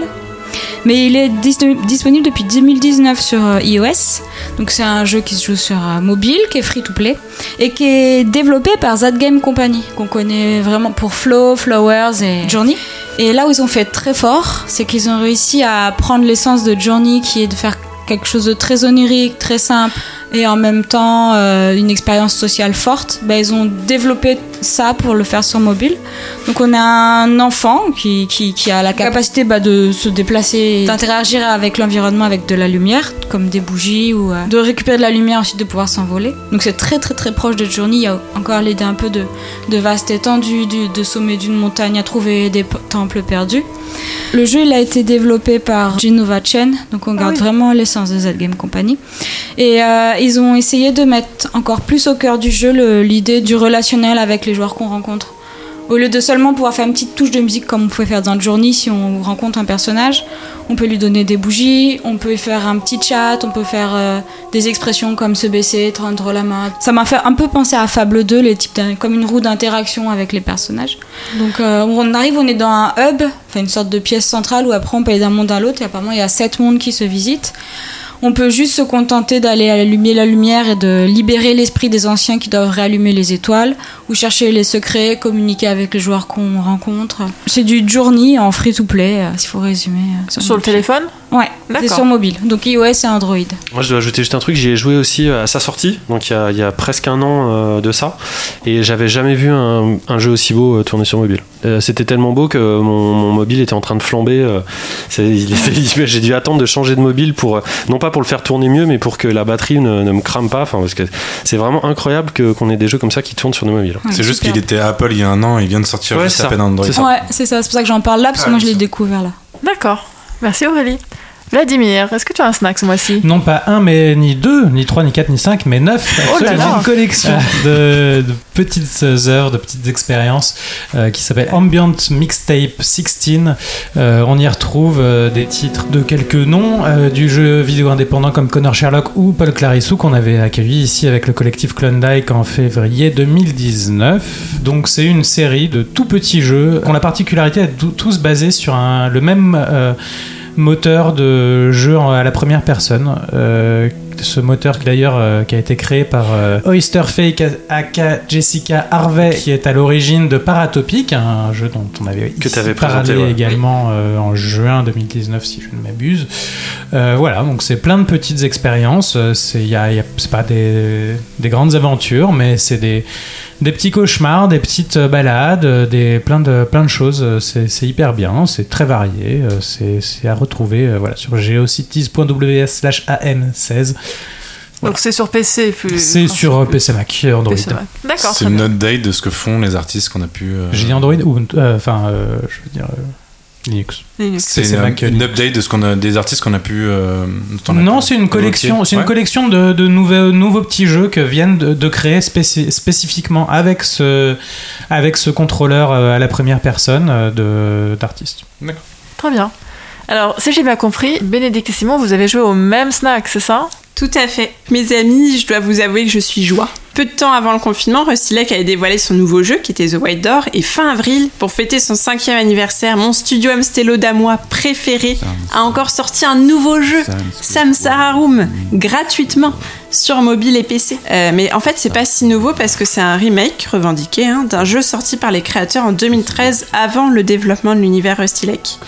Mais il est dis- disponible depuis 2019 sur euh, iOS. Donc c'est un jeu qui se joue sur mobile, qui est free to play et qui est développé par That Game Company, qu'on connaît vraiment pour Flow, Flowers et Journey. Et là où ils ont fait très fort, c'est qu'ils ont réussi à prendre l'essence de Journey qui est de faire quelque chose de très onirique, très simple et en même temps euh, une expérience sociale forte, ben, ils ont développé ça pour le faire sur mobile. Donc on a un enfant qui, qui, qui a la capacité bah, de se déplacer, d'interagir avec l'environnement avec de la lumière, comme des bougies, ou euh, de récupérer de la lumière ensuite de pouvoir s'envoler. Donc c'est très très très proche de Journey. Il y a encore l'idée un peu de, de vaste étendue, du- de sommet d'une montagne à trouver des temples perdus. Le jeu il a été développé par Genova Chen, donc on garde vraiment l'essence de Z Game Company. Et euh, ils ont essayé de mettre encore plus au cœur du jeu le- l'idée du relationnel avec les joueurs qu'on rencontre. Au lieu de seulement pouvoir faire une petite touche de musique comme on pouvait faire dans Journey si on rencontre un personnage, on peut lui donner des bougies, on peut faire un petit chat, on peut faire euh, des expressions comme se baisser, tendre la main. Ça m'a fait un peu penser à Fable 2, les types comme une roue d'interaction avec les personnages. Donc euh, on arrive, on est dans un hub, enfin une sorte de pièce centrale où après on peut aller d'un monde à l'autre et apparemment il y a sept mondes qui se visitent. On peut juste se contenter d'aller allumer la lumière et de libérer l'esprit des anciens qui doivent réallumer les étoiles, ou chercher les secrets, communiquer avec les joueurs qu'on rencontre. C'est du journey en free to play, euh, s'il faut résumer. euh, Sur le téléphone Ouais, c'est sur mobile. Donc iOS et Android. Moi, je dois ajouter juste un truc. J'y ai joué aussi à sa sortie, donc il y a, il y a presque un an euh, de ça, et j'avais jamais vu un, un jeu aussi beau euh, tourner sur mobile. Euh, C'était tellement beau que mon, mon mobile était en train de flamber. euh, J'ai dû attendre de changer de mobile pour, euh, non pas pour le faire tourner mieux, mais pour que la batterie ne, ne me crame pas. Enfin, parce que c'est vraiment incroyable qu'on ait des jeux comme ça qui tournent sur nos mobiles. Ouais, c'est juste qu'il était à Apple il y a un an il vient de sortir Ouais, juste c'est à ça. peine Android. C'est ça. Ouais, c'est ça. C'est pour ça que j'en parle là, parce que Ah, moi je l'ai découvert là. D'accord. Merci Aurélie. Vladimir, est-ce que tu as un snack ce mois-ci Non pas un, mais ni deux, ni trois, ni quatre, ni cinq, mais neuf. Oh là une collection de, de petites heures, de petites expériences euh, qui s'appelle Ambient Mixtape 16. Euh, on y retrouve euh, des titres de quelques noms du jeu vidéo indépendant comme Connor Sherlock ou Paul Clarissou qu'on avait accueilli ici avec le collectif Klondike en février 2019. Donc c'est une série de tout petits jeux qui ont la particularité d'être tous- tous basés sur un- le même... euh, moteur de jeu à la première personne. Ce moteur d'ailleurs euh, qui a été créé par euh, Oysterfake aka Jessica Harvey, qui est à l'origine de Paratopic, un jeu dont on avait Que parlé ouais. également euh, en juin 2019 si je ne m'abuse. Euh, voilà, donc c'est plein de petites expériences. C'est y a, y a- c'est pas des, des grandes aventures, mais c'est des des petits cauchemars, des petites balades, des, plein, de, plein de choses. C'est hyper bien, c'est très varié. C'est à retrouver voilà, sur geocities.ws slash an16. Voilà. Donc c'est sur PC plus. C'est sur euh, PC Mac, et Android. D'accord, C'est une update de ce que font les artistes qu'on a pu. euh, J'ai dit Android ou. euh, Enfin, euh, je veux dire. euh, Linux. Linux. C'est une, Mac, une Linux. update de ce qu'on a, des artistes qu'on a pu. euh, Non, c'est une collection, c'est une Ouais. collection de, de nouveaux, nouveaux petits jeux que viennent de, de créer spéci- spécifiquement avec ce, avec ce contrôleur euh, à la première personne euh, de- d'artiste. Très bien. Alors, si j'ai bien compris, Bénédicte et Simon, vous avez joué au même snack, c'est ça? Tout à fait. Mes amis, je dois vous avouer que je suis joie. Peu de temps avant le confinement, Rustilek avait dévoilé son nouveau jeu qui était The White Door et fin avril, pour fêter son cinquième anniversaire, mon studio Amstello damois préféré a encore sorti un nouveau jeu, Samsara Room, gratuitement sur mobile et PC. Euh, mais en fait, c'est pas si nouveau parce que c'est un remake revendiqué hein, d'un jeu sorti par les créateurs en 2013 avant le développement de l'univers Rustilek.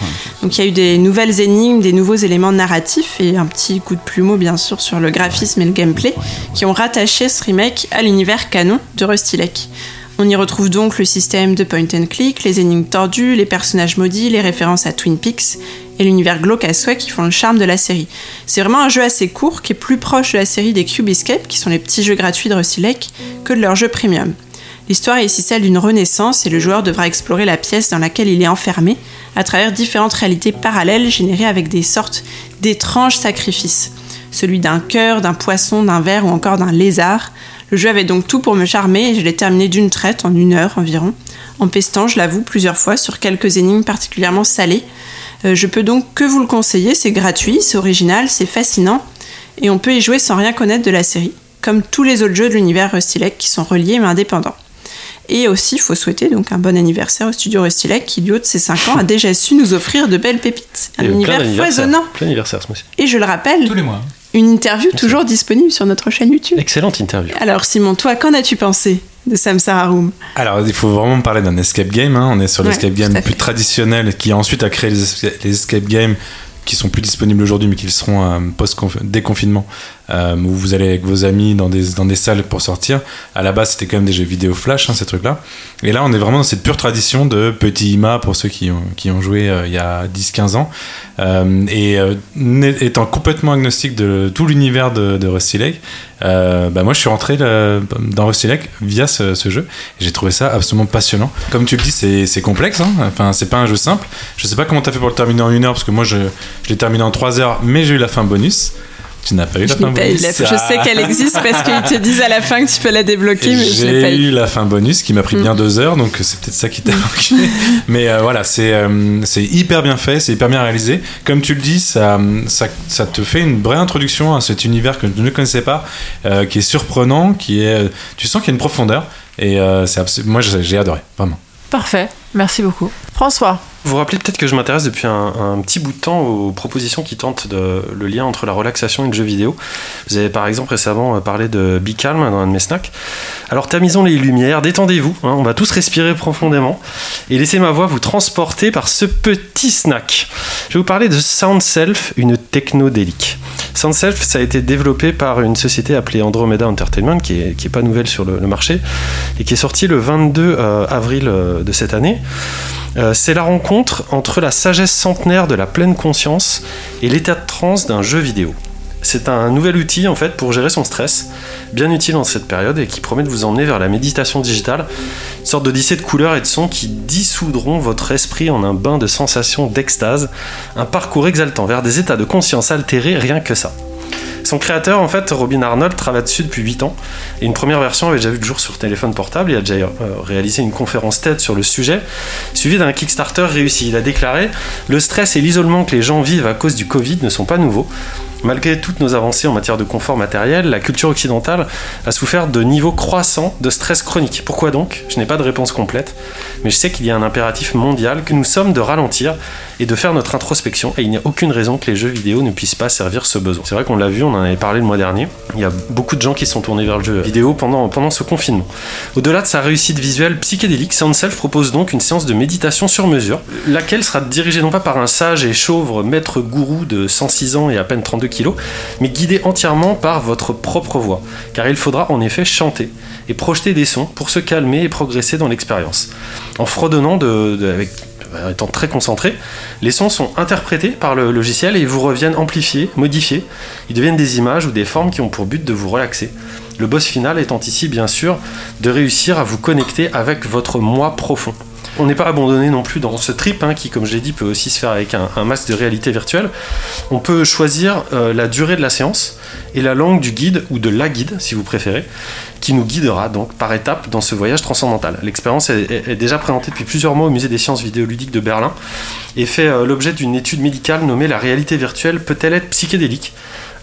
Donc il y a eu des nouvelles énigmes, des nouveaux éléments narratifs et un petit coup de plumeau bien sûr sur le graphisme et le gameplay qui ont rattaché ce remake à l'univers canon de Rustilek. On y retrouve donc le système de point and click, les énigmes tordues, les personnages maudits, les références à Twin Peaks et l'univers glauque à souhait qui font le charme de la série. C'est vraiment un jeu assez court qui est plus proche de la série des Cube Escape, qui sont les petits jeux gratuits de Rustilek, que de leur jeu premium. L'histoire est ici celle d'une renaissance et le joueur devra explorer la pièce dans laquelle il est enfermé à travers différentes réalités parallèles générées avec des sortes d'étranges sacrifices. Celui d'un cœur, d'un poisson, d'un ver ou encore d'un lézard. Le jeu avait donc tout pour me charmer et je l'ai terminé d'une traite en une heure environ, en pestant, je l'avoue, plusieurs fois sur quelques énigmes particulièrement salées. Euh, je peux donc que vous le conseiller, c'est gratuit, c'est original, c'est fascinant et on peut y jouer sans rien connaître de la série, comme tous les autres jeux de l'univers Rustilek qui sont reliés mais indépendants. Et aussi, il faut souhaiter donc un bon anniversaire au studio Rustilek qui, du haut de ses 5 ans, a déjà su nous offrir de belles pépites. Un Et univers foisonnant. Plein d'anniversaire ce mois-ci. Et je le rappelle, Tous les mois. Une interview toujours disponible sur notre chaîne YouTube. Excellente interview. Alors Simon, toi, qu'en as-tu pensé de Samsara Room Alors, il faut vraiment parler d'un escape game. hein. On est sur Ouais, l'escape tout game plus traditionnel qui ensuite a créé les, esca- les escape games qui sont plus disponibles aujourd'hui mais qui le seront euh, post-déconfinement euh, où vous allez avec vos amis dans des, dans des salles pour sortir. À la base, c'était quand même des jeux vidéo flash, hein, ces trucs-là. Et là, on est vraiment dans cette pure tradition de petit IMA pour ceux qui ont, qui ont joué euh, il y a 10-15 ans. Euh, et étant complètement agnostique de tout l'univers de, Rusty Lake, bah moi je suis rentré dans Rusty Lake via ce, jeu j'ai trouvé ça absolument passionnant. Comme tu le dis, c'est c'est complexe, hein. enfin c'est pas un jeu simple. Je sais pas comment t'as fait pour le terminer en une heure parce que moi je, je l'ai terminé en trois heures, mais j'ai eu la fin bonus. Tu n'as pas eu la Je fin bonus. la- Je sais qu'elle existe parce qu'ils te disent à la fin que tu peux la débloquer, mais je l'ai pas J'ai eu. eu la fin bonus qui m'a pris Mm. bien deux heures, donc c'est peut-être ça qui t'a manqué. Mais euh, voilà, c'est euh, c'est hyper bien fait, c'est hyper bien réalisé. Comme tu le dis, ça, ça, ça te fait une vraie introduction à cet univers que je ne connaissais pas, euh, qui est surprenant, qui est, tu sens qu'il y a une profondeur. Et c'est moi j'ai adoré, vraiment. Parfait, merci beaucoup. François, Vous vous rappelez peut-être que je m'intéresse depuis un, petit bout de temps aux propositions qui tentent le lien entre la relaxation et le jeu vidéo. Vous avez par exemple récemment euh, parlé de Be Calm dans un de mes snacks. Alors tamisons les lumières, détendez-vous, hein, on va tous respirer profondément et laissez ma voix vous transporter par ce petit snack. Je vais vous parler de Sound Self, une technodélique. Sound Self, ça a été développé par une société appelée Andromeda Entertainment, qui est, qui est pas nouvelle sur le, le marché, et qui est sortie le 22 euh, avril euh, de cette année. Euh, c'est la rencontre entre la sagesse centenaire de la pleine conscience et l'état de transe d'un jeu vidéo. C'est un nouvel outil en fait pour gérer son stress, bien utile dans cette période et qui promet de vous emmener vers la méditation digitale, une sorte d'odyssée de couleurs et de sons qui dissoudront votre esprit en un bain de sensations d'extase, un parcours exaltant vers des états de conscience altérés, rien que ça. Son créateur, en fait, Robin Arnold, travaille dessus depuis 8 ans. Et une première version avait déjà vu le jour sur téléphone portable. Il a déjà euh, réalisé une conférence TED sur le sujet, suivi d'un Kickstarter réussi. Il a déclaré Le stress et l'isolement que les gens vivent à cause du Covid ne sont pas nouveaux. Malgré toutes nos avancées en matière de confort matériel, la culture occidentale a souffert de niveaux croissants de stress chronique. Pourquoi donc? Je n'ai pas de réponse complète, mais je sais qu'il y a un impératif mondial que nous sommes de ralentir et de faire notre introspection, et il n'y a aucune raison que les jeux vidéo ne puissent pas servir ce besoin. C'est vrai qu'on l'a vu, on en avait parlé le mois dernier, il y a beaucoup de gens qui sont tournés vers le jeu vidéo pendant, ce confinement. Au-delà de sa réussite visuelle psychédélique, Soundself propose donc une séance de méditation sur mesure, laquelle sera dirigée non pas par un sage et chauve maître gourou de 106 ans et à peine 32 kilos, mais guidée entièrement par votre propre voix, car il faudra en effet chanter et projeter des sons pour se calmer et progresser dans l'expérience. En fredonnant de, de- avec étant très concentré, les sons sont interprétés par le logiciel et ils vous reviennent amplifiés, modifiés. Ils deviennent des images ou des formes qui ont pour but de vous relaxer. Le boss final étant ici, bien sûr, de réussir à vous connecter avec votre moi profond. On n'est pas abandonné non plus dans ce trip hein, qui, comme je l'ai dit, peut aussi se faire avec un, masque de réalité virtuelle. On peut choisir euh, la durée de la séance et la langue du guide ou de la guide, si vous préférez, qui nous guidera donc par étapes dans ce voyage transcendantal. L'expérience est déjà présentée depuis plusieurs mois au Musée des sciences vidéoludiques de Berlin et fait euh, l'objet d'une étude médicale nommée La réalité virtuelle peut-elle être psychédélique?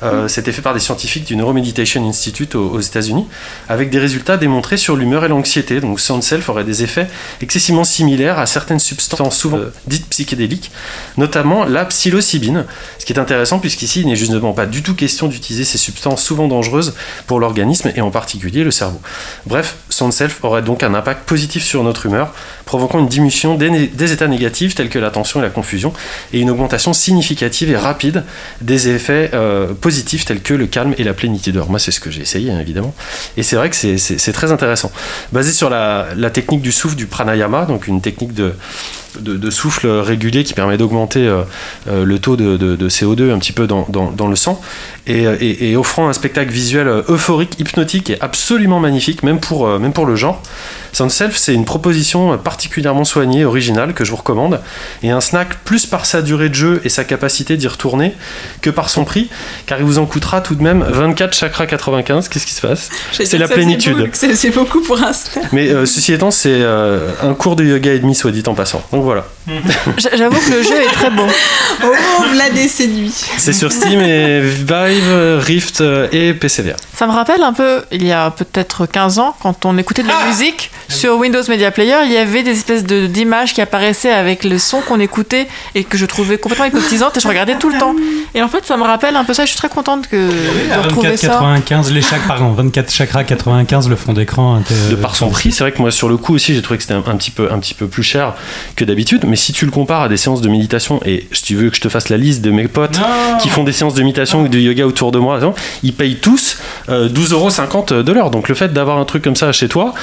Euh, C'était fait par des scientifiques du Neuromeditation Institute aux, États-Unis, avec des résultats démontrés sur l'humeur et l'anxiété. Donc Sound Self aurait des effets excessivement similaires à certaines substances souvent euh, dites psychédéliques, notamment la psilocybine. Ce qui est intéressant puisqu'ici il n'est justement pas du tout question d'utiliser ces substances souvent dangereuses pour l'organisme et en particulier le cerveau. Bref, Sound Self aurait donc un impact positif sur notre humeur, provoquant une diminution des, états négatifs tels que la tension et la confusion, et une augmentation significative et rapide des effets euh, positifs tels que le calme et la plénitude. Alors moi c'est ce que j'ai essayé hein, évidemment, et c'est vrai que c'est- très intéressant. Basé sur la, technique du souffle du pranayama, donc une technique de, souffle régulier qui permet d'augmenter euh, euh, le taux de, de- de CO2 un petit peu dans, le sang et, offrant un spectacle visuel euphorique, hypnotique et absolument magnifique, même pour, même pour le genre. Sound Self, c'est une proposition euh, particulièrement soignée, originale, que je vous recommande, et un snack plus par sa durée de jeu et sa capacité d'y retourner que par son prix, car il vous en coûtera tout de même 24 chakras 95. Qu'est-ce qui se passe? C'est la plénitude. C'est beaucoup pour un snack. Mais euh, ceci étant, c'est euh, un cours de yoga et demi, soit dit en passant. Donc voilà. J'avoue que le jeu est très beau. Oh, Vlad est séduit. C'est sur Steam et Vive, Rift euh, et PCVR. Ça me rappelle un peu, il y a peut-être 15 ans, quand on écoutait de la musique sur Windows Media Player, il y avait des espèces de- d'images qui apparaissaient avec le son qu'on écoutait et que je trouvais complètement hypnotisante et je regardais tout le temps. Et en fait, ça me rappelle un peu ça. Je suis très contente que de retrouver 24 ça. 95, les chakras, pardon, 24 chakras 95, le fond d'écran. De par son prix, c'est vrai que moi sur le coup aussi j'ai trouvé que c'était un, un petit peu un petit peu plus cher que d'habitude. Mais si tu le compares à des séances de méditation et si tu veux que je te fasse la liste de mes potes Non. qui font des séances de méditation ou de yoga autour de moi, ils payent tous euh, 12,50€ de l'heure. Donc le fait d'avoir un truc comme ça chez toi,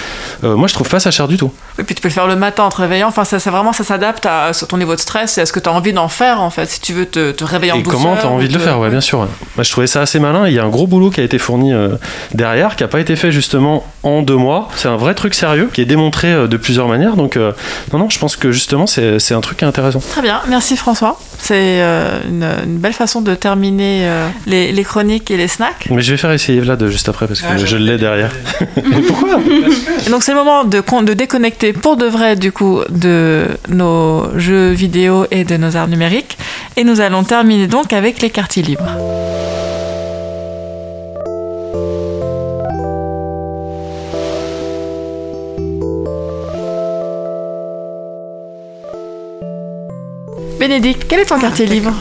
euh, moi je trouve pas ça cher du tout. Et puis tu peux le faire le matin en te réveillant. Enfin, ça, ça vraiment, ça s'adapte à ton niveau de stress et à ce que tu as envie d'en faire en fait. Si tu veux te, te réveiller en Et douceur. comment t'as envie de le faire, ouais, bien sûr. ouais. Moi, je trouvais ça assez malin. Il y a un gros boulot qui a été fourni euh, derrière, qui n'a pas été fait justement en deux mois. C'est un vrai truc sérieux, qui est démontré euh, de plusieurs manières. Donc, euh, non, non, je pense que justement, c'est c'est un truc qui est intéressant. Très bien, merci François. C'est euh, une, une belle façon de terminer euh, les, les chroniques et les snacks. Mais je vais faire essayer Vlad juste après parce que Ah, je l'ai derrière. Pourquoi? Et donc c'est le moment de, de déconnecter pour de vrai du coup de nos jeux vidéo et de nos arts numériques. Et nous allons terminer donc avec les quartiers libres. Bénédicte, quel est ton quartier libre?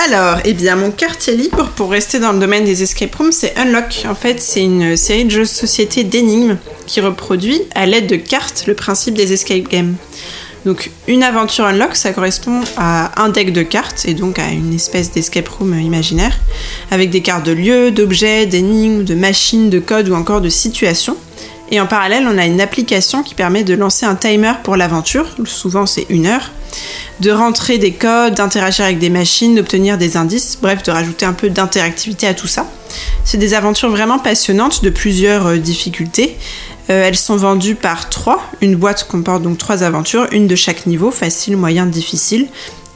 Alors, eh bien, mon quartier libre, pour rester dans le domaine des escape rooms, c'est Unlock. En fait, c'est une série de jeux société d'énigmes qui reproduit, à l'aide de cartes, le principe des escape games. Donc, une aventure Unlock, ça correspond à un deck de cartes, et donc à une espèce d'escape room imaginaire, avec des cartes de lieux, d'objets, d'énigmes, de machines, de codes ou encore de situations. Et en parallèle, on a une application qui permet de lancer un timer pour l'aventure, souvent c'est une heure, de rentrer des codes, d'interagir avec des machines, d'obtenir des indices, bref, de rajouter un peu d'interactivité à tout ça. C'est des aventures vraiment passionnantes de plusieurs euh, difficultés. Euh, elles sont vendues par trois. Une boîte comporte donc trois aventures, une de chaque niveau, facile, moyen, difficile,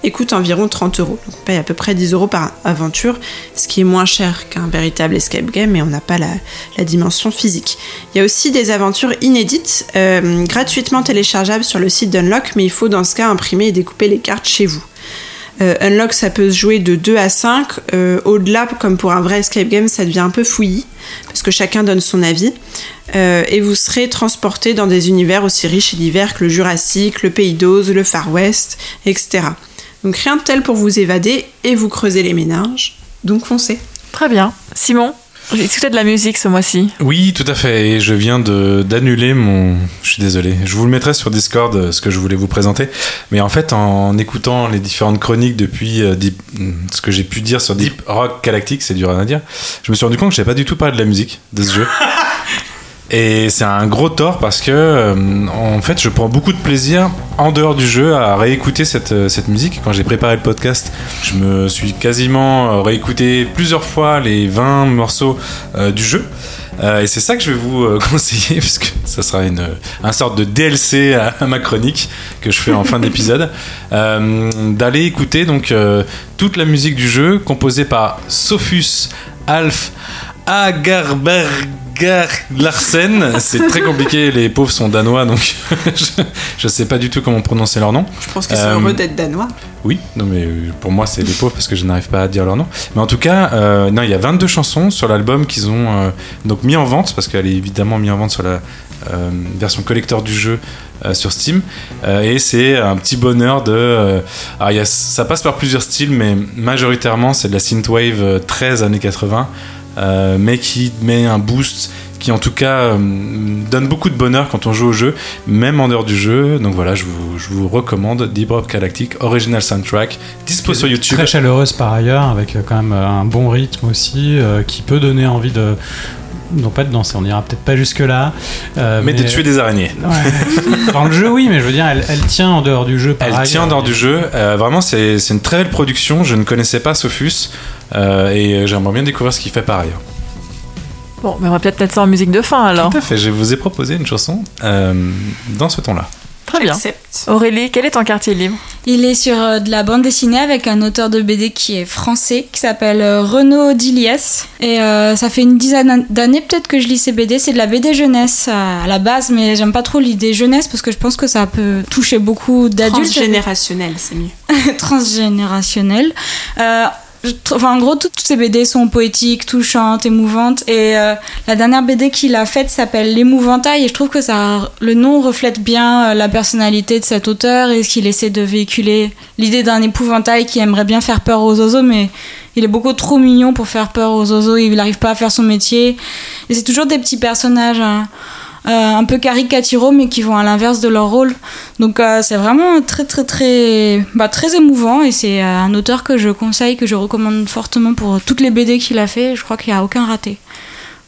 et coûte environ 30 euros. Donc on paye à peu près 10 euros par aventure, ce qui est moins cher qu'un véritable escape game, mais on n'a pas la, dimension physique. Il y a aussi des aventures inédites, euh, gratuitement téléchargeables sur le site d'Unlock, mais il faut dans ce cas imprimer et découper les cartes chez vous. Euh, Unlock, ça peut se jouer de 2 à 5. Euh, Au-delà, comme pour un vrai escape game, ça devient un peu fouillis, parce que chacun donne son avis. Et vous serez transporté dans des univers aussi riches et divers que le Jurassique, le Pays d'Oz, le Far West, etc. Donc rien de tel pour vous évader et vous creuser les méninges. Donc foncez. Très bien. Simon, j'ai écouté de la musique ce mois-ci? Oui, tout à fait. Et je viens de d'annuler mon. Je suis désolé. Je vous le mettrai sur Discord euh, ce que je voulais vous présenter. Mais en fait, en écoutant les différentes chroniques depuis euh, Deep- ce que j'ai pu dire sur Deep Rock Galactic, c'est dur à dire. Je me suis rendu compte que j'avais pas du tout parlé de la musique de ce jeu. Et c'est un gros tort parce que, euh, en fait, je prends beaucoup de plaisir en dehors du jeu à réécouter cette, euh, cette musique. Quand j'ai préparé le podcast, je me suis quasiment euh, réécouté plusieurs fois les 20 morceaux euh, du jeu. Euh, et c'est ça que je vais vous euh, conseiller, puisque ça sera une, un sorte de DLC à, à ma chronique que je fais en fin d'épisode, euh, d'aller écouter donc toute la musique du jeu composée par Sophus Alf Agerberger Larsen. C'est très compliqué, les pauvres sont danois, donc je, je sais pas du tout comment prononcer leur nom. Je pense qu'ils sont Euh, heureux d'être danois. Oui, non mais euh, pour moi c'est les pauvres parce que je n'arrive pas à dire leur nom. Mais en tout cas, euh, non, il y a 22 chansons sur l'album qu'ils ont euh, donc mis en vente parce qu'elle est évidemment mise en vente sur la version collector du jeu sur Steam. Et c'est un petit bonheur de. alors y a- ça passe par plusieurs styles, mais majoritairement c'est de la synthwave euh, 13 années 80, euh, mais qui met un boost qui en tout cas euh, donne beaucoup de bonheur quand on joue au jeu, même en dehors du jeu. Donc voilà, je vous, je vous recommande Deep Rock Galactic Original Soundtrack, dispo sur YouTube. Très chaleureuse par ailleurs, avec euh, quand même un bon rythme aussi, euh, qui peut donner envie de. Non, pas de danser, on ira peut-être pas jusque-là. euh, Mais de tuer des araignées. Ouais. Dans le jeu, oui, mais je veux dire, elle, elle tient en dehors du jeu. par Elle tient en dehors du jeu. Euh, vraiment, c'est c'est une très belle production. Je ne connaissais pas Sophus et j'aimerais bien découvrir ce qu'il fait par ailleurs. Bon, mais on va peut-être mettre ça en musique de fin alors. Tout à fait. Je vous ai proposé une chanson euh, dans ce ton-là. Très bien. Aurélie, quel est ton quartier libre? Il est sur euh, de la bande dessinée avec un auteur de BD qui est français, qui s'appelle euh, Renaud Diliès. Et euh, ça fait une dizaine d'années peut-être que je lis ces BD. C'est de la BD jeunesse euh, à la base, mais j'aime pas trop l'idée jeunesse parce que je pense que ça peut toucher beaucoup d'adultes. Transgénérationnel, c'est mieux. transgénérationnel. En gros, toutes, ces BD sont poétiques, touchantes, émouvantes. Et euh, la dernière BD qu'il a faite s'appelle L'émouvantail. Et je trouve que ça, le nom reflète bien euh, la personnalité de cet auteur et ce qu'il essaie de véhiculer. L'idée d'un épouvantail qui aimerait bien faire peur aux oiseaux, mais il est beaucoup trop mignon pour faire peur aux oiseaux. Il n'arrive pas à faire son métier. Et c'est toujours des petits personnages. hein, un peu caricaturaux mais qui vont à l'inverse de leur rôle. Donc euh, c'est vraiment très très très bah, très émouvant et c'est euh, un auteur que je conseille que je recommande fortement pour toutes les BD qu'il a fait. Je crois qu'il n'y a aucun raté.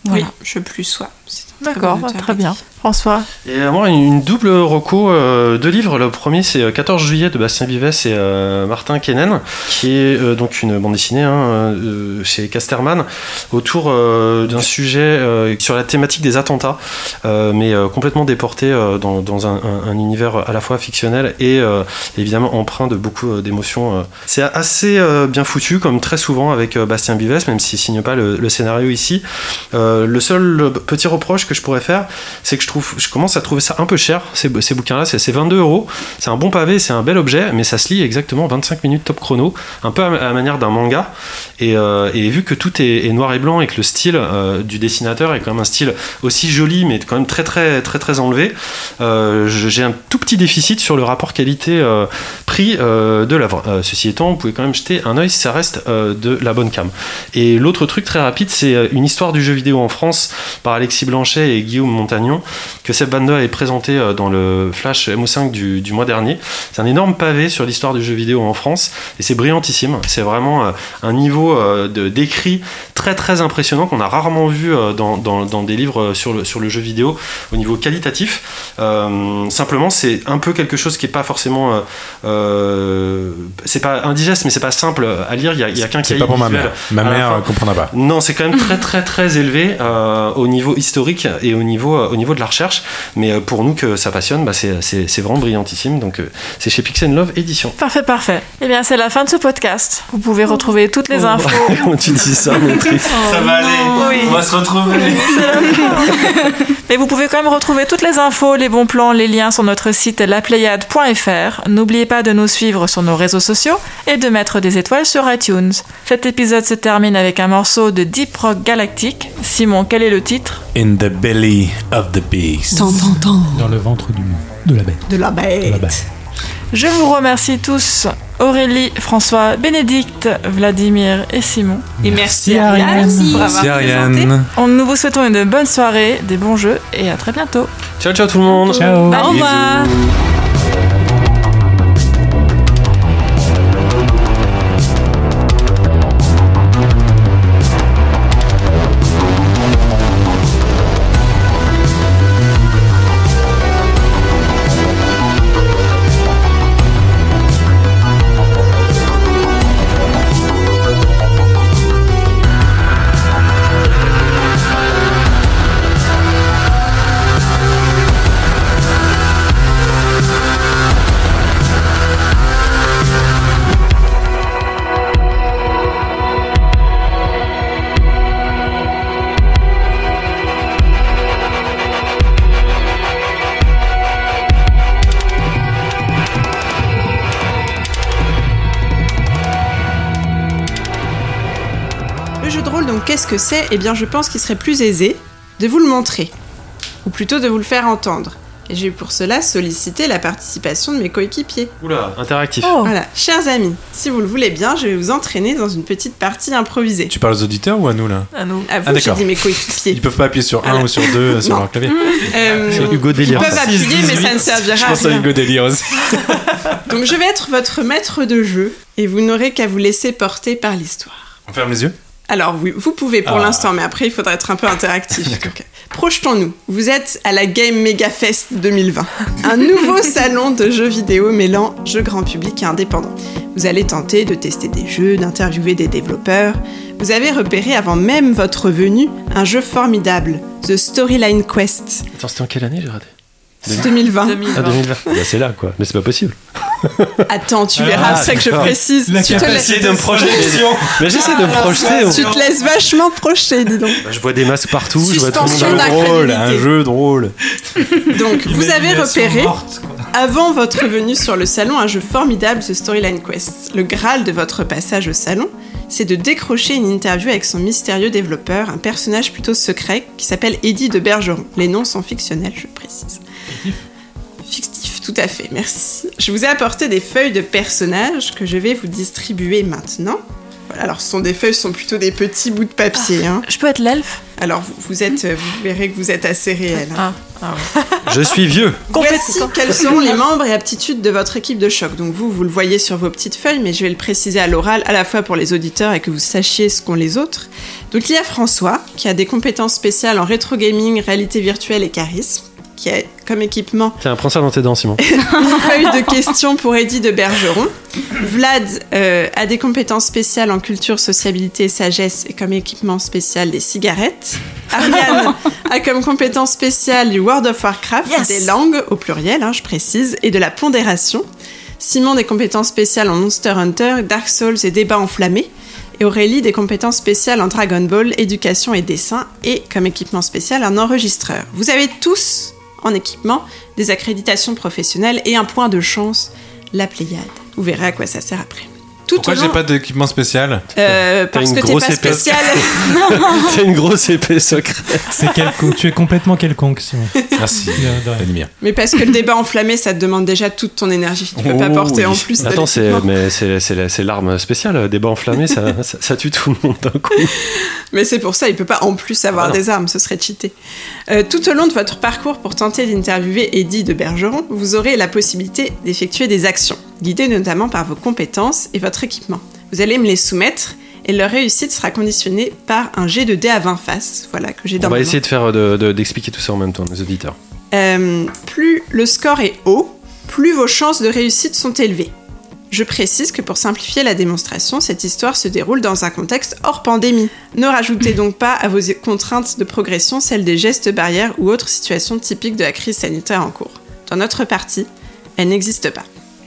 Voilà. Oui, je plus sois. C'est un très D'accord, bon très bien. François Et euh, moi, une, double reco, euh, deux livres. Le premier, c'est euh, 14 juillet de Bastien Vives et euh, Martin Kenen, qui est euh, donc une bande dessinée hein, euh, chez Casterman, autour euh, d'un sujet euh, sur la thématique des attentats, euh, mais euh, complètement déporté euh, dans, un, un- un univers à la fois fictionnel et euh, évidemment empreint de beaucoup euh, d'émotions. euh. C'est assez euh, bien foutu, comme très souvent avec euh, Bastien Vives, même s'il signe pas le, scénario ici. Euh, le seul euh, petit reproche que je pourrais faire, c'est que je trouve, je commence à trouver ça un peu cher, ces, bouquins-là. C'est c'est 22 euros. C'est un bon pavé, c'est un bel objet, mais ça se lit exactement 25 minutes top chrono, un peu à, la manière d'un manga. Et, euh, vu que tout est, noir et blanc et que le style euh, du dessinateur est quand même un style aussi joli, mais quand même très très très très enlevé, euh, j'ai un tout petit déficit sur le rapport qualité-prix de l'œuvre. Ceci étant, vous pouvez quand même jeter un œil si ça reste de la bonne cam. Et l'autre truc très rapide, c'est une histoire du jeu vidéo en France par Alexis Blanchet et Guillaume Montagnon, que Seb Van avait présenté euh, dans le Flash MO5 du, du mois dernier. C'est un énorme pavé sur l'histoire du jeu vidéo en France, et c'est brillantissime. C'est vraiment euh, un niveau euh, d'écrit très très impressionnant qu'on a rarement vu euh, dans, dans- dans des livres euh, sur le, sur le jeu vidéo au niveau qualitatif. Euh, simplement, c'est un peu quelque chose qui est pas forcément... euh, euh, c'est pas indigeste, mais c'est pas simple à lire. Il y a, il y a qu'un C'est cahier pas pour ma mère. Ma mère comprendra pas. Non, c'est quand même très très très élevé euh, au niveau historique et au niveau, euh, au niveau de la recherche. Mais euh, pour nous que ça passionne, bah, c'est, c'est, c'est vraiment brillantissime. Donc euh, c'est chez Pixel Love Édition. Parfait, parfait. Eh bien, c'est la fin de ce podcast. Vous pouvez retrouver toutes les infos. Comment tu dis ça, maîtrise Ça va aller. Oui. On va se retrouver. Mais vous pouvez quand même retrouver toutes les infos, les bons plans, les liens sur notre site laplayade.fr. N'oubliez pas de nous suivre sur nos réseaux sociaux et de mettre des étoiles sur iTunes. Cet épisode se termine avec un morceau de Deep Rock Galactic. Simon, quel est le titre? In the belly of the beast. Tant, tant, tant. Dans le ventre du de la bête. De la De la bête. bête. Je vous remercie tous, Aurélie, François, Bénédicte, Vladimir et Simon. Et merci, Merci, Ariane, Merci présenté. Ariane. On, nous vous souhaitons une bonne soirée, des bons jeux et à très bientôt. Ciao, ciao tout le monde. Ciao. Au revoir. Qu'est-ce que c'est Eh bien, je pense qu'il serait plus aisé de vous le montrer, ou plutôt de vous le faire entendre. Et j'ai pour cela sollicité la participation de mes coéquipiers. Oula, interactif. Oh. Voilà, chers amis, si vous le voulez bien, je vais vous entraîner dans une petite partie improvisée. Tu parles aux auditeurs ou à nous là À nous. À vous, Ah, j'ai dit mes Ils coéquipiers. peuvent pas appuyer sur un ou sur deux sur Non. leur clavier. Euh, C'est Hugo ils Délire. peuvent appuyer, mais ça ne servira Je à pense à rien. Hugo Délire aussi. Donc, je vais être votre maître de jeu, et vous n'aurez qu'à vous laisser porter par l'histoire. On ferme les yeux Alors oui, vous pouvez pour Ah. l'instant, mais après il faudra être un peu interactif. Projetons-nous. Vous êtes à la Game Mega Fest 2020, un nouveau salon de jeux vidéo mêlant jeux grand public et indépendants. Vous allez tenter de tester des jeux, d'interviewer des développeurs. Vous avez repéré avant même votre venue un jeu formidable, The Storyline Quest Attends, c'était en quelle année j'ai raté? 2020. 2020. Ah, 2020. Bah, c'est là quoi, mais c'est pas possible. Attends, tu verras, Ah, c'est ça que je précise. La tu, te laisses, de me projeter. Mais j'essaie de me projeter. tu te laisses vachement projeter, dis donc. Bah, je vois des masques partout, je vois tout le monde. Suspension drôle, un jeu drôle. Donc, vous avez repéré morte. Avant votre venue sur le salon, un jeu formidable, The Storyline Quest. Le graal de votre passage au salon, c'est de décrocher une interview avec son mystérieux développeur, un personnage plutôt secret qui s'appelle Eddie de Bergeron. Les noms sont fictionnels, je précise. Fictif, tout à fait, merci. Je vous ai apporté des feuilles de personnages que je vais vous distribuer maintenant. Voilà, alors ce sont des feuilles, ce sont plutôt des petits bouts de papier. hein. Je peux être l'elfe? Alors vous, vous êtes, euh, vous verrez que vous êtes assez réel. hein. Ah, ah ouais. Je suis vieux. Voici quels seront les membres et aptitudes de votre équipe de choc. Donc vous, vous le voyez sur vos petites feuilles, mais je vais le préciser à l'oral, à la fois pour les auditeurs et que vous sachiez ce qu'ont les autres. Donc il y a François, qui a des compétences spéciales en rétro gaming, réalité virtuelle et charisme, qui a comme équipement Tiens, prends ça dans tes dents, Simon. une feuille de questions pour Eddie de Bergeron. Vlad euh, a des compétences spéciales en culture, sociabilité et sagesse et comme équipement spécial des cigarettes. Ariane a comme compétence spéciale du World of Warcraft, Yes. des langues au pluriel, hein, je précise, et de la pondération. Simon des compétences spéciales en Monster Hunter, Dark Souls et débats enflammés. Et Aurélie des compétences spéciales en Dragon Ball, éducation et dessin, et comme équipement spécial un enregistreur. Vous avez tous en équipement des accréditations professionnelles et un point de chance, la Pléiade. Vous verrez à quoi ça sert après. Tout Pourquoi j'ai pas d'équipement spécial Euh, parce une que t'es grosse pas épée. spécial. T'as une grosse épée secrète. C'est quelconque. Tu es complètement quelconque, Simon. Merci, De- mais parce que le débat enflammé, ça te demande déjà toute ton énergie. Tu peux pas Oh, porter en plus Attends, c'est mais c'est c'est la- c'est l'arme spéciale. Débat enflammé, ça, ça, ça tue tout le monde d'un coup. Mais c'est pour ça, il peut pas en plus avoir Ah des armes, ce serait cheaté. Euh, tout au long de votre parcours pour tenter d'interviewer Eddie de Bergeron, vous aurez la possibilité d'effectuer des actions, guidées notamment par vos compétences et votre équipement. Vous allez me les soumettre et leur réussite sera conditionnée par un jet de dés à 20 faces, voilà, que j'ai dans On va essayer de faire de- de- d'expliquer tout ça en même temps, les auditeurs. Euh, plus le score est haut, plus vos chances de réussite sont élevées. Je précise que pour simplifier la démonstration, cette histoire se déroule dans un contexte hors pandémie. Ne rajoutez donc pas à vos contraintes de progression celles des gestes barrières ou autres situations typiques de la crise sanitaire en cours. Dans notre partie, elle n'existe pas.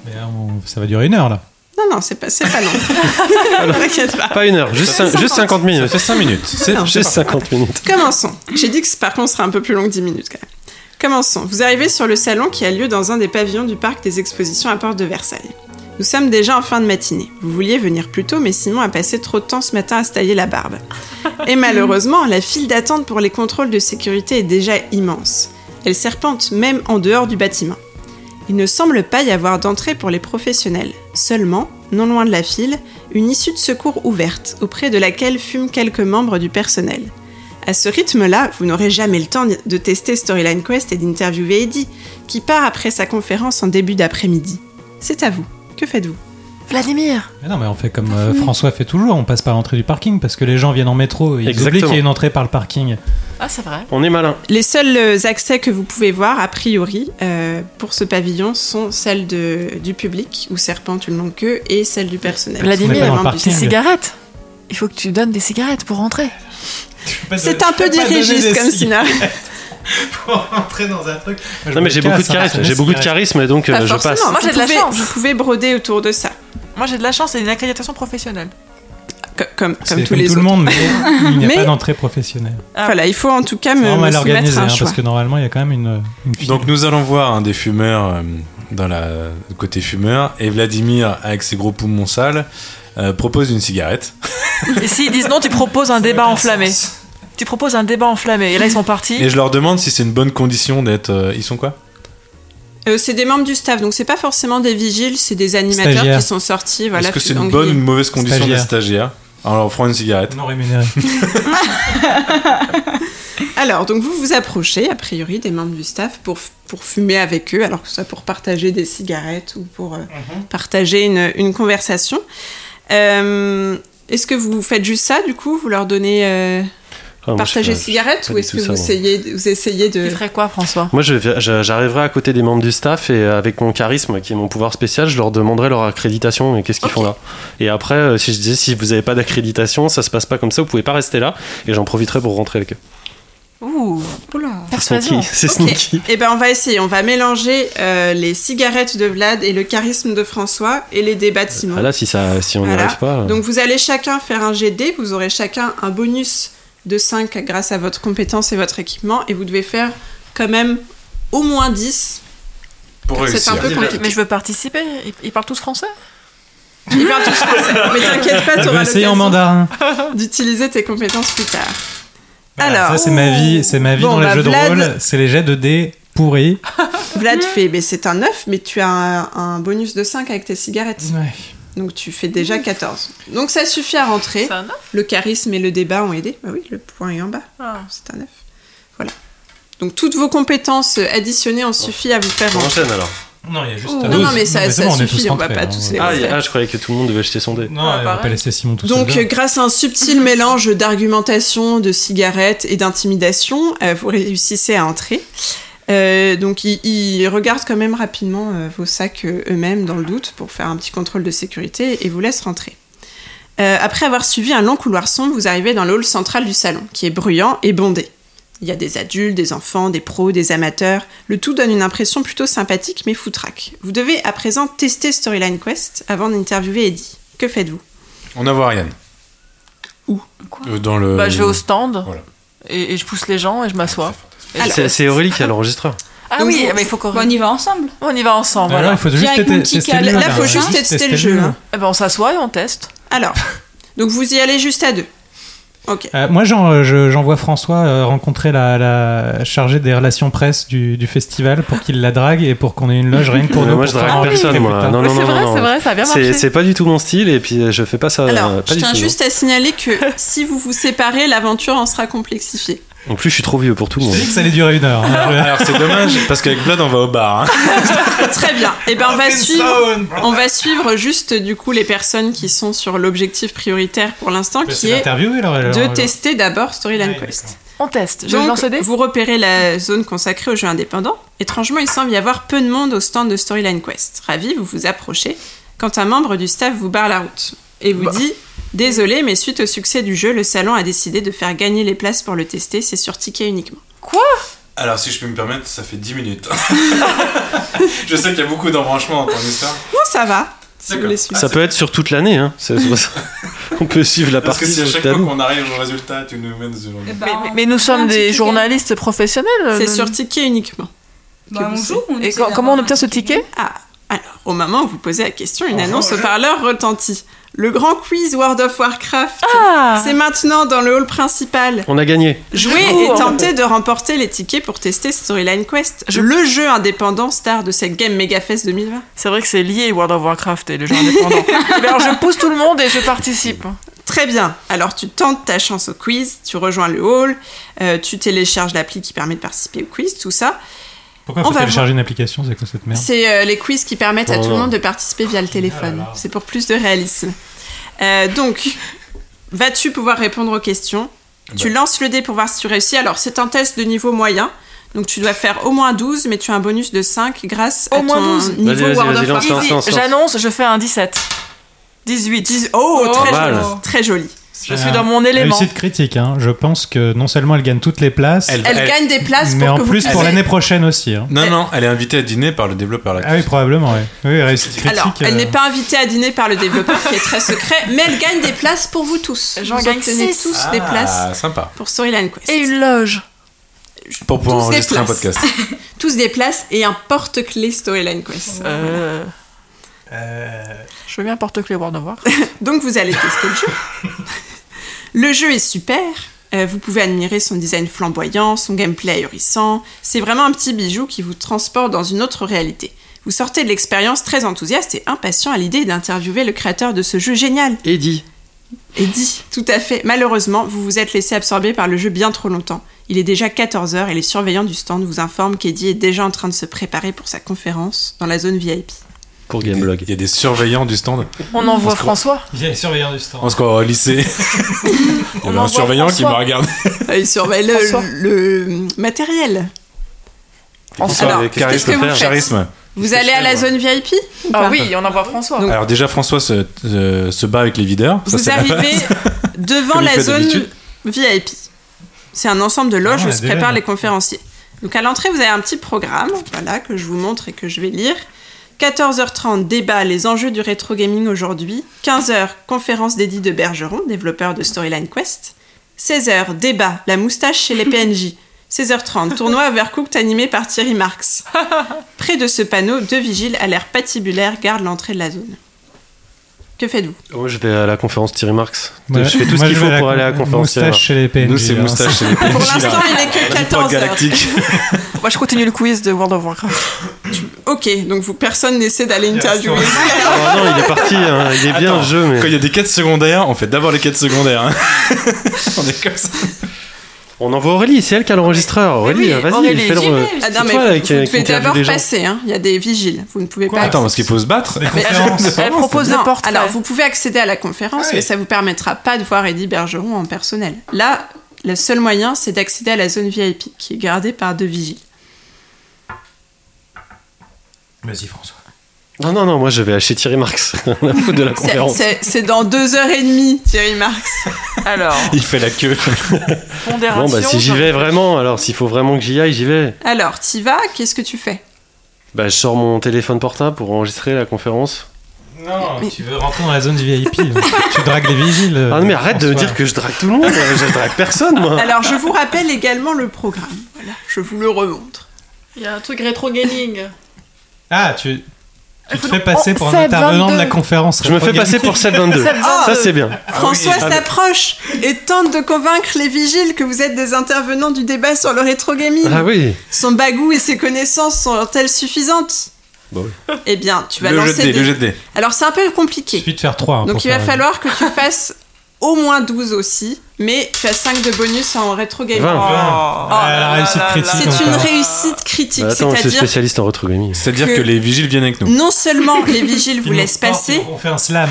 Mais on- Ça va durer une heure là. Non, non, c'est pas, c'est pas long. T'inquiète pas. Pas une heure, juste, cin- juste 50 Ça minutes. fait 5 minutes. C'est Juste 50 minutes. Commençons. J'ai dit que par contre, ce sera un peu plus long que 10 minutes quand même. Commençons. Vous arrivez sur le salon qui a lieu dans un des pavillons du parc des expositions à Porte de Versailles. Nous sommes déjà en fin de matinée. Vous vouliez venir plus tôt, mais Simon a passé trop de temps ce matin à se tailler la barbe. Et malheureusement, la file d'attente pour les contrôles de sécurité est déjà immense. Elle serpente même en dehors du bâtiment. Il ne semble pas y avoir d'entrée pour les professionnels. Seulement, non loin de la file, une issue de secours ouverte, auprès de laquelle fument quelques membres du personnel. À ce rythme-là, vous n'aurez jamais le temps de tester Storyline Quest et d'interviewer Eddie, qui part après sa conférence en début d'après-midi. C'est à vous. Que faites-vous? Vladimir Mais non, mais on fait comme euh, François fait toujours, on passe par l'entrée du parking parce que les gens viennent en métro et ils Exactement. oublient qu'il y a une entrée par le parking. Ah, c'est vrai. On est malin. Les seuls euh, accès que vous pouvez voir, a priori, euh, pour ce pavillon, sont celles de, du public, où serpente une longue queue, et celles du personnel. Vladimir, des cigarettes Il faut que tu donnes des cigarettes pour rentrer. C'est un peu dirigiste comme scénario. Pour rentrer dans un truc. Non, mais j'ai beaucoup de charisme. J'ai beaucoup de charisme, donc Pas euh, je passe. Moi, j'ai de la chance. Vous pouvez broder autour de ça, Moi, j'ai de la chance, c'est une accréditation professionnelle. co- comme, tous comme les tout autres. le monde, mais il n'y a Mais- pas d'entrée professionnelle. Ah. Voilà, il faut en tout cas me, me soumettre organisé, un hein, choix. parce que normalement, il y a quand même une, une. Donc nous allons voir un des fumeurs euh, dans la côté fumeur et Vladimir avec ses gros poumons sales euh, propose une cigarette. Et s'ils disent non, tu proposes un débat enflammé. Tu proposes un débat enflammé. Et là, ils sont partis. Et je leur demande si c'est une bonne condition d'être. euh, ils sont quoi? Euh, c'est des membres du staff, donc c'est pas forcément des vigiles, c'est des animateurs Stagiaires. qui sont sortis. Voilà, Est-ce que c'est une bonne ou une mauvaise condition Stagiaire. d'être stagiaire? Alors on prend une cigarette. non rémunéré. Alors, donc vous vous approchez, a priori, des membres du staff pour, pour fumer avec eux, alors que ce soit pour partager des cigarettes ou pour euh, Mhm. partager une, une conversation. Euh, est-ce que vous faites juste ça, du coup? Vous leur donnez euh, Ah, partager pas ou du est-ce que ça, vous, essayez, vous essayez de... Tu ferais quoi, François? Moi, j'arriverai à côté des membres du staff et euh, avec mon charisme, qui est mon pouvoir spécial, je leur demanderai leur accréditation et qu'est-ce qu'ils font là. Et après, euh, si je disais si vous n'avez pas d'accréditation, ça se passe pas comme ça, vous pouvez pas rester là et j'en profiterai pour rentrer avec eux. Ouh, Oula. persuasion. Sneaky, c'est Ok. sneaky. Eh ben, on va essayer. On va mélanger euh, les cigarettes de Vlad et le charisme de François et les débats de Simon. Ah là, si, ça, si on n'y Voilà. arrive pas. euh, Donc vous allez chacun faire un GD, vous aurez chacun un bonus de 5 grâce à votre compétence et votre équipement, et vous devez faire quand même au moins 10. Pour C'est un peu compliqué. Mais je veux participer. Ils, parlent tous français Ils parlent tous français, mais t'inquiète pas, essayer en l'occasion mandarin. d'utiliser tes compétences plus tard. Voilà, Alors, ça c'est ma vie, c'est ma vie Bon, dans les bah, jeux de Vlad- rôle, c'est les jets de dés pourris. Vlad fait, mais c'est un 9, mais tu as un, un bonus de 5 avec tes cigarettes. Ouais. Donc tu fais déjà 14. Donc ça suffit à rentrer. C'est un neuf Le charisme et le débat ont aidé. Bah oui, le point est en bas. Ah. C'est un 9. Voilà. Donc toutes vos compétences additionnées ont suffi à vous faire On rentrer. enchaîne alors. Non, il y a juste. Oh, euh, non, non, mais ça, ça on suffit, on va rentrés, pas hein. tous les Ah, ah, je croyais que tout le monde devait jeter son dé. Non, Ah, on va pas laisser Simon tout Donc, seul. euh, grâce à un subtil mélange d'argumentation, de cigarettes et d'intimidation, euh, vous réussissez à entrer. Euh, donc, ils, ils regardent quand même rapidement euh, vos sacs euh, eux-mêmes dans le doute pour faire un petit contrôle de sécurité et vous laissent rentrer. Euh, après avoir suivi un long couloir sombre, vous arrivez dans le hall central du salon, qui est bruyant et bondé. Il y a des adultes, des enfants, des pros, des amateurs. Le tout donne une impression plutôt sympathique mais foutraque. Vous devez à présent tester Storyline Quest avant d'interviewer Eddie. Que faites-vous? On en voit Ariane. Où? Euh, Dans le. Bah, je vais au stand Voilà. et, et je pousse les gens et je m'assois. C'est Aurélie qui a l'enregistreur. Ah Donc oui, vous- mais il faut qu'on on y va ensemble. on y va ensemble. Alors, Voilà. il faut juste Direct, mon tester- petit tester cal- le Là, jeu, faut juste tester le jeu. hein. Eh ben, on s'assoit et on teste. Alors, donc vous y allez juste à deux. Ok. Euh, moi, j'en- euh, je- j'envoie François euh, rencontrer la, la chargée des relations presse du, du festival pour qu'il la drague et pour qu'on ait une loge rien que pour Euh, nous. moi, pour je drague personne, moi. Non, non, c'est vrai, c'est vrai, ça a bien marché. c'est pas du tout mon style et puis je fais pas ça. Alors, pas je du tiens tout, non. juste à signaler que si vous vous séparez, l'aventure en sera complexifiée. En plus, je suis trop vieux pour tout le Je monde. t'ai dit que ça allait durer une heure. hein. Alors c'est dommage parce qu'avec Vlad on va au bar. hein. Très bien. Et ben on va suivre. On va suivre juste du coup les personnes qui sont sur l'objectif prioritaire pour l'instant, qui est l'interview, alors, alors, de alors. tester d'abord Storyline Ouais, Quest. On teste. Je Donc, lance vous repérez la zone consacrée aux jeux indépendants. Étrangement, il semble y avoir peu de monde au stand de Storyline Quest. Ravi, vous vous approchez quand un membre du staff vous barre la route et vous Bah. dit Désolé, mais suite au succès du jeu, le salon a décidé de faire gagner les places pour le tester. C'est sur ticket uniquement. Alors si je peux me permettre, ça fait 10 minutes. je sais qu'il y a beaucoup d'embranchements dans ton histoire. Non, ça va. Si vous. Ça peut être sur toute l'année. Hein. On peut suivre la Parce que partie si à chaque fois qu'on arrive au résultat, tu nous mènes ce genre de- mais, mais- mais nous sommes des ticket. journalistes professionnels. C'est sur ticket uniquement. Bah, on joue. on Et comment on obtient ce ticket Ah, Alors, au moment où vous posez la question, une annonce au parleur retentit. Le grand quiz World of Warcraft, Ah c'est maintenant dans le hall principal. On a gagné. Jouez et tentez de remporter les tickets pour tester Storyline Quest, le jeu indépendant star de cette Game Megafest 2020. C'est vrai que c'est lié World of Warcraft et le jeu indépendant. Mais alors je pousse tout le monde et je participe. Très bien. Alors tu tentes ta chance au quiz, tu rejoins le hall, euh, tu télécharges l'appli qui permet de participer au quiz, tout ça. Pourquoi On faut va télécharger une application C'est quoi cette merde C'est euh, les quiz qui permettent à Oh tout le non. monde de participer via le téléphone. Ah là. C'est pour plus de réalisme. Euh, donc, vas-tu pouvoir répondre aux questions Tu lances le dé pour voir si tu réussis. Alors, c'est un test de niveau moyen. Donc, tu dois faire au moins 12, mais tu as un bonus de 5 grâce à Au moins ton 12. niveau Vas-y, vas-y, World vas-y, of Warcraft. J'annonce, je fais un 17. 18. Dix- Oh, très Pas mal. joli. Très joli. Je suis dans mon élément. Réussite critique, hein. je pense que non seulement elle gagne toutes les places, Elle- Elle gagne des places mais pour en que vous plus pour l'année prochaine aussi. hein. Non, non, elle est invitée à dîner par le développeur là. Ah oui, probablement, oui. Oui, réussite critique. Alors, elle euh, n'est pas invitée à dîner par le développeur qui est très secret, mais elle gagne des places pour vous tous. J'en gagne six. tous des places Ah, sympa. pour Storyline Quest. Et une loge. Pour pouvoir Tous enregistrer un places. podcast. tous des places et un porte-clés Storyline Quest. Euh, euh, je veux bien porte-clés World of Warcraft. Donc vous allez tester le jeu. le jeu est super. Euh, vous pouvez admirer son design flamboyant, son gameplay ahurissant. C'est vraiment un petit bijou qui vous transporte dans une autre réalité. Vous sortez de l'expérience très enthousiaste et impatient à l'idée d'interviewer le créateur de ce jeu génial. Eddie. Eddie, tout à fait. Malheureusement, vous vous êtes laissé absorber par le jeu bien trop longtemps. Il est déjà 14h et les surveillants du stand vous informent qu'Eddie est déjà en train de se préparer pour sa conférence dans la zone VIP. Pour Gameblog. Il y a des surveillants du stand. On envoie François. Il y a les surveillants du stand. On se croit au lycée. Il y avait un surveillant qui regarde. Euh, Il surveille le, le matériel. François. Alors, Qu'est-ce que qu'est-ce que tu vous Charisme. Vous allez à la zone VIP ou Ah oui, on envoie François. Donc- Alors déjà, François se, se, se bat avec les videurs. Ça, Vous la arrivez devant la zone. VIP. C'est un ensemble de loges Ah, où se préparent les conférenciers. Donc à l'entrée, vous avez un petit programme, voilà, que je vous montre et que je vais lire. 14h30, débat les enjeux du rétro gaming aujourd'hui. 15h, conférence d'Eddie de Bergeron, développeur de Storyline Quest. 16h, débat, la moustache chez les PNJ. 16h30, tournoi Overcooked animé par Thierry Marx. Près de ce panneau, deux vigiles à l'air patibulaire gardent l'entrée de la zone. Que faites-vous? Moi, je vais à la conférence Thierry Marx. Ouais. Je fais tout ce qu'il faut pour aller à la conférence Thierry Moustache Marx. chez les PNJ. Nous, c'est hein. moustache chez les Pour PNJ, l'instant, là. il n'est que La 14 heures. Moi, je continue le quiz de World of Warcraft. Ok, donc vous, personne n'essaie d'aller interviewer. Oh non, il est parti. hein. Il est bien le jeu, mais Quand il y a des quêtes secondaires, on fait d'abord les quêtes secondaires. hein. on est comme ça. On envoie Aurélie. C'est elle qui a l'enregistreur. Aurélie, oui, vas-y, Aurélie, fais le. j'y vais. Ah non, mais toi, vous, qui- devez d'abord passer, hein. il y a des vigiles, vous ne pouvez pas... Attends, parce qu'il faut se battre. Mais elle, elle propose Non, des portes. alors vous pouvez accéder à la conférence, Ah mais ça vous permettra pas de voir Eddie Bergeron en personnel. Là, le seul moyen, c'est d'accéder à la zone VIP, qui est gardée par deux vigiles. Vas-y, François. Non, non, non, moi je vais acheter Thierry Marx. On a foutre de la C'est- conférence. C'est c'est dans deux heures et demie, Thierry Marx. Alors, Il fait la queue. pondération. Bon, bah si j'y vais vraiment, alors s'il faut vraiment que j'y aille, j'y vais. Alors, t'y vas, qu'est-ce que tu fais? Bah, je sors mon téléphone portable pour enregistrer la conférence. Non, tu veux rentrer dans la zone VIP. tu dragues les vigiles. Ah non, mais arrête de dire que je drague tout le monde. je drague personne, moi. Alors, je vous rappelle également le programme. Voilà, je vous le remontre. Il y a un truc rétro gaming. Ah, tu, tu te fais passer Oh, pour un intervenant de la 22. conférence. Je me fais passer pour 722. Seb, Ah, Ça, c'est bien. François oui, ah, s'approche et tente de convaincre les vigiles que vous êtes des intervenants du débat sur le rétro gaming. Ah oui. Son bagou et ses connaissances sont-elles suffisantes? Bah oui. Eh bien, tu vas Le lancer des... le jet. Alors, c'est un peu Il compliqué. suffit de faire 3. Donc, il va falloir que tu fasses au moins 12 aussi, mais tu as 5 de bonus en rétro gaming. 20. Oh, la réussite critique. C'est une réussite critique, Bah, attends, je suis c'est-à-dire spécialiste en retro gaming. C'est-à-dire Que- que les vigiles viennent avec nous. non seulement les vigiles vous laissent passer, On fait un slam.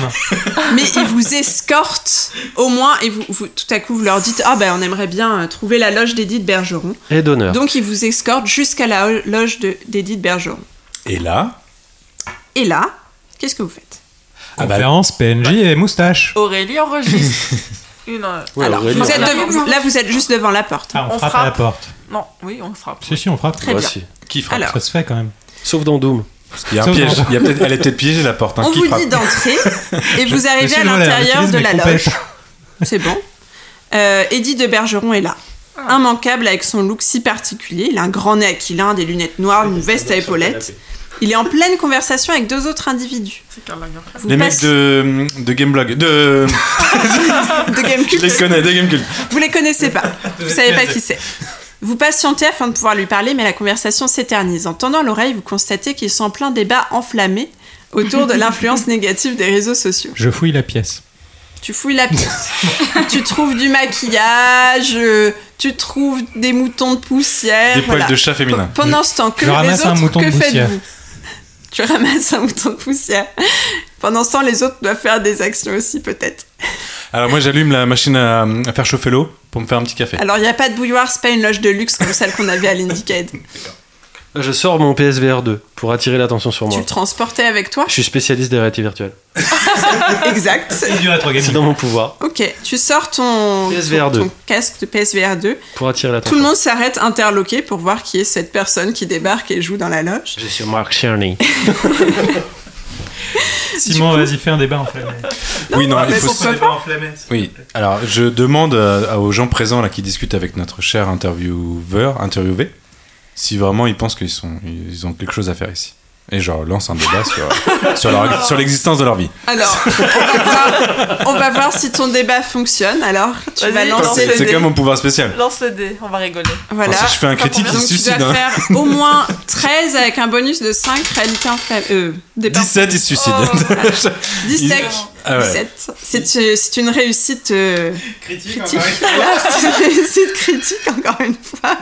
mais ils vous escortent au moins et vous, vous- tout à coup vous leur dites ah ben on aimerait bien euh, trouver la loge d'Edith Bergeron. Et d'honneur. Donc ils vous escortent jusqu'à la loge de- d'Edith Bergeron. Et là, Et là, qu'est-ce que vous faites? Ah Conférence, PNJ et moustache. Aurélie enregistre. Une. euh, Ouais, Alors Aurélie, vous êtes on- devant- là vous êtes juste devant la porte. Ah, on, On frappe à la porte. Non, oui, on frappe. Si, si, on frappe. Très bien. qui frappe Alors Ça se fait quand même. Sauf dans Doom. Il y a un piège. dans- Il y a peut-être- elle est peut-être piégée la porte. hein. On Qui vous frappe dit d'entrer et vous arrivez à l'intérieur de la loge. C'est bon. Euh, Eddie de Bergeron est là. Ah. Immanquable avec son look si particulier. Il a un grand nez aquilin, des lunettes noires, une veste à épaulettes. Il est en pleine conversation avec deux autres individus. Vous Les mecs passe- de, de Gameblog. De. de Je les connais, de Gamecult. Vous les connaissez pas. Vous savez pas qui c'est. Vous patientez afin de pouvoir lui parler, mais la conversation s'éternise. En tendant l'oreille, vous constatez qu'ils sont en plein débat enflammé autour de l'influence négative des réseaux sociaux. Je fouille la pièce. Tu fouilles la pièce. tu trouves du maquillage, euh, tu trouves des moutons de poussière. Des poils voilà. de chat féminin. Pendant ce temps, que Je les ramasse un autres, mouton de que poussière. faites-vous? Tu ramasses un mouton de poussière. Pendant ce temps, les autres doivent faire des actions aussi, peut-être. Alors moi j'allume la machine à, à faire chauffer l'eau pour me faire un petit café. Alors, il n'y a pas de bouilloire, c'est pas une loge de luxe comme celle qu'on avait à l'Indicade. Je sors mon PSVR 2 pour attirer l'attention sur Tu moi. le transportais avec toi Je suis spécialiste des réalités virtuelles. Exact. C'est dans mon pouvoir Ok, tu sors ton, PSVR ton, 2. ton casque de PSVR 2. pour attirer Tout l'attention. le monde s'arrête interloqué pour voir qui est cette personne qui débarque et joue dans la loge. Je suis Mark Cerny. Simon, vas-y, fais un débat enflammé. oui non, il faut. débat enflammé. Oui. Alors je demande à- aux gens présents là qui discutent avec notre cher intervieweur, interviewé, si vraiment ils pensent qu'ils sont, ils ont quelque chose à faire ici. Et genre lance un débat sur sur, leur- sur l'existence de leur vie. Alors, on va, voir, on va voir si ton débat fonctionne. Alors, tu Vas-y, vas lance lancer C'est le c'est dé. quand même mon pouvoir spécial. Lance le dé, on va rigoler. Voilà. Enfin, si je fais un critique, il se tu suicide. dois hein. faire au moins 13 avec un bonus de 5 réalités enflammées. Euh, débat 17, il se suicide. Oh. 17. Ah ouais. 17. C'est c'est une réussite euh, Critique, critique. Voilà, c'est une réussite critique, encore une fois.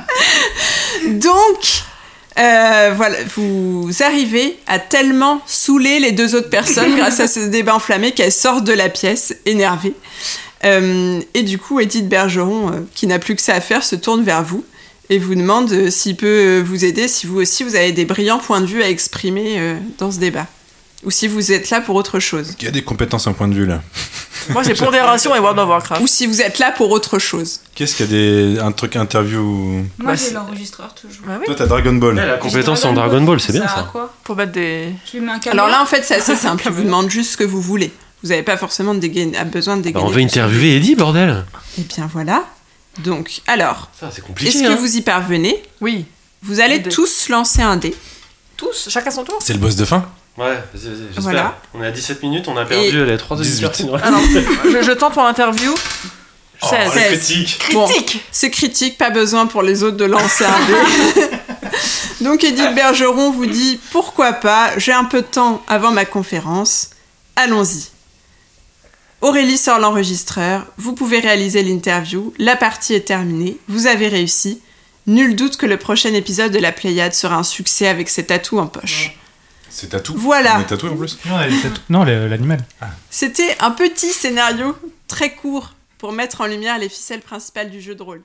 Donc, euh, voilà, vous arrivez à tellement saouler les deux autres personnes grâce à ce débat enflammé qu'elles sortent de la pièce, énervées. Euh, et du coup, Edith Bergeron, euh, qui n'a plus que ça à faire, se tourne vers vous et vous demande euh, s'il peut vous aider, si vous aussi vous avez des brillants points de vue à exprimer dans ce débat. Ou si vous êtes là pour autre chose. Il y a des compétences en point de vue là. Moi j'ai Pondération et World of Warcraft. Ou si vous êtes là pour autre chose. Qu'est-ce qu'il y a des un truc interview Moi, Bah, j'ai l'enregistreur toujours. Bah oui, Toi t'as Dragon Ball. La compétence en Dragon Ball, c'est bien Ça quoi pour mettre des. Je lui mets un câble. Alors là, en fait, c'est assez simple. Je vous demande juste ce que vous voulez. Vous n'avez pas forcément de besoin de Bah, dégainer. on veut interviewer Eddie, bordel. Et bien voilà. Donc, alors, Ça, c'est est-ce que hein. vous y parvenez? Oui. Vous allez tous lancer un dé. Tous, chacun son tour C'est le boss de fin? Ouais, vas-y, vas-y, j'espère. Voilà. On est à 17 minutes, on a perdu les 3 18. auditeurs. Alors, je, je tente mon interview. 16. Oh, le 16. critique Bon, Critique c'est critique, pas besoin pour les autres de lancer un dé. Donc, Edith Bergeron vous dit pourquoi pas, j'ai un peu de temps avant ma conférence, allons-y. Aurélie sort l'enregistreur, vous pouvez réaliser l'interview, la partie est terminée, vous avez réussi. Nul doute que le prochain épisode de la Pléiade sera un succès avec ses tatous en poche. C'est tatou. Voilà. On est tatoué en plus. Non, elle était- non, le- l'animal. C'était un petit scénario très court pour mettre en lumière les ficelles principales du jeu de rôle.